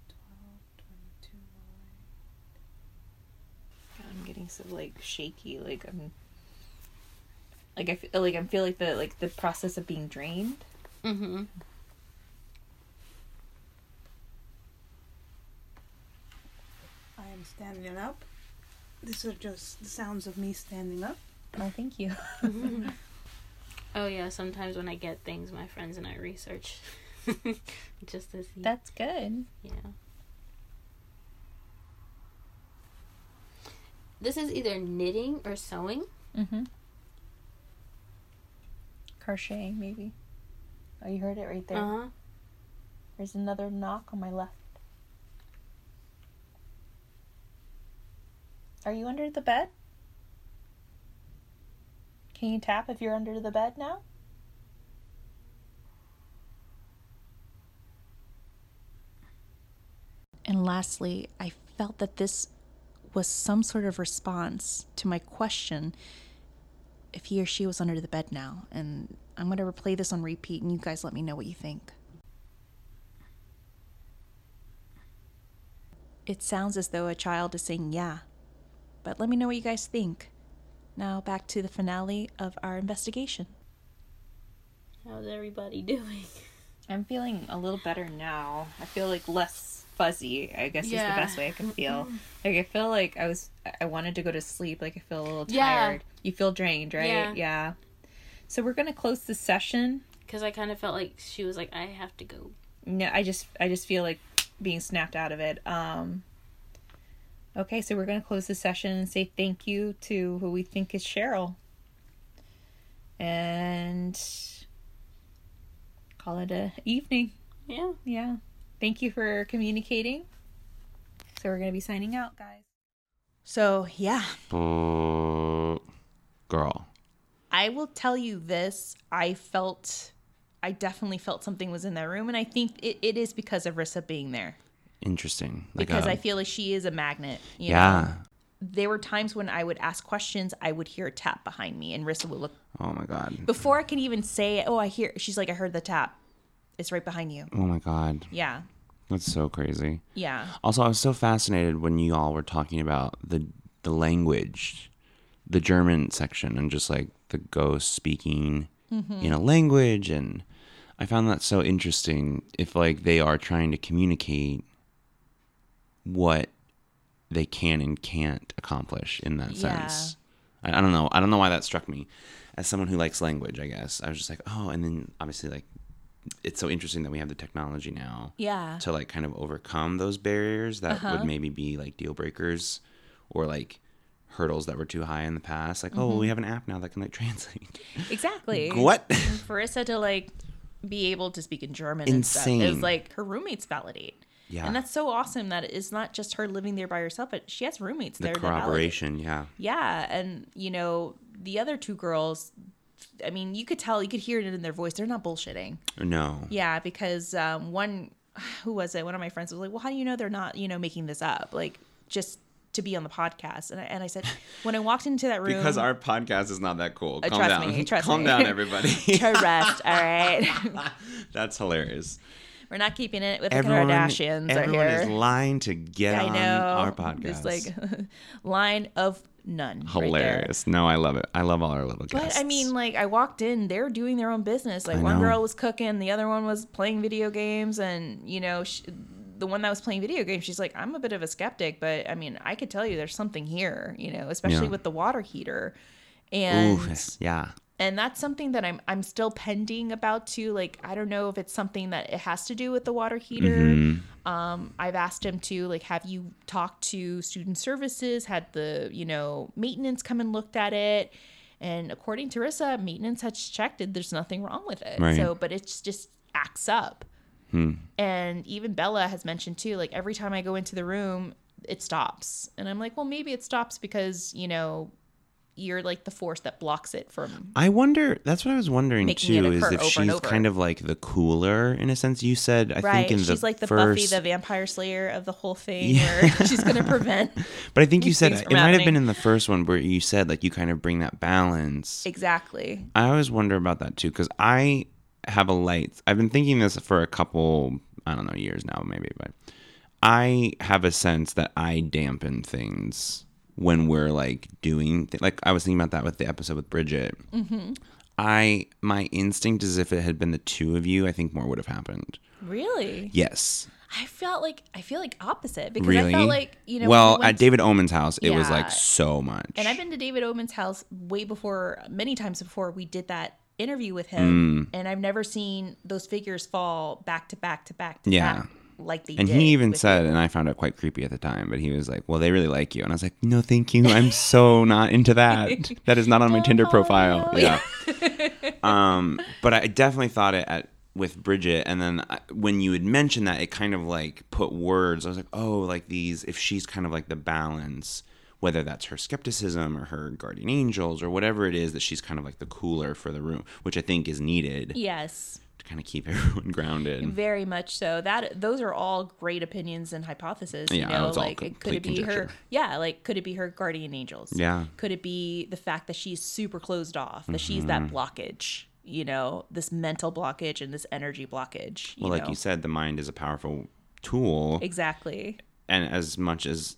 12, 22, I'm getting so like shaky. Like I'm, like I feel like I feel like the like the process of being drained. Mm-hmm. I am standing up. These are just the sounds of me standing up. Oh, thank you. Oh yeah, sometimes when I get things, my friends and I research just to see. That's good. yeah. This is either knitting or sewing. Mm-hmm. Crocheting, maybe. Oh, you heard it right there. Uh huh. There's another knock on my left. Are you under the bed? Can you tap if you're under the bed now? And lastly, I felt that this was some sort of response to my question if he or she was under the bed now. And I'm going to replay this on repeat, and you guys let me know what you think. It sounds as though a child is saying yeah, but let me know what you guys think. Now back to the finale of our investigation. How's everybody doing? I'm feeling a little better now. I feel like less fuzzy, I guess is the best way I can feel. like I feel like I was I wanted to go to sleep, like I feel a little tired. Yeah. tired. You feel drained, right? Yeah. yeah. So we're gonna close the session. Because I kind of felt like she was like, I have to go. No, I just I just feel like being snapped out of it. Um Okay, so we're gonna close the session and say thank you to who we think is Cheryl. And call it a evening. Yeah. Yeah. Thank you for communicating. So we're gonna be signing out, guys. So yeah, girl. I will tell you this. I felt I definitely felt something was in that room, and I think it, it is because of Rissa being there. Interesting. Like because a- I feel like she is a magnet. You yeah. Know? There were times when I would ask questions, I would hear a tap behind me, and Rissa would look Oh my god. before I can even say, "Oh, I hear." She's like, "I heard the tap. It's right behind you." Oh my god. Yeah, That's so crazy. yeah, Also, I was so fascinated when you all were talking about the the language the German section and just like the ghost speaking Mm-hmm. in a language and I found that so interesting if like they are trying to communicate what they can and can't accomplish in that Yeah. sense. I, I don't know. I don't know why that struck me as someone who likes language, I guess. I was just like, oh, and then obviously like it's so interesting that we have the technology now Yeah. to like kind of overcome those barriers that Uh-huh. would maybe be like deal breakers or like hurdles that were too high in the past. Like, oh, Mm-hmm. well, we have an app now that can like translate. Exactly. what? Farissa to like be able to speak in German and stuff is like her roommates validate. Yeah. And that's so awesome that it's not just her living there by herself, but she has roommates the there. corroboration, yeah. Yeah, and you know the other two girls. I mean, you could tell, you could hear it in their voice. They're not bullshitting. No. Yeah, because um, one, who was it? One of my friends was like, "Well, how do you know they're not, you know, making this up? Like, just to be on the podcast?" And I, and I said, when I walked into that room, Because our podcast is not that cool. Uh, Calm trust down. me, trust Calm me. down, everybody. trust, all right, That's hilarious. We're not keeping it with the Everyone, Kardashians. are everyone here. is lying to get I on know. our podcast. It's like line of none. right hilarious. no, I love it. I love all our little guests. But I mean, like, I walked in, they're doing their own business. Like, I one know. girl was cooking, the other one was playing video games, and you know, sh the one that was playing video games, she's like, I'm a bit of a skeptic, but I mean, I could tell you there's something here, you know, especially Yeah. with the water heater, and Ooh, yeah. And that's something that I'm I'm still pending about too. Like, I don't know if it's something that it has to do with the water heater. Mm-hmm. Um, I've asked him to like, have you talked to student services? Had the you know maintenance come and looked at it? And according to Rissa, maintenance has checked it. There's nothing wrong with it. Right. So, but it's just acts up. And even Bella has mentioned too, like every time I go into the room, it stops. And I'm like, well, maybe it stops because you know you're like the force that blocks it from I wonder. That's what I was wondering too. Is if she's kind of like the cooler in a sense. You said I right. think in the she's like the first, Buffy the Vampire Slayer of the whole thing, where she's gonna prevent But I think you said it from might have been in the first one where you said like you kind of bring that balance. exactly. I always wonder about that too because I have a light. I've been thinking this for a couple, I don't know, years now, maybe, but I have a sense that I dampen things when we're like doing, th- like I was thinking about that with the episode with Bridget. Mm-hmm. I my instinct is if it had been the two of you, I think more would have happened. Really, Yes, I felt like I feel like opposite because really. I felt like you know. well, we at David Omen's house, it was like so much. And I've been to David Omen's house way before, many times before we did that interview with him, Mm. and I've never seen those figures fall back to back to back to Yeah. back like they And did. he even said, you. and I found it quite creepy at the time, but he was like, "Well, they really like you," and I was like, "No, thank you. I'm so not into that. That is not on my Tinder profile." me. Yeah. um, but I definitely thought it at with Bridget, and then I, when you had mentioned that, it kind of like put words. I was like, "Oh, like these. If she's kind of like the balance." Whether that's her skepticism or her guardian angels or whatever it is that she's kind of like the cooler for the room, which I think is needed yes, kind of keep everyone grounded. very much so. That those are all great opinions and hypotheses. Yeah, you know, like it, could it be her? Yeah, like could it be her guardian angels? Yeah. Could it be the fact that she's super closed off? That she's that Mm-hmm. blockage. You know, this mental blockage and this energy blockage. You Well, like know? you said, the mind is a powerful tool, exactly. and as much as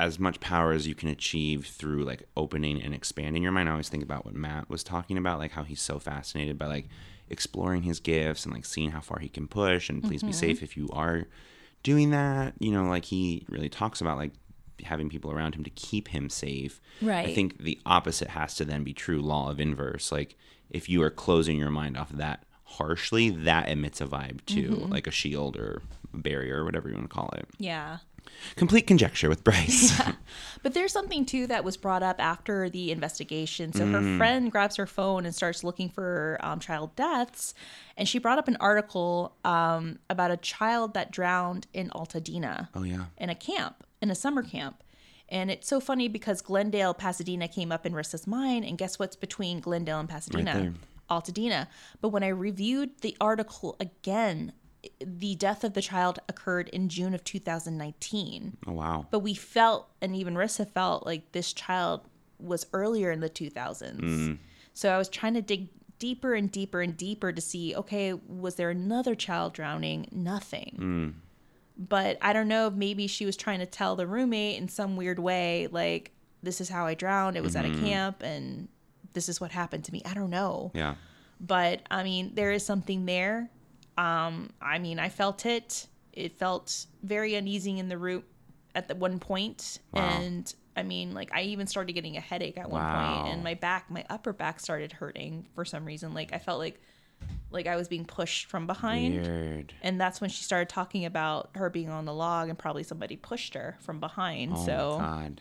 as much power as you can achieve through like opening and expanding your mind. I always think about what Matt was talking about, like how he's so fascinated by like exploring his gifts and like seeing how far he can push. And please Mm-hmm. be safe if you are doing that. You know, like he really talks about like having people around him to keep him safe. Right. I think the opposite has to then be true. Law of inverse. Like if you are closing your mind off that harshly, that emits a vibe too, Mm-hmm. like a shield or barrier or whatever you want to call it. Yeah. Complete conjecture with Bryce. But there's something too that was brought up after the investigation. So Mm. her friend grabs her phone and starts looking for um, child deaths, and she brought up an article um, about a child that drowned in Altadena oh yeah. in a camp, in a summer camp. And it's so funny because Glendale, Pasadena came up in Rissa's mind, and guess what's between Glendale and Pasadena? there. Altadena. But when I reviewed the article again, the death of the child occurred in June of 2019 Oh wow. but we felt and even Rissa felt like this child was earlier in the 2000s. So I was trying to dig deeper and deeper and deeper to see okay, was there another child drowning? Nothing. But I don't know if maybe she was trying to tell the roommate in some weird way like this is how I drowned. It was at a Mm-hmm. camp, and this is what happened to me. I don't know Yeah. but I mean, there is something there. Um, I mean, I felt it. It felt very uneasy in the room at the one point, Wow. and I mean, like I even started getting a headache at one Wow. point, and my back, my upper back, started hurting for some reason. Like I felt like, like I was being pushed from behind. Weird. And that's when she started talking about her being on the log and probably somebody pushed her from behind. Oh so God.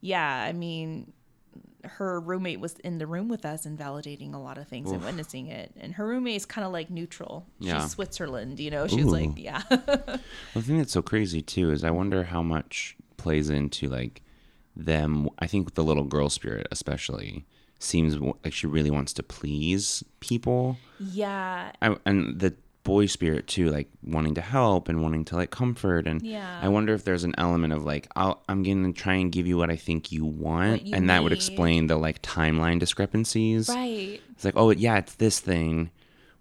yeah, I mean, her roommate was in the room with us and validating a lot of things and witnessing it. And her roommate is kind of like neutral. Yeah. She's Switzerland, you know. She's Ooh. like, yeah, The thing that's so crazy too is I wonder how much plays into like them. I think the little girl spirit, especially, seems like she really wants to please people. yeah, I, and the boy spirit too, like wanting to help and wanting to like comfort. And Yeah. I wonder if there's an element of like, I'll, I'm going to try and give you what I think you want, you and that would explain the like timeline discrepancies. right. It's like, oh yeah, it's this thing.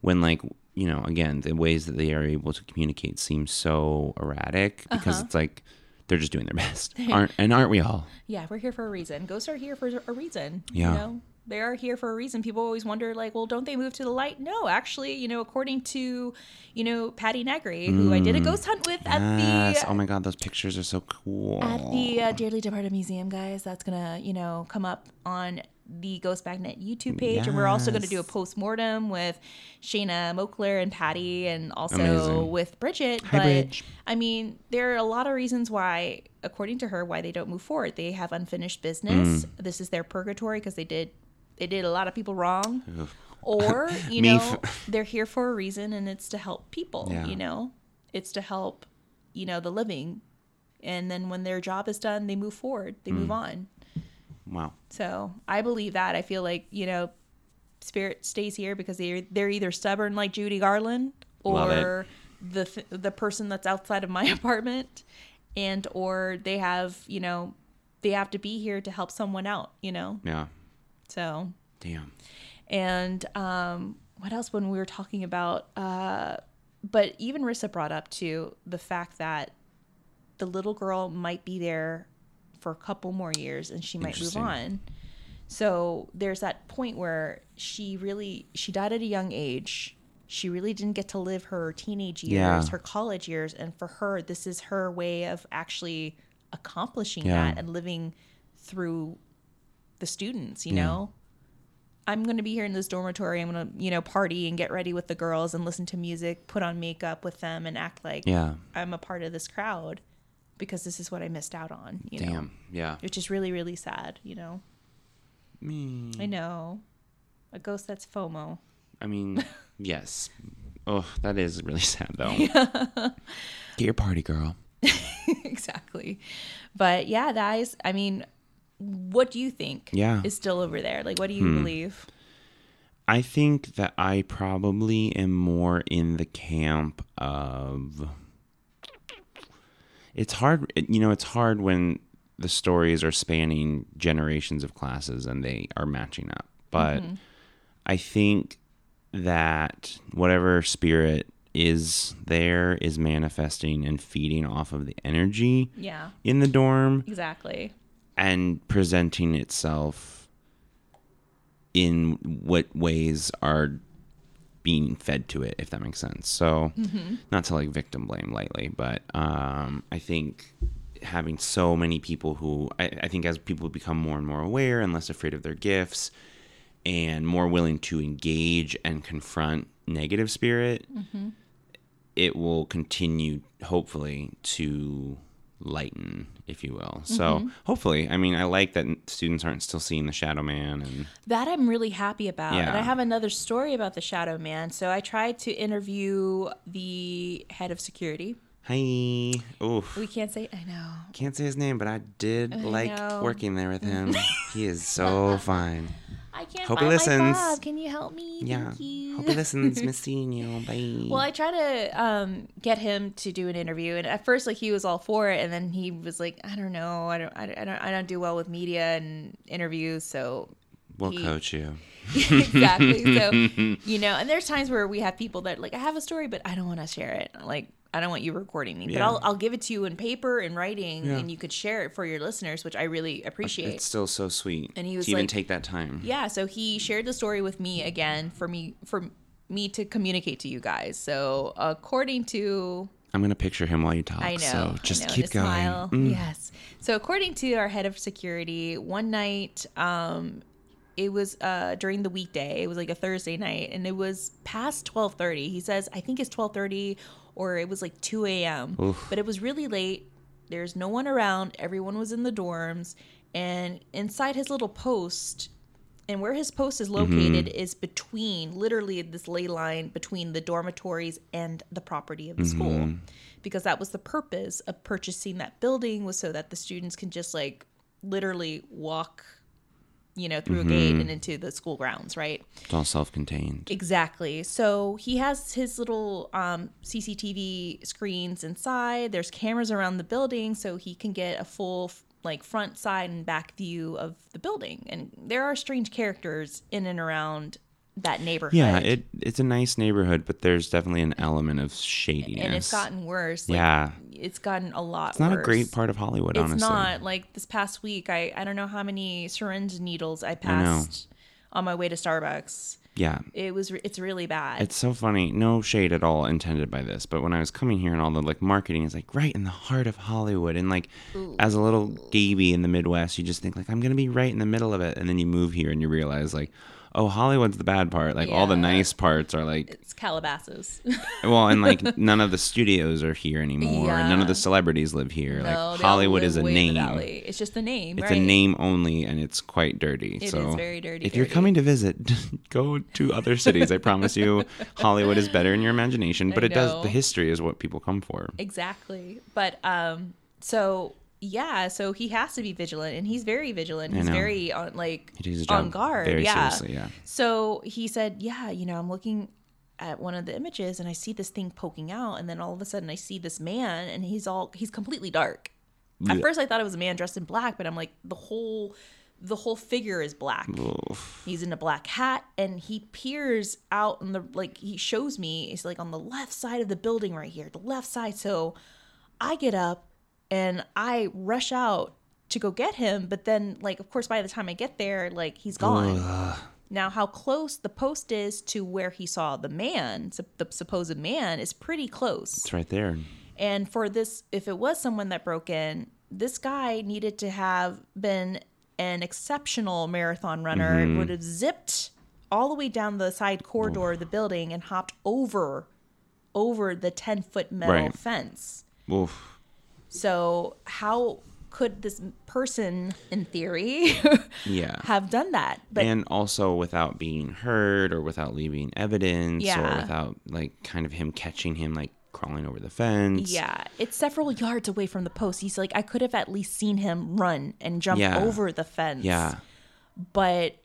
When like you know, again, the ways that they are able to communicate seem so erratic because Uh-huh. it's like they're just doing their best, aren't and aren't we all? Yeah, we're here for a reason. Ghosts are here for a reason. Yeah. You know, they are here for a reason. People always wonder, like, well, don't they move to the light? No, actually, you know, according to, you know, Patti Negri, who I did a ghost hunt with at Mm. The oh my god, those pictures are so cool. at the uh, Dearly Departed Museum, guys. That's gonna, you know, come up on the Ghost Magnet YouTube page, and we're also gonna do a post mortem with Shayna Mokler and Patti, and also Amazing. with Bridget. Hi, but Bridge. I mean, there are a lot of reasons why, according to her, why they don't move forward. They have unfinished business. Mm. This is their purgatory because they did they did a lot of people wrong. Or, you know, f- they're here for a reason and it's to help people, Yeah. you know? It's to help, you know, the living. And then when their job is done, they move forward. They Mm. move on. wow. So I believe that. I feel like, you know, spirit stays here because they're they're either stubborn like Judy Garland or the th- the person that's outside of my apartment and or they have, you know, they have to be here to help someone out, you know. Yeah. So Damn. and um, what else when we were talking about? Uh, but even Rissa brought up too the fact that the little girl might be there for a couple more years and she might move on. So there's that point where she really she died at a young age. She really didn't get to live her teenage years, Yeah. her college years, and for her, this is her way of actually accomplishing Yeah. that and living through the students. You Yeah. know, I'm going to be here in this dormitory. I'm going to, you know, party and get ready with the girls and listen to music, put on makeup with them, and act like Yeah. I'm a part of this crowd because this is what I missed out on. You know, Damn. Yeah. which is really, really sad. You know, Me. I know a ghost that's FOMO. I mean, yes. Oh, that is really sad though. Get your party, girl. exactly. But yeah, is. I mean, what do you think? Yeah. is still over there. Like, what do you hmm. believe? I think that I probably am more in the camp of. It's hard, you know, it's hard when the stories are spanning generations of classes and they are matching up. But mm-hmm. I think that whatever spirit is there is manifesting and feeding off of the energy Yeah, in the dorm exactly. And presenting itself in what ways are being fed to it if that makes sense. So not to like victim blame lightly but um, i think having so many people who I, I think as people become more and more aware and less afraid of their gifts and more willing to engage and confront negative spirit it will continue hopefully to lighten if you will so mm-hmm. hopefully i mean i like that students aren't still seeing the shadow man and That I'm really happy about. And Yeah. I have another story about the Shadow Man. So I tried to interview the head of security. hi oof We can't say. I know. can't say his name but i did like know. working there with him he is so fine I can't Hope he find my listens. fob. Can you help me? yeah Thank you. hope he listens miss seeing you bye Well, I try to um, get him to do an interview, and at first, like he was all for it, and then he was like, "I don't know, I don't, I don't, I don't, I don't do well with media and interviews, so we'll he- coach you exactly." so you know, and there's times where we have people that like, I have a story, but I don't want to share it. Like, I don't want you recording me, but I'll I'll give it to you in paper and writing, Yeah. and you could share it for your listeners, which I really appreciate. It's still so sweet. And he was to even like- take that time. yeah, so he shared the story with me again for me for me to communicate to you guys. So according to I'm gonna picture him while you talk. I know. So just know, keep going. smile. Mm. Yes. So according to our head of security, one night, um, it was uh during the weekday. It was like a Thursday night, and it was past twelve thirty. He says, I think it's twelve thirty, or it was like two a.m. But it was really late. There's no one around. Everyone was in the dorms, and inside his little post. And where his post is mm-hmm. located is between, literally, this ley line between the dormitories and the property of the mm-hmm. school, because that was the purpose of purchasing that building was so that the students can just like literally walk, you know, through a gate and into the school grounds, right? It's all self-contained. Exactly. So he has his little um, CCTV screens inside. There's cameras around the building, so he can get a full like front, side, and back view of the building. And there are strange characters in and around that neighborhood. Yeah, it it's a nice neighborhood, but there's definitely an element of shadiness. and it's gotten worse. Like, yeah, it's gotten a lot. it's not a great part of Hollywood. It's honestly, not like this past week. I I don't know how many syringe needles I passed on my way to Starbucks. Yeah, It was. It's really bad. It's so funny. No shade at all intended by this, but when I was coming here and all the like marketing is like right in the heart of Hollywood, and like as a little gaby in the Midwest, you just think like I'm gonna be right in the middle of it, and then you move here and you realize like, oh, Hollywood's the bad part. Like all the Yeah. nice parts are like, it's Calabasas. well, and like none of the studios are here anymore, and none of the celebrities live here. No, like they all Hollywood live is a way in the name. valley. It's just a name. It's right? a name only, and it's quite dirty. It so is very dirty, If you're dirty. coming to visit, go to other cities. I promise you, Hollywood is better in your imagination. But it does. know. The history is what people come for. Exactly. But um so yeah, so he has to be vigilant and he's very vigilant. He's very on like He takes his on guard. very yeah. seriously, yeah. So he said, "Yeah, you know, I'm looking at one of the images and I see this thing poking out and then all of a sudden I see this man and he's all he's completely dark." At first I thought it was a man dressed in black, but I'm like the whole the whole figure is black. Oof. He's in a black hat and he peers out in the like he shows me it's like on the left side of the building right here, the left side. So I get up and I rush out to go get him, but then like of course by the time I get there, like he's gone. Now how close the post is to where he saw the man, the supposed man is pretty close. It's right there. And for this, if it was someone that broke in, this guy needed to have been an exceptional marathon runner. Mm-hmm. Would have zipped all the way down the side corridor of the building and hopped over over the 10 foot metal Right. fence. Oof. So how could this person in theory Yeah. have done that? But and also without being heard or without leaving evidence or without like kind of him catching him like crawling over the fence. Yeah, it's several yards away from the post. He's like, I could have at least seen him run and jump Yeah. over the fence. Yeah. But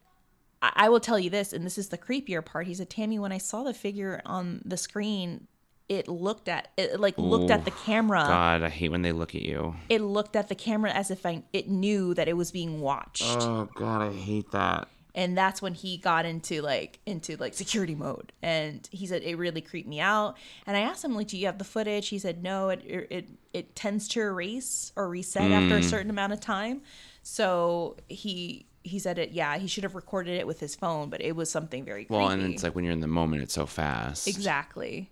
I, I will tell you this, and this is the creepier part. He said, Tammy, when I saw the figure on the screen, it looked at it like looked at the camera. God, I hate when they look at you. It looked at the camera as if I, it knew that it was being watched. Oh God, I hate that. and that's when he got into like into like security mode and he said it really creeped me out and i asked him like do you have the footage he said no it it it tends to erase or reset after Mm. a certain amount of time so he he said it yeah he should have recorded it with his phone but it was something very creepy Well, and it's like when you're in the moment, it's so fast. exactly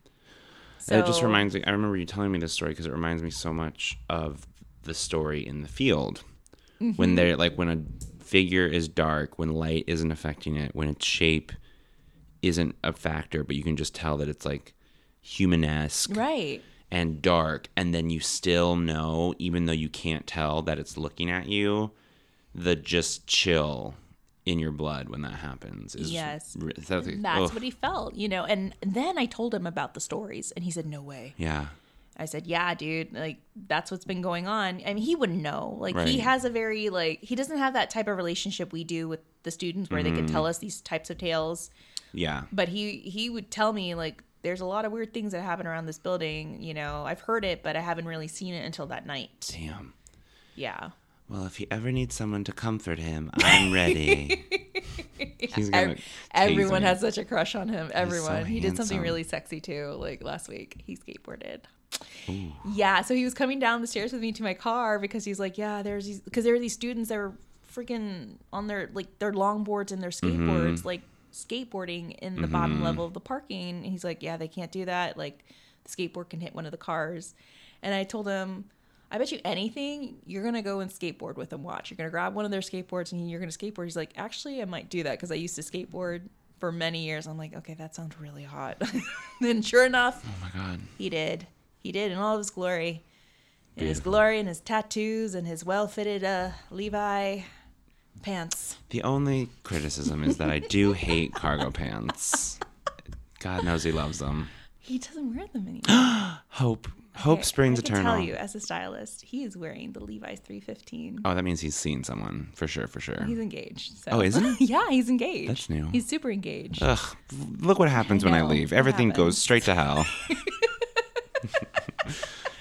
And it just reminds me. I remember you telling me this story because it reminds me so much of the story in the field Mm-hmm. when they're like when a figure is dark, when light isn't affecting it, when its shape isn't a factor, but you can just tell that it's like humanesque right and dark, and then you still know, even though you can't tell that it's looking at you, the just chill in your blood when that happens is Yes. like, that's what he felt you know and then i told him about the stories and he said no way yeah I said, "Yeah, dude, like that's what's been going on." I mean, he wouldn't know. Like he has a very like he doesn't have that type of relationship we do with the students where they Mm-hmm. can tell us these types of tales. yeah But he he would tell me like there's a lot of weird things that happen around this building, you know. I've heard it, but I haven't really seen it until that night. damn Yeah. Well, if he ever needs someone to comfort him, I'm ready. He's gonna Ev- everyone has such a crush on him. Everyone. he did something handsome. really sexy too. Like last week, he skateboarded. Yeah, so he was coming down the stairs with me to my car because he's like, yeah, there's these because there are these students that were freaking on their like their longboards and their mm-hmm. skateboards, like skateboarding in the bottom mm-hmm. level of the parking. And he's like, yeah, they can't do that. Like the skateboard can hit one of the cars. And I told him, I bet you anything you're gonna go and skateboard with them. Watch, you're gonna grab one of their skateboards and you're gonna skateboard. He's like, actually, I might do that because I used to skateboard for many years. I'm like, okay, that sounds really hot. then sure enough, Oh my god. he did. He did in all of his glory. In his glory and his tattoos and his well fitted uh, Levi pants. The only criticism is that I do hate cargo pants. God knows he loves them. He doesn't wear them anymore. Hope. Hope springs I can eternal. tell you, as a stylist, he is wearing the Levi's 315. Oh, that means he's seen someone for sure, for sure. He's engaged. So. Oh, is he? yeah, he's engaged. That's new. He's super engaged. Ugh, look what happens when I know, leave. what Everything happens? goes straight to hell.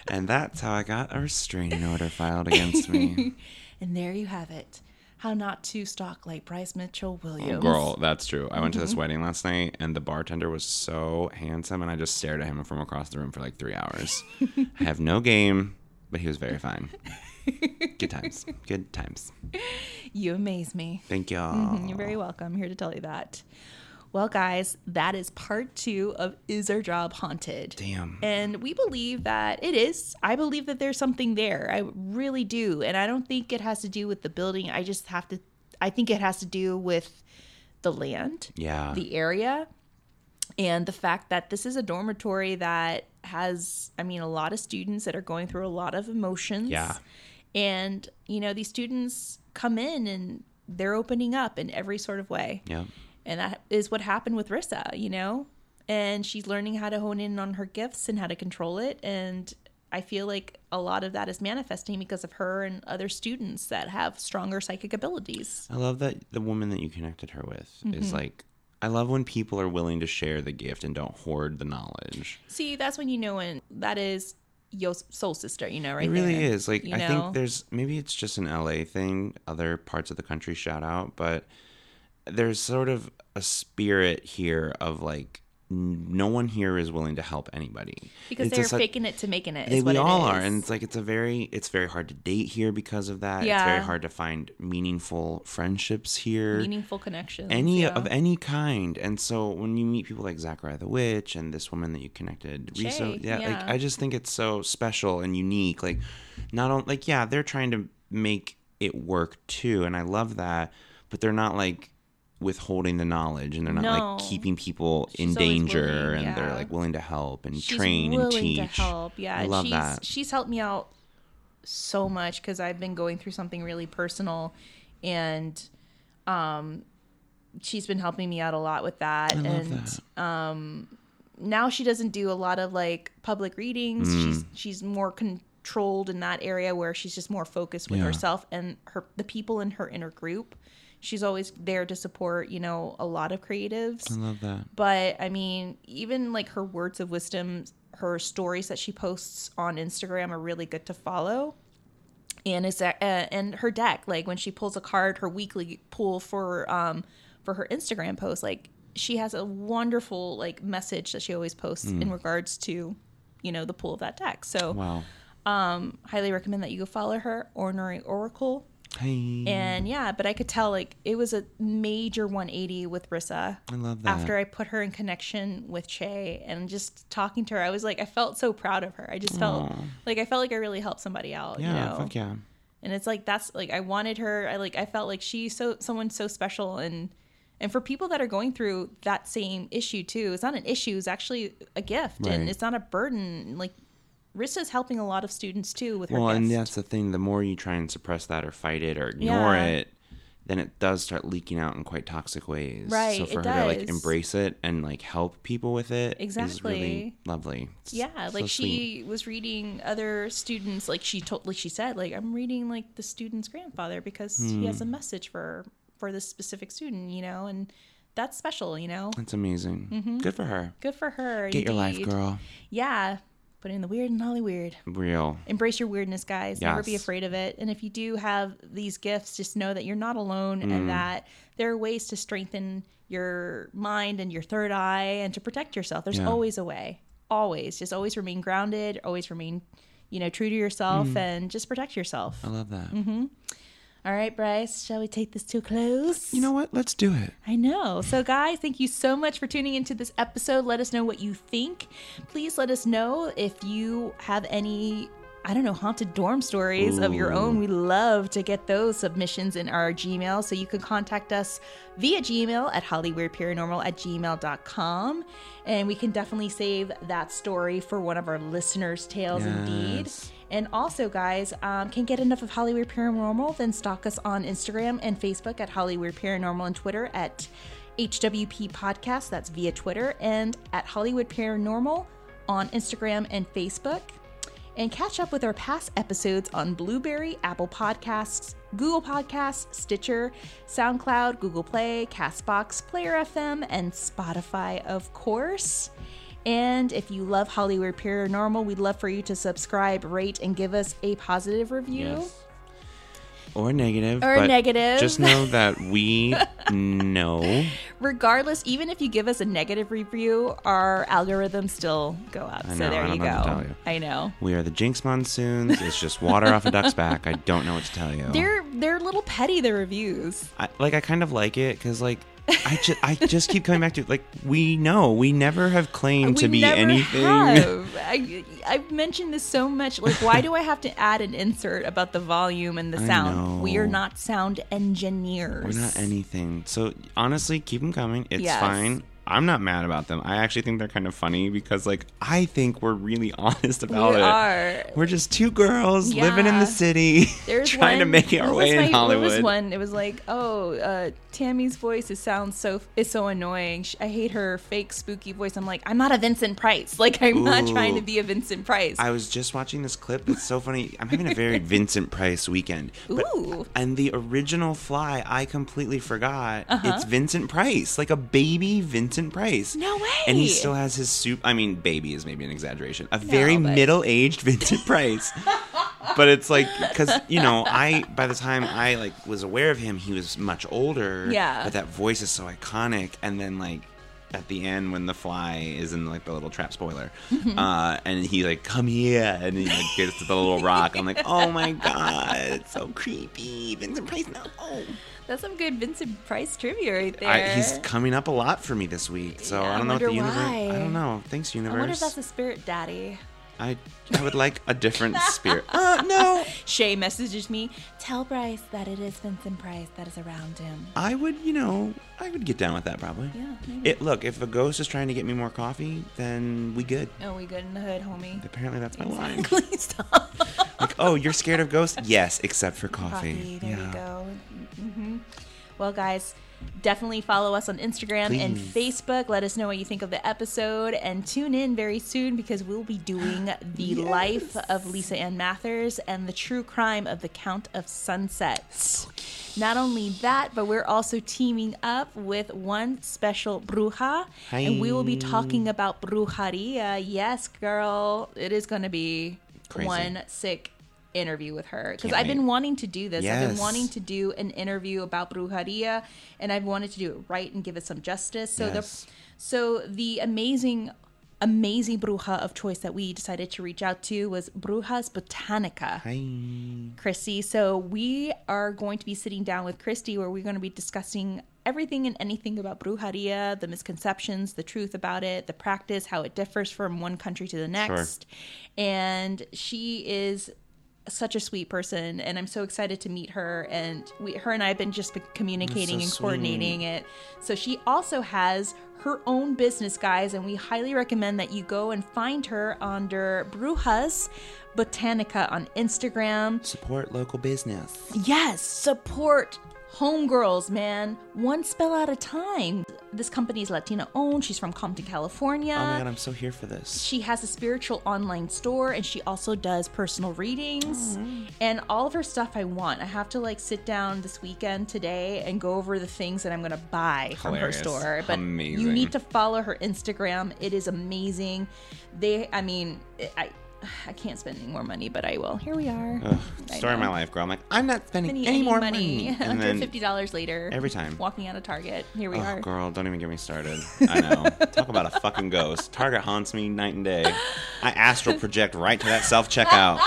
and that's how I got a restraining order filed against me. And there you have it. How not to stalk like Bryce Mitchell Williams. Girl, that's true. I went to Mm-hmm. this wedding last night, and the bartender was so handsome, and I just stared at him from across the room for like three hours. I have no game, but he was very fine. Good times. Good times. You amaze me. Thank y'all. Mhm, You're very welcome. Here to tell you that. Well, guys, that is part two of Is Our Job Haunted? Damn. And we believe that it is. I believe that there's something there. I really do. And I don't think it has to do with the building. I just have to, I think it has to do with the land, Yeah. the area, and the fact that this is a dormitory that has, I mean, a lot of students that are going through a lot of emotions. Yeah. And, you know, these students come in and they're opening up in every sort of way. Yep. And that is what happened with Rissa, you know? And she's learning how to hone in on her gifts and how to control it. And I feel like a lot of that is manifesting because of her and other students that have stronger psychic abilities. I love that the woman that you connected her with is Mm-hmm. like, I love when people are willing to share the gift and don't hoard the knowledge. See, that's when you know when that is your soul sister, you know, right it really there. is. Like, you I know? think there's maybe it's just an LA thing, other parts of the country shout out, but there's sort of a spirit here of like, n- no one here is willing to help anybody because It's they're like- faking it to making it. They, Is what we it all are, and it's like it's a very it's very hard to date here because of that. It's Yeah. very hard to find meaningful friendships here meaningful connections. any yeah. of any kind. And so when you meet people like Zachariah the Witch and this woman that you connected recently, yeah, like. I just think it's so special and unique. Like not only like yeah, they're trying to make it work too, and I love that, but they're not like withholding the knowledge and they're not No. like keeping people in She's always danger willing, and they're like willing to help and she's train and willing teach. to help. Yeah, I love she's, that. She's helped me out so much because I've been going through something really personal, and um, she's been helping me out a lot with that. I and that. um, now she doesn't do a lot of like public readings. Mm. She's she's more controlled in that area where she's just more focused with Yeah. herself and her the people in her inner group. She's always there to support, you know, a lot of creatives I love that. but I mean, even like her words of wisdom, her stories that she posts on Instagram are really good to follow. And is that uh, and her deck, like when she pulls a card, her weekly pull for um for her Instagram post, like she has a wonderful like message that she always posts in regards to, you know, the pull of that deck. So Wow. um highly recommend that you go follow her, Ornery Oracle. Hey. And yeah, but I could tell like it was a major 180 with Rissa I love that. after I put her in connection with Che and just talking to her, I was like, I felt so proud of her. I just felt Aw. like I felt like I really helped somebody out. yeah, you know? fuck yeah. And it's like that's like I wanted her. I like I felt like she's so someone so special and and for people that are going through that same issue too, it's not an issue. It's actually a gift Right. and it's not a burden. Like Rissa's helping a lot of students too with her Well, and that's the thing. The more you try and suppress that or fight it or ignore Yeah. it, then it does start leaking out in quite toxic ways. Right, So for her to like embrace it and like help people with it is Exactly. really lovely. It's Yeah, so like sweet. she was reading other students. Like she told, like she said, like I'm reading like the student's grandfather because he Hmm. has a message for for this specific student, you know, and that's special, you know. That's amazing. Good for her. Good for her. Get your life, girl. Yeah, putting the weird in Holly weird. Real. Embrace your weirdness, guys. Never be afraid of it. And if you do have these gifts, just know that you're not alone Mm. and that there are ways to strengthen your mind and your third eye and to protect yourself. There's Yeah. always a way. always just always remain grounded, always remain, you know, true to yourself and just protect yourself. I love that. All right, Bryce, shall we take this to a close? You know what? Let's do it. I know. So, guys, thank you so much for tuning into this episode. Let us know what you think. Please let us know if you have any, I don't know, haunted dorm stories of your own. We love to get those submissions in our Gmail. So, you can contact us via Gmail at hollyweirdparanormal at gmail.com. And we can definitely save that story for one of our listeners' tales, indeed. And also, guys, um, can't get enough of Hollyweird Paranormal? Then stalk us on Instagram and Facebook at Hollyweird Paranormal and Twitter at HWP Podcast. That's via Twitter and at Hollyweird Paranormal on Instagram and Facebook. And catch up with our past episodes on Blubrry, Apple Podcasts, Google Podcasts, Stitcher, SoundCloud, Google Play, Castbox, Player FM, and Spotify, of course. And if you love Hollyweird Paranormal, we'd love for you to subscribe, rate, and give us a positive review. Or negative. Or but negative. Just know that we know. Regardless, even if you give us a negative review, our algorithms still go up. I so know, there I you don't know what to go. tell you. I know. We are the Jinkx Monsoons. It's just water off a duck's back. I don't know what to tell you. They're they're a little petty the reviews. I, like I kind of like it because like I just I just keep coming back to like we know we never have claimed to we be never anything. Have. I I've mentioned this so much. Like, why do I have to add an insert about the volume and the sound? We are not sound engineers. We're not anything. So honestly, keep them coming. It's Yes. fine. I'm not mad about them. I actually think they're kind of funny because like I think we're really honest about We it. are. We're just two girls living in the city, trying to make our way was in my- Hollywood. What was one? It was like, oh, uh, Tammy's voice is sounds so is so annoying. I hate her fake spooky voice. I'm like, I'm not a Vincent Price. Like, I'm not trying to be a Vincent Price. I was just watching this clip. It's so funny. I'm having a very Vincent Price weekend. But, Ooh. And the original Fly, I completely forgot. It's Vincent Price, like a baby Vincent Price. Uh-huh. No way. And he still has his soup. I mean, baby is maybe an exaggeration. A very but- middle-aged Vincent Price. but it's like because you know I by the time I like was aware of him, he was much older. Yeah. But that voice is so iconic, and then like at the end when the fly is in like the little trap spoiler, Mm-hmm. uh, and he like come here, and he like gets to the little rock. I'm like, oh my god, it's so creepy. Vincent Price, no. That's some good Vincent Price trivia right there. I, he's coming up a lot for me this week, so Yeah, I I don't know what the universe. why. I don't know. Thanks, I universe. wonder if that's a spirit daddy. I I would like a different spirit. Uh, no. Shay messages me, tell Bryce that it is Vincent Price that is around him. I would, you know, I would get down with that probably. Yeah, maybe. It look, if a ghost is trying to get me more coffee, then we good. Oh, we good in the hood, homie. Apparently that's my line. Please stop. Like, oh, you're scared of ghosts? Yes, except for coffee. Coffee. There yeah. you go. Hmm Well, guys, definitely follow us on Instagram and Facebook. Let us know what you think of the episode and tune in very soon because we'll be doing the life of Lisa Ann Mathers and the true crime of the Count of Sunset. Not only that, but we're also teaming up with one special bruja, and we will be talking about brujeria. Yes, girl, it is going to be Crazy. one sick interview with her because I've been wanting to do this. I've been wanting to do an interview about brujeria, and I've wanted to do it right and give it some justice. So Yes. the so the amazing amazing bruja of choice that we decided to reach out to was Brujas Botanica. Hi. Christy. So we are going to be sitting down with Christy where we're going to be discussing everything and anything about brujeria, the misconceptions, the truth about it, the practice, how it differs from one country to the next. And she is such a sweet person and I'm so excited to meet her and we her and I have been just been communicating and sweet. coordinating it. So she also has her own business guys and we highly recommend that you go and find her under Brujas Botanica on Instagram. Support local business. Yes, support homegirls, man. One spell at a time. This company is Latina owned. She's from Compton, California. Oh my god, I'm so here for this. She has a spiritual online store and she also does personal readings oh, and all of her stuff I want. I have to like sit down this weekend today and go over the things that I'm going to buy from her store. But you need to follow her Instagram. It is amazing. They I mean, I I can't spend any more money, but I will. Here we are. Ugh, story of my life, girl. I'm like, I'm not spending Spending any, more money. And Hundred then, fifty dollars later. every time. Walking out of Target. Here we oh, are. girl, don't even get me started. I know. Talk about a fucking ghost. Target haunts me night and day. I astral project right to that self checkout.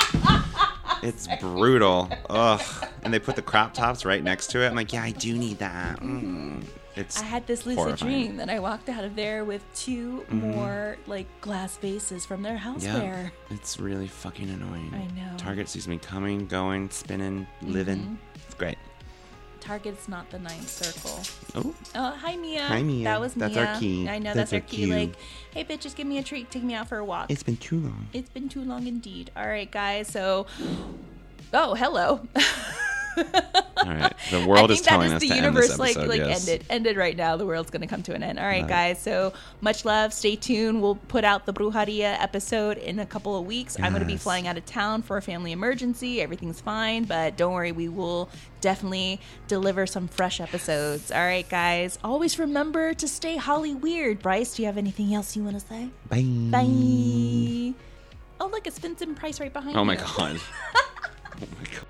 It's brutal. Ugh. And they put the crop tops right next to it. I'm like, yeah, I do need that. Mm. It's I had this lucid horrifying. Mm-hmm. dream that I walked out of there with 2 more like glass vases from their houseware. Yeah, it's really fucking annoying. I know. Target sees me coming, going, spinning, living. Mm-hmm. It's great. Target's not the ninth circle. Oh, Oh, hi Mia. Hi, Mia. That was That's Mia. our key. I know That's that's, our key. Like, hey bitches, give me a treat. Take me out for a walk. it's been too long. it's been too long indeed. All right, guys. So, oh, hello. All right, the world is telling is us the to universe, end this episode. like, like yes. ended, ended right now. The world's gonna come to an end. All right, Right. guys. So much love. Stay tuned. We'll put out the Brujeria episode in a couple of weeks. I'm gonna be flying out of town for a family emergency. Everything's fine, but don't worry. We will definitely deliver some fresh episodes. All right, guys. Always remember to stay Holly weird. Bryce, do you have anything else you want to say? Bye. Bye. Oh, look, it's Vincent Price right behind Oh you. my god. oh my god.